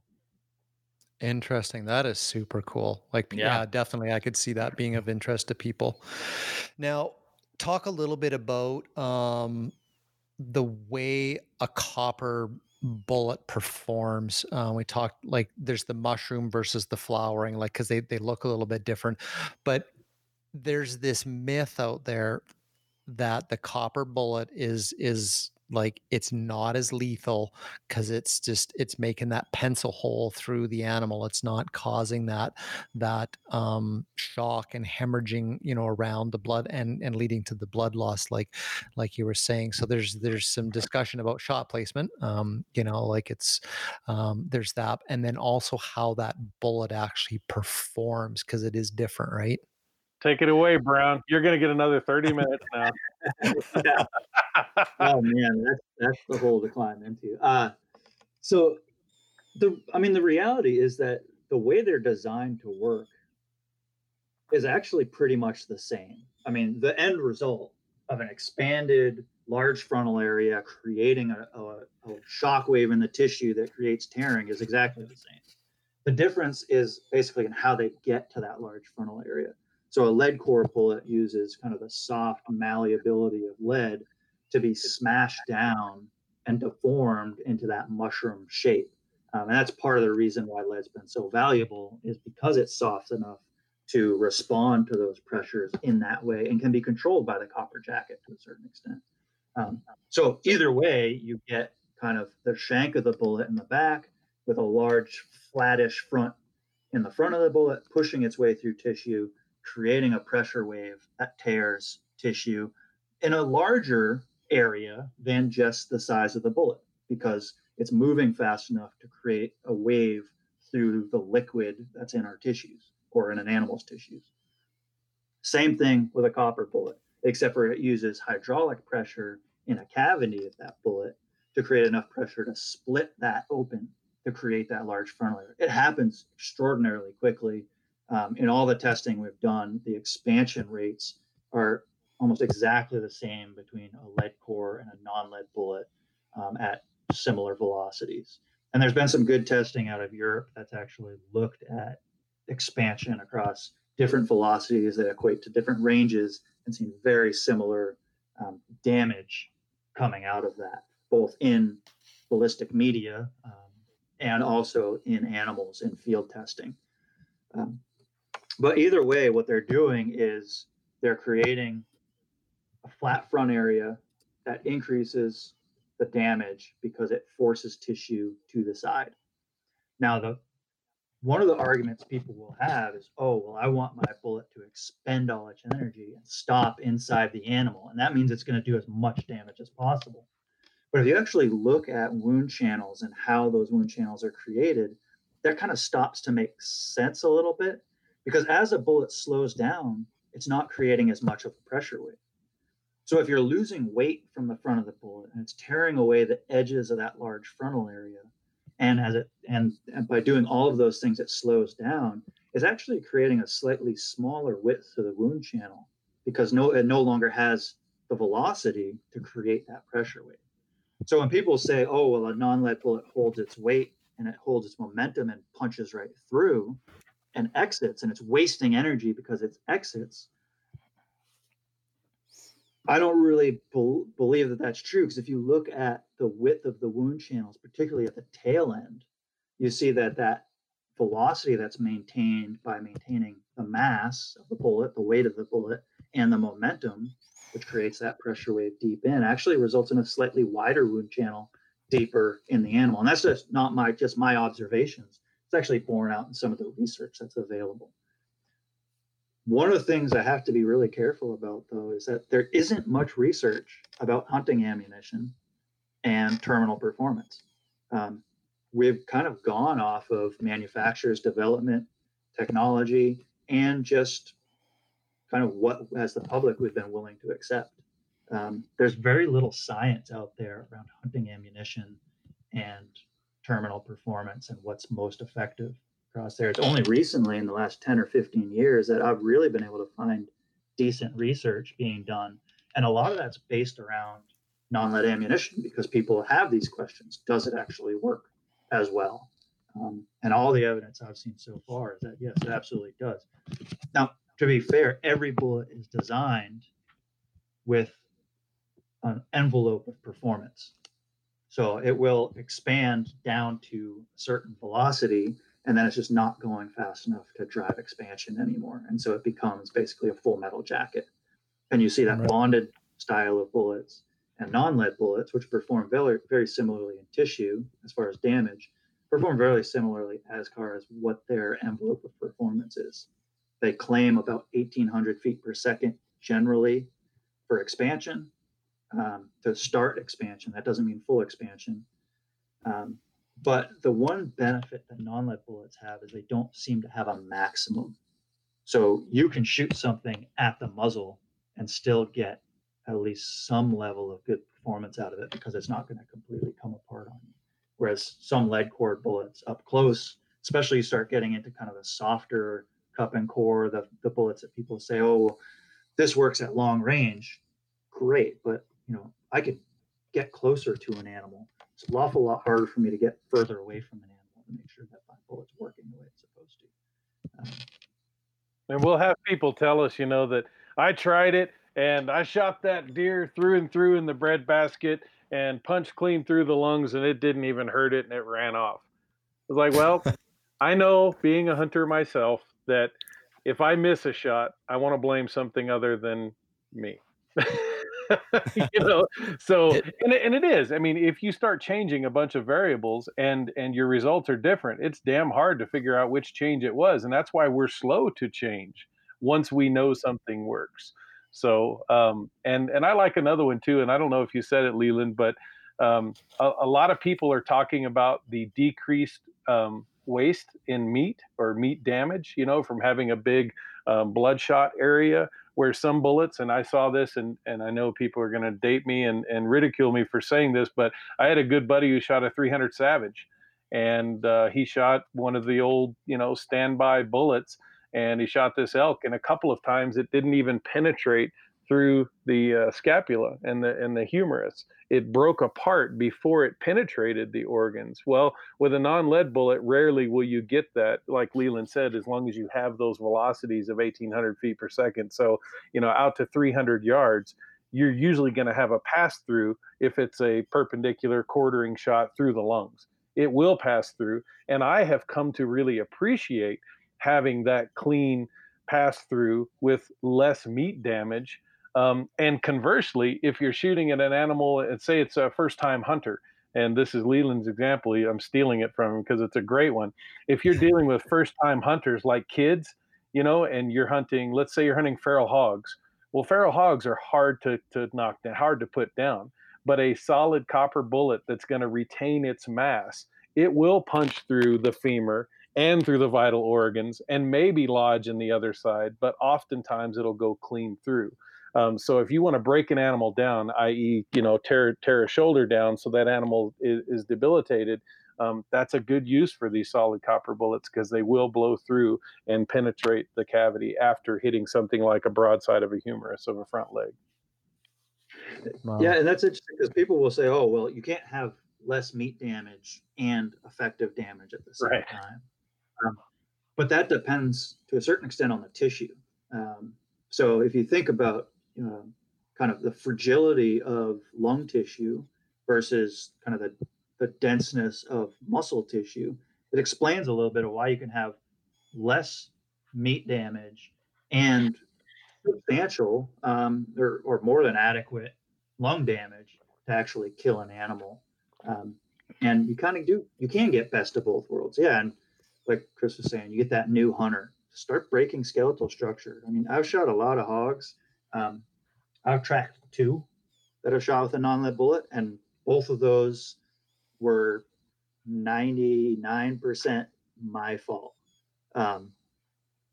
Interesting. That is super cool. Like, yeah. yeah, definitely. I could see that being of interest to people. Now, talk a little bit about um, the way a copper bullet performs. Uh, we talked like there's the mushroom versus the flowering, like because they they look a little bit different, but there's this myth out there that the copper bullet is is like it's not as lethal because it's just it's making that pencil hole through the animal. It's not causing that that um shock and hemorrhaging you know around the blood and and leading to the blood loss like like you were saying. So there's there's some discussion about shot placement um you know like it's um there's that and then also how that bullet actually performs because it is different right Take it away, Brown. You're going to get another 30 minutes now. oh man, that's that's the hole to climb into. Uh, so the I mean the reality is that the way they're designed to work is actually pretty much the same. I mean, the end result of an expanded large frontal area creating a, a, a shock wave in the tissue that creates tearing is exactly the same. The difference is basically in how they get to that large frontal area. So a lead core bullet uses kind of the soft malleability of lead to be smashed down and deformed into that mushroom shape. Um, and that's part of the reason why lead's been so valuable is because it's soft enough to respond to those pressures in that way and can be controlled by the copper jacket to a certain extent. Um, so either way, you get kind of the shank of the bullet in the back with a large flattish front in the front of the bullet, pushing its way through tissue, creating a pressure wave that tears tissue in a larger area than just the size of the bullet because it's moving fast enough to create a wave through the liquid that's in our tissues or in an animal's tissues. Same thing with a copper bullet, except for it uses hydraulic pressure in a cavity of that bullet to create enough pressure to split that open to create that large area. It happens extraordinarily quickly. Um, in all the testing we've done, the expansion rates are almost exactly the same between a lead core and a non-lead bullet um, at similar velocities. And there's been some good testing out of Europe that's actually looked at expansion across different velocities that equate to different ranges and seen very similar um, damage coming out of that, both in ballistic media um, and also in animals in field testing. Um, but either way, what they're doing is they're creating a flat front area that increases the damage because it forces tissue to the side. Now, the one of the arguments people will have is, oh, well, I want my bullet to expend all its energy and stop inside the animal. And that means it's going to do as much damage as possible. But if you actually look at wound channels and how those wound channels are created, that kind of stops to make sense a little bit because as a bullet slows down, it's not creating as much of a pressure wave. So if you're losing weight from the front of the bullet and it's tearing away the edges of that large frontal area, and as it and, and by doing all of those things it slows down is actually creating a slightly smaller width to the wound channel because no it no longer has the velocity to create that pressure wave so when people say oh well a non-lead bullet holds its weight and it holds its momentum and punches right through and exits and it's wasting energy because it exits I don't really be- believe that that's true because if you look at the width of the wound channels, particularly at the tail end, you see that that velocity that's maintained by maintaining the mass of the bullet, the weight of the bullet, and the momentum, which creates that pressure wave deep in, actually results in a slightly wider wound channel deeper in the animal. And that's just not my just my observations. It's actually borne out in some of the research that's available. One of the things I have to be really careful about, though, is that there isn't much research about hunting ammunition and terminal performance. Um, we've kind of gone off of manufacturers' development, technology, and just kind of what, as the public, we've been willing to accept. Um, there's very little science out there around hunting ammunition and terminal performance and what's most effective across there. It's only recently in the last 10 or 15 years that I've really been able to find decent research being done. And a lot of that's based around non lead ammunition because people have these questions Does it actually work as well? Um, and all the evidence I've seen so far is that yes, it absolutely does. Now, to be fair, every bullet is designed with an envelope of performance. So it will expand down to a certain velocity and then it's just not going fast enough to drive expansion anymore. And so it becomes basically a full metal jacket. And you see that right. bonded style of bullets and non-lead bullets, which perform very, very similarly in tissue as far as damage, perform very similarly as far as what their envelope of performance is. They claim about 1,800 feet per second generally for expansion. Um, to start expansion, that doesn't mean full expansion. Um, but the one benefit that non-lead bullets have is they don't seem to have a maximum. So you can shoot something at the muzzle and still get at least some level of good performance out of it because it's not going to completely come apart on you. Whereas some lead core bullets up close, especially you start getting into kind of the softer cup and core, the, the bullets that people say, oh, this works at long range. Great. But, you know, I could get closer to an animal it's an awful lot harder for me to get further away from an animal to make sure that my bullet's working the way it's supposed to. Um, and we'll have people tell us, you know, that I tried it and I shot that deer through and through in the bread basket and punched clean through the lungs and it didn't even hurt it and it ran off. I was like, well, I know being a hunter myself that if I miss a shot, I want to blame something other than me. you know, so and it, and it is. I mean, if you start changing a bunch of variables and and your results are different, it's damn hard to figure out which change it was, and that's why we're slow to change once we know something works. So, um, and and I like another one too, and I don't know if you said it, Leland, but um, a, a, lot of people are talking about the decreased um, waste in meat or meat damage, you know, from having a big um, bloodshot area where some bullets, and I saw this, and, and I know people are going to date me and, and ridicule me for saying this, but I had a good buddy who shot a 300 Savage, and uh, he shot one of the old, you know, standby bullets, and he shot this elk, and a couple of times it didn't even penetrate through the uh, scapula and the and the humerus. It broke apart before it penetrated the organs. Well, with a non-lead bullet, rarely will you get that. Like Leland said, as long as you have those velocities of 1,800 feet per second, so you know out to 300 yards, you're usually going to have a pass through if it's a perpendicular quartering shot through the lungs. It will pass through, and I have come to really appreciate having that clean pass through with less meat damage um, and conversely, if you're shooting at an animal, and say it's a first time hunter, and this is Leland's example, I'm stealing it from him because it's a great one. If you're dealing with first time hunters like kids, you know, and you're hunting, let's say you're hunting feral hogs. Well, feral hogs are hard to, to knock down, hard to put down, but a solid copper bullet that's going to retain its mass, it will punch through the femur and through the vital organs and maybe lodge in the other side, but oftentimes it'll go clean through. Um, so if you want to break an animal down, i.e., you know, tear tear a shoulder down so that animal is, is debilitated, um, that's a good use for these solid copper bullets because they will blow through and penetrate the cavity after hitting something like a broadside of a humerus of a front leg. Wow. Yeah, and that's interesting because people will say, "Oh, well, you can't have less meat damage and effective damage at the same right. time." Um, but that depends to a certain extent on the tissue. Um, so if you think about uh, kind of the fragility of lung tissue versus kind of the, the denseness of muscle tissue. It explains a little bit of why you can have less meat damage and substantial um, or, or more than adequate lung damage to actually kill an animal. Um, and you kind of do, you can get best of both worlds. Yeah. And like Chris was saying, you get that new hunter, start breaking skeletal structure. I mean, I've shot a lot of hogs. Um, I've tracked two that have shot with a non-lead bullet, and both of those were 99% my fault. Um,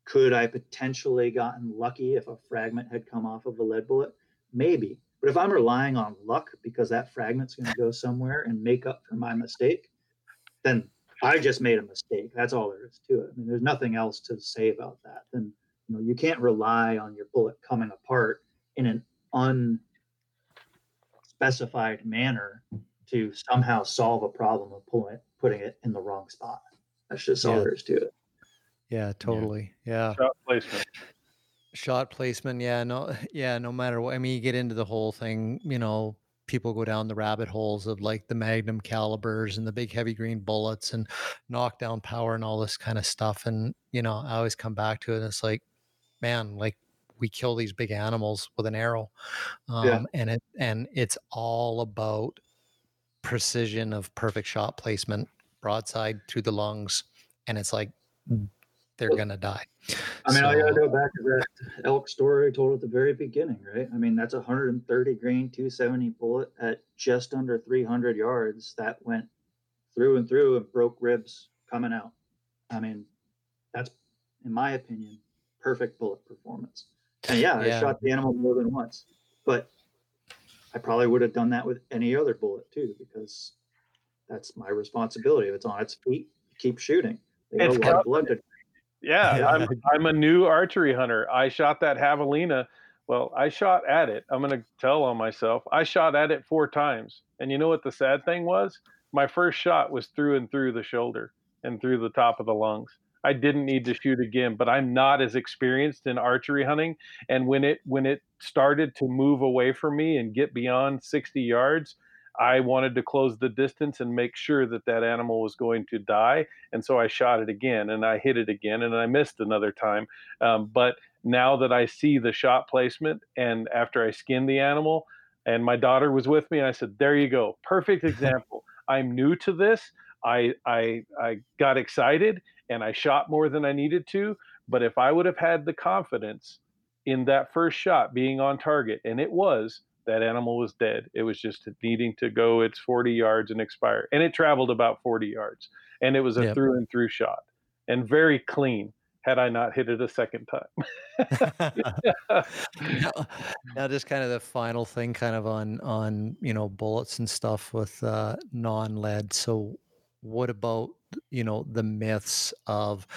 could I potentially gotten lucky if a fragment had come off of a lead bullet? Maybe. But if I'm relying on luck because that fragment's going to go somewhere and make up for my mistake, then I just made a mistake. That's all there is to it. I mean, there's nothing else to say about that. You know, you can't rely on your bullet coming apart in an unspecified manner to somehow solve a problem of pulling putting it in the wrong spot. That's just all there is to it. Yeah, totally. Yeah. Shot placement. Shot placement. Yeah. No. Yeah. No matter what. I mean, you get into the whole thing. You know, people go down the rabbit holes of like the magnum calibers and the big heavy grain bullets and knockdown power and all this kind of stuff. And you know, I always come back to it. And it's like, man, like we kill these big animals with an arrow um, yeah. and it and it's all about precision of perfect shot placement broadside through the lungs and it's like they're gonna die. I mean so, i gotta go back to that elk story i told at the very beginning right? I mean that's a 130 grain 270 bullet at just under 300 yards that went through and through and broke ribs coming out. I mean that's in my opinion perfect bullet performance and yeah, yeah, I shot the animal more than once, but I probably would have done that with any other bullet too, because that's my responsibility. If it's on its feet, keep shooting. They blood to- yeah, yeah, I'm I'm a new archery hunter. I shot that javelina. Well, I shot at it. I'm going to tell on myself. I shot at it four times, and you know what the sad thing was? My first shot was through and through the shoulder and through the top of the lungs. I didn't need to shoot again, but I'm not as experienced in archery hunting. And when it when it started to move away from me and get beyond 60 yards, I wanted to close the distance and make sure that that animal was going to die. And so I shot it again and I hit it again and I missed another time. Um, but now that I see the shot placement and after I skinned the animal, and my daughter was with me, and I said, There you go. Perfect example. I'm new to this. I, I, I got excited and I shot more than I needed to. But if I would have had the confidence in that first shot being on target, and it was, that animal was dead. It was just needing to go its 40 yards and expire. And it traveled about 40 yards. And it was a yep. through and through shot and very clean had I not hit it a second time. now, now, just kind of the final thing, kind of on on you know bullets and stuff with uh, non-lead. So, what about you know the myths of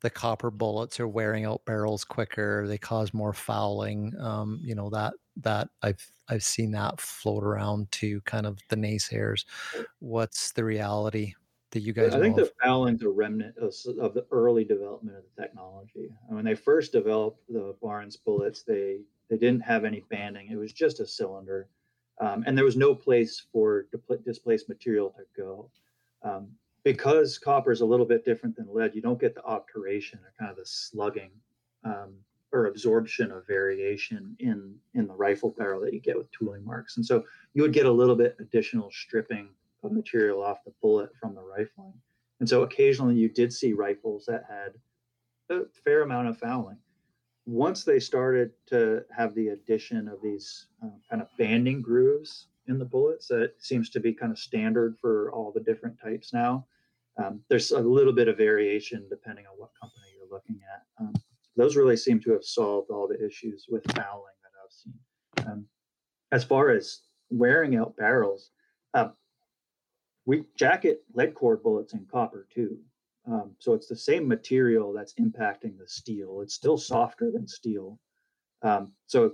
the copper bullets are wearing out barrels quicker? They cause more fouling. Um, you know that that I've I've seen that float around to kind of the naysayers. What's the reality that you guys? I think of? the fouling's a remnant of, of, the early development of the technology. When they first developed the Barnes bullets, they they didn't have any banding. It was just a cylinder, um, and there was no place for displaced material to go. Um, because copper is a little bit different than lead, you don't get the obturation or kind of the slugging um, or absorption of variation in in the rifle barrel that you get with tooling marks. And so you would get a little bit additional stripping of material off the bullet from the rifling. And so occasionally you did see rifles that had a fair amount of fouling. Once they started to have the addition of these uh, kind of banding grooves in the bullets, that seems to be kind of standard for all the different types now. Um, there's a little bit of variation depending on what company you're looking at. Um, those really seem to have solved all the issues with fouling that I've seen. Um, as far as wearing out barrels, uh, we jacket lead core bullets in copper too. Um, so it's the same material that's impacting the steel. It's still softer than steel. Um, so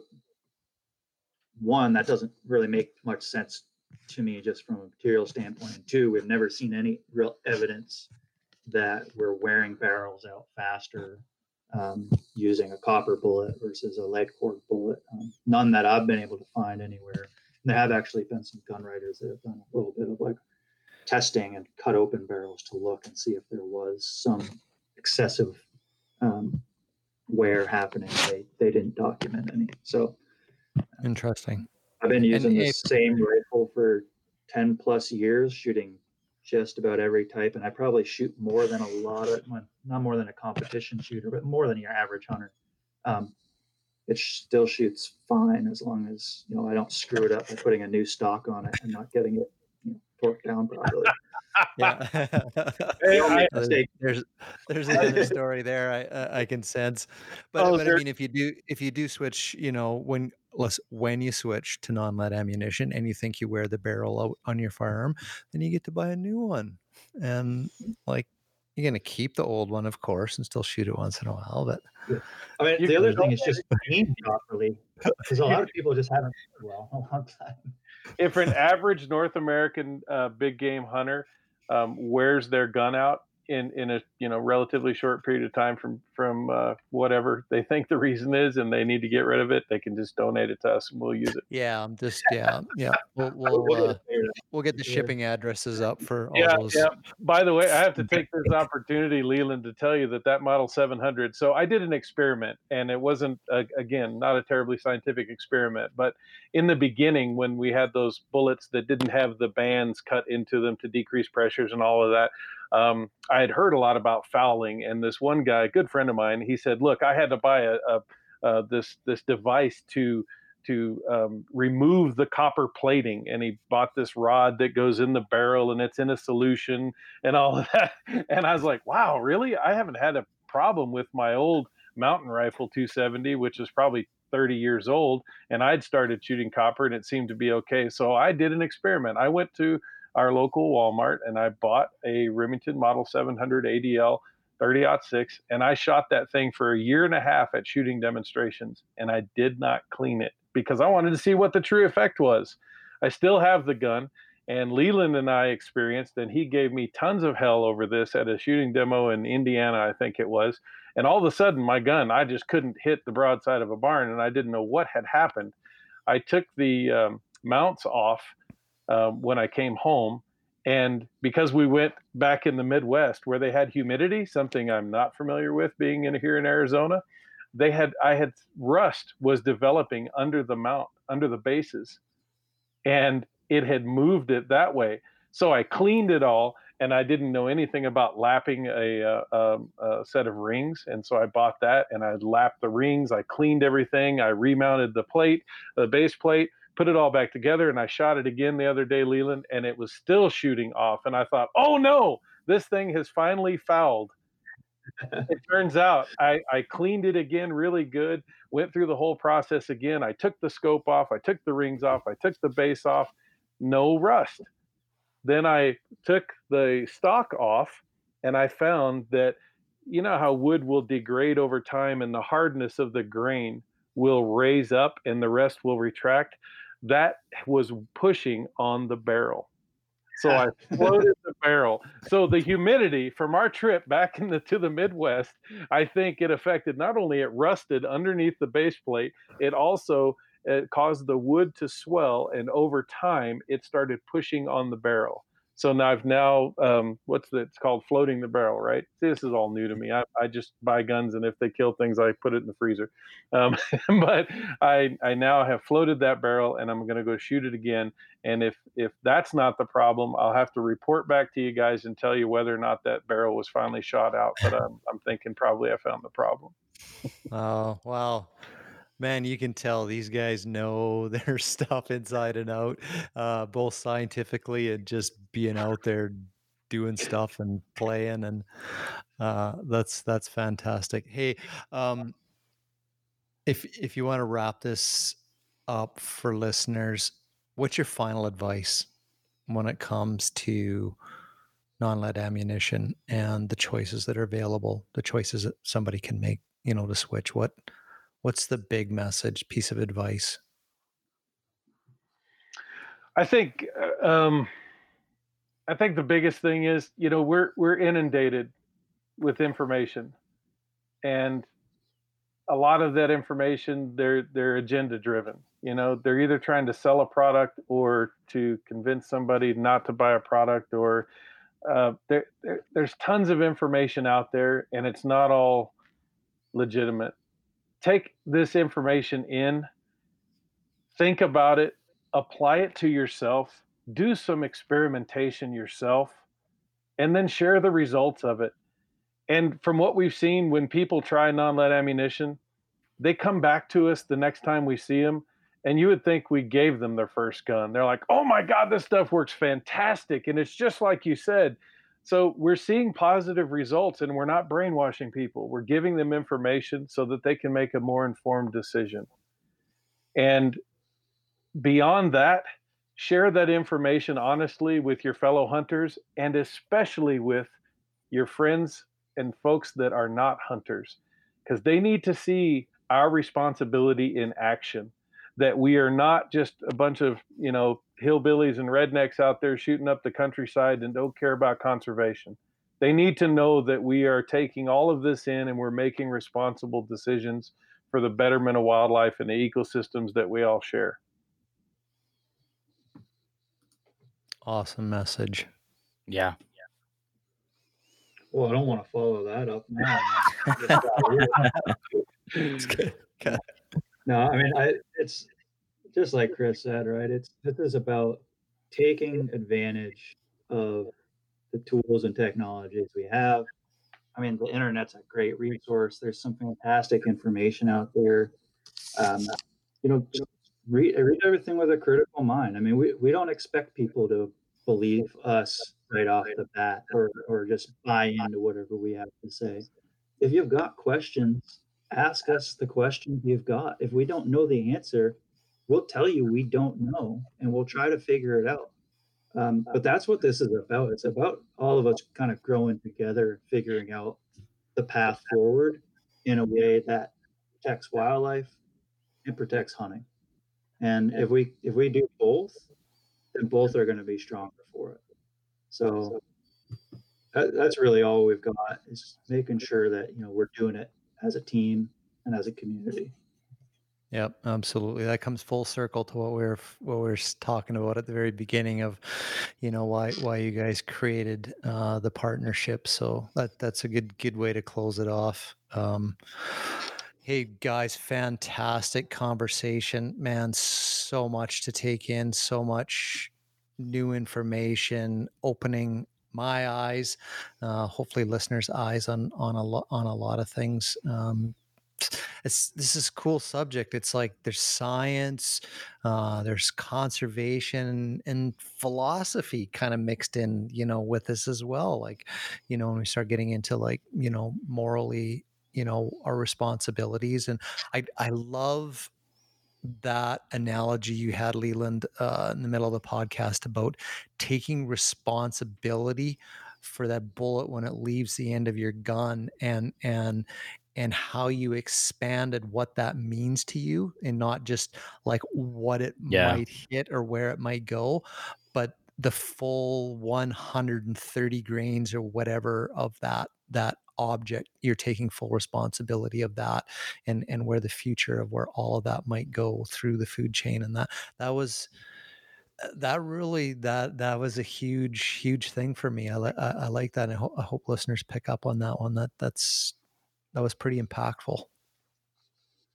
one, that doesn't really make much sense to me just from a material standpoint. And two, we've never seen any real evidence that we're wearing barrels out faster um, using a copper bullet versus a lead core bullet. Um, none that I've been able to find anywhere. And there have actually been some gun writers that have done a little bit of like testing and cut open barrels to look and see if there was some excessive um, wear happening. They they didn't document any. So interesting. I've been using and the same rifle for ten plus years, shooting just about every type, and I probably shoot more than a lot of, well, not more than a competition shooter, but more than your average hunter. Um, it still shoots fine as long as you know I don't screw it up by putting a new stock on it and not getting it you know, torqued down properly. yeah, hey, I, there's there's another story there I I can sense, but, oh, but I mean if you do if you do switch, you know when when you switch to non-lead ammunition and you think you wear the barrel out on your firearm, then you get to buy a new one. And like you're gonna keep the old one, of course, and still shoot it once in a while. But I mean, the other thing is just aimed properly because a lot of people just haven't well a long time. If an average North American uh, big game hunter um, wears their gun out in in a you know relatively short period of time from from uh, whatever they think the reason is, and they need to get rid of it, they can just donate it to us, and we'll use it. Yeah, I'm just yeah yeah. We'll we'll, uh, we'll get the shipping addresses up for all yeah, those. Yeah. By the way, I have to take this opportunity, Leland, to tell you that that Model 700. So I did an experiment, and it wasn't uh, again not a terribly scientific experiment, but in the beginning when we had those bullets that didn't have the bands cut into them to decrease pressures and all of that um, I had heard a lot about fouling, and this one guy, a good friend of mine, he said, "Look, I had to buy a, a uh, this this device to to um, remove the copper plating, and he bought this rod that goes in the barrel, and it's in a solution, and all of that." And I was like, "Wow, really? I haven't had a problem with my old mountain rifle 270, which is probably 30 years old, and I'd started shooting copper, and it seemed to be okay. So I did an experiment. I went to our local Walmart and I bought a Remington Model 700 ADL 30 6 and I shot that thing for a year and a half at shooting demonstrations and I did not clean it because I wanted to see what the true effect was. I still have the gun and Leland and I experienced and he gave me tons of hell over this at a shooting demo in Indiana I think it was and all of a sudden my gun I just couldn't hit the broadside of a barn and I didn't know what had happened. I took the um, mounts off um, when I came home. And because we went back in the Midwest where they had humidity, something I'm not familiar with being in here in Arizona, they had I had rust was developing under the mount, under the bases, and it had moved it that way. So I cleaned it all, and I didn't know anything about lapping a, a, uh, um, a, set of rings, and so I bought that and I lapped the rings. I cleaned everything. I remounted the plate, the base plate, put it all back together, and I shot it again the other day, Leland, and it was still shooting off. And I thought, oh no, this thing has finally fouled. it turns out I, I cleaned it again really good, went through the whole process again. I took the scope off, I took the rings off, I took the base off, no rust. Then I took the stock off and I found that you know how wood will degrade over time and the hardness of the grain will raise up and the rest will retract that was pushing on the barrel. So I floated the barrel. So the humidity from our trip back to the Midwest, I think it affected not only it rusted underneath the base plate, it also it caused the wood to swell, and over time it started pushing on the barrel. So now I've now um, what's that? It's called floating the barrel, right? See, this is all new to me. I, I just buy guns, and if they kill things, I put it in the freezer. Um, but I I now have floated that barrel, and I'm going to go shoot it again. And if if that's not the problem, I'll have to report back to you guys and tell you whether or not that barrel was finally shot out. But I'm I'm thinking probably I found the problem. oh well man, you can tell these guys know their stuff inside and out, uh, both scientifically and just being out there doing stuff and playing, and uh, that's that's fantastic. Hey, um, if if you want to wrap this up for listeners, what's your final advice when it comes to non-lead ammunition and the choices that are available, the choices that somebody can make, you know, to switch? What what's the big message piece of advice? I think uh, um, i think the biggest thing is you know we're we're inundated with information. And a lot of that information they're they're agenda driven you know? They're either trying to sell a product or to convince somebody not to buy a product or uh, there, there, there's tons of information out there and it's not all legitimate take this information in, think about it, apply it to yourself, do some experimentation yourself, and then share the results of it. And from what we've seen, when people try non lead ammunition, they come back to us the next time we see them. And you would think we gave them their first gun. They're like, oh my God, this stuff works fantastic. And it's just like you said, so we're seeing positive results and we're not brainwashing people. We're giving them information so that they can make a more informed decision. And beyond that, share that information honestly with your fellow hunters and especially with your friends and folks that are not hunters because they need to see our responsibility in action that we are not just a bunch of you know hillbillies and rednecks out there shooting up the countryside and don't care about conservation. They need to know that we are taking all of this in and we're making responsible decisions for the betterment of wildlife and the ecosystems that we all share. Awesome message. Yeah. Well i don't want to follow that up now. It's good. Okay. No, I mean, I, it's just like Chris said, right? It's this is about taking advantage of the tools and technologies we have. I mean, the internet's a great resource. There's some fantastic information out there. Um, you know, read, read everything with a critical mind. I mean, we, we don't expect people to believe us right off the bat or, or just buy into whatever we have to say. If you've got questions, ask us the questions you've got. If we don't know the answer, we'll tell you we don't know and we'll try to figure it out. Um, but that's what this is about. It's about all of us kind of growing together, figuring out the path forward in a way that protects wildlife and protects hunting. And if we if we do both, then both are going to be stronger for it. So that, that's really all we've got is making sure that you know we're doing it as a team and as a community. Yep, absolutely. That comes full circle to what we are what we are talking about at the very beginning of, you know, why why you guys created uh, the partnership. So that that's a good good way to close it off. Um, hey guys, fantastic conversation, man. So much to take in, so much new information, opening my eyes, uh, hopefully listeners' eyes on on a lot on a lot of things. Um, it's this is a cool subject. It's like there's science, uh, there's conservation and philosophy kind of mixed in, you know, with this as well. Like, you know, when we start getting into like, you know, morally, you know, our responsibilities. And I I love that analogy you had, Leland, uh, in the middle of the podcast about taking responsibility for that bullet when it leaves the end of your gun and and and how you expanded what that means to you and not just like what it Yeah. might hit or where it might go but the full 130 grains or whatever of that that object you're taking full responsibility of that and and where the future of where all of that might go through the food chain and that that was uh, that really that that was a huge huge thing for me i, li- I, I like that and I, ho- I hope listeners pick up on that one that that's that was pretty impactful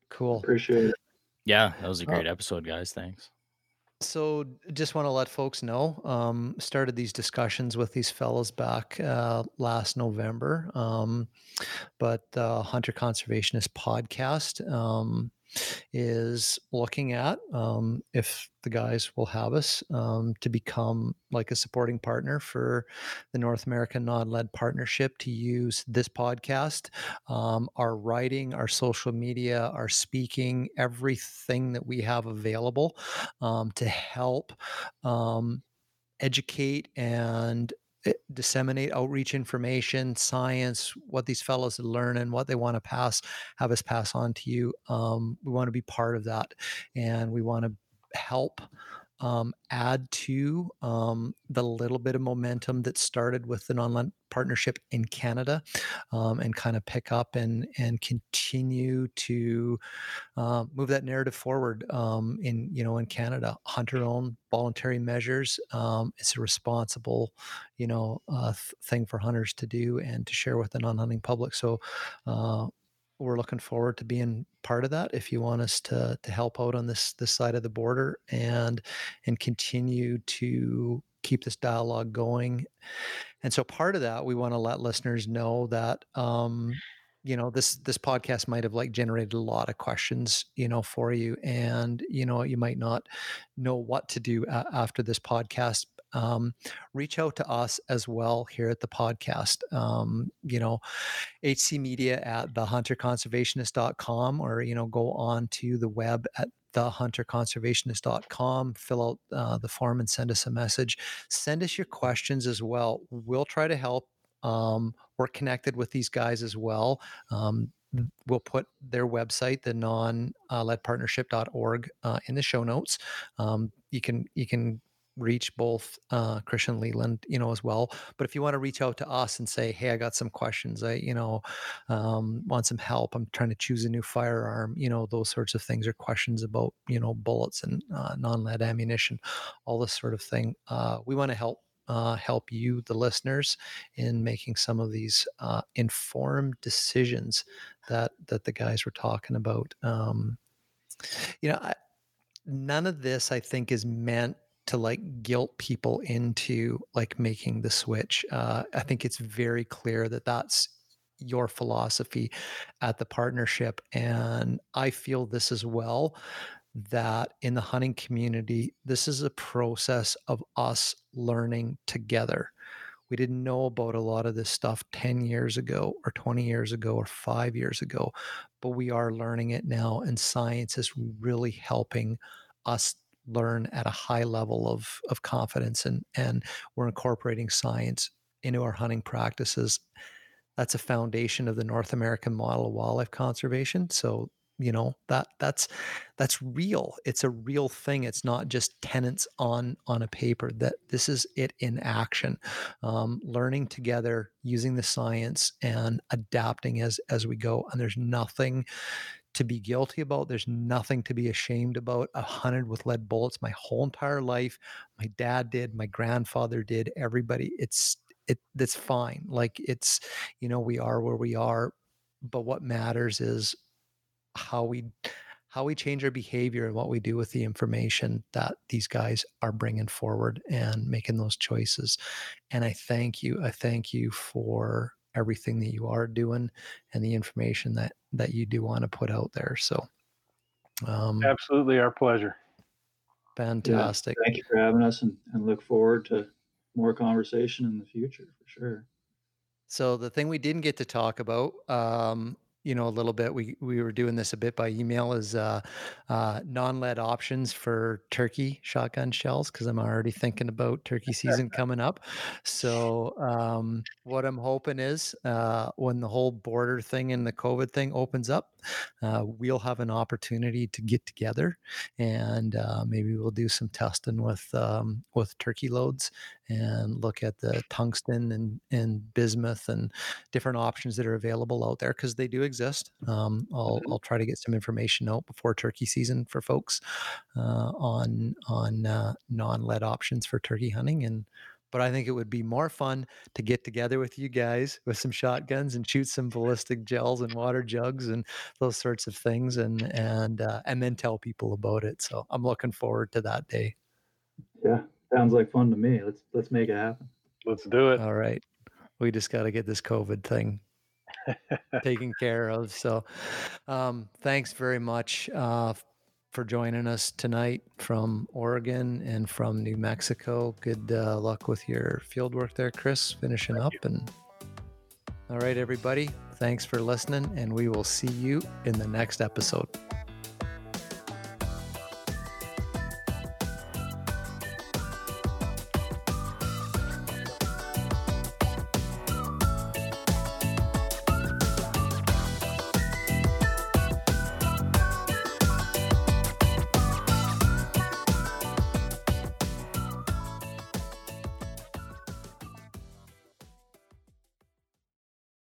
cool Appreciate it. Yeah, that was a Uh, great episode, guys. Thanks. So, just want to let folks know. Um, started these discussions with these fellows back uh, last November, um, but the Hunter Conservationist podcast um, is looking at um, if the guys will have us um, to become like a supporting partner for the North American Non-Lead Partnership to use this podcast, um, our writing, our social media, our speaking, everything that we have available um, to help um, educate and disseminate outreach information, science, what these fellows are learning, what they want to pass, have us pass on to you. Um, we want to be part of that, and we want to help um, add to um, the little bit of momentum that started with the non-lead partnership in Canada, um, and kind of pick up and and continue to uh, move that narrative forward um, in you know in Canada. Hunter owned voluntary measures. Um, it's a responsible, you know, uh, th- thing for hunters to do and to share with the non-hunting public. So. Uh, we're looking forward to being part of that. If you want us to to help out on this this side of the border and and continue to keep this dialogue going, and so part of that we want to let listeners know that um, you know this this podcast might have like generated a lot of questions you know for you and you know you might not know what to do a- after this podcast um, reach out to us as well here at the podcast um, you know hc media at thehunterconservationist.com or you know go on to the web at thehunterconservationist.com fill out uh, the form and send us a message. Send us your questions as well. We'll try to help um, we're connected with these guys as well. Um, we'll put their website the non-leadpartnership.org uh, in the show notes. Um, you can you can reach both uh, Chris and Leland, you know, as well. But if you want to reach out to us and say, "Hey, I got some questions. I, you know, um, want some help. I'm trying to choose a new firearm." You know, those sorts of things, or questions about, you know, bullets and uh, non-lead ammunition, all this sort of thing. Uh, we want to help. Uh, help you, the listeners, in making some of these uh, informed decisions that that the guys were talking about. Um, you know, I, none of this I think is meant to like guilt people into like making the switch. Uh, I think it's very clear that that's your philosophy at the partnership. And I feel this as well that in the hunting community, this is a process of us learning together. We didn't know about a lot of this stuff 10 years ago, or 20 years ago, or five years ago, but we are learning it now. And science is really helping us learn at a high level of, of confidence. And, and we're incorporating science into our hunting practices. That's a foundation of the North American model of wildlife conservation. So you know that that's that's real it's a real thing it's not just tenants on on a paper that this is it in action um, learning together using the science and adapting as as we go and there's nothing to be guilty about. There's nothing to be ashamed about. I hunted with lead bullets my whole entire life. My dad did, my grandfather did, everybody. It's it that's fine. Like it's, you know, we are where we are. But what matters is how we how we change our behavior and what we do with the information that these guys are bringing forward and making those choices. And I thank you. I thank you for everything that you are doing and the information that that you do want to put out there. So, um, absolutely our pleasure. Fantastic. Yeah, thank you for having us and, and look forward to more conversation in the future for sure. So the thing we didn't get to talk about um, you know a little bit we we were doing this a bit by email is uh, uh, non-lead options for turkey shotgun shells because i'm already thinking about turkey season coming up. So um, what i'm hoping is uh, when the whole border thing and the covid thing opens up uh, we'll have an opportunity to get together and uh, maybe we'll do some testing with um, with turkey loads and look at the tungsten and, and bismuth and different options that are available out there because they do exist. Um, I'll, mm-hmm. I'll try to get some information out before turkey season for folks uh, on on uh, non lead options for turkey hunting and but I think it would be more fun to get together with you guys with some shotguns and shoot some ballistic gels and water jugs and those sorts of things, and and uh, and then tell people about it. So I'm looking forward to that day. Yeah, sounds like fun to me. Let's let's make it happen. Let's do it. All right, we just got to get this COVID thing taken care of. So, um, thanks very much uh, for joining us tonight from Oregon and from New Mexico. Good uh, luck with your field work there, Chris. Finishing Thank up you. and. All right, everybody. Thanks for listening, and we will see you in the next episode.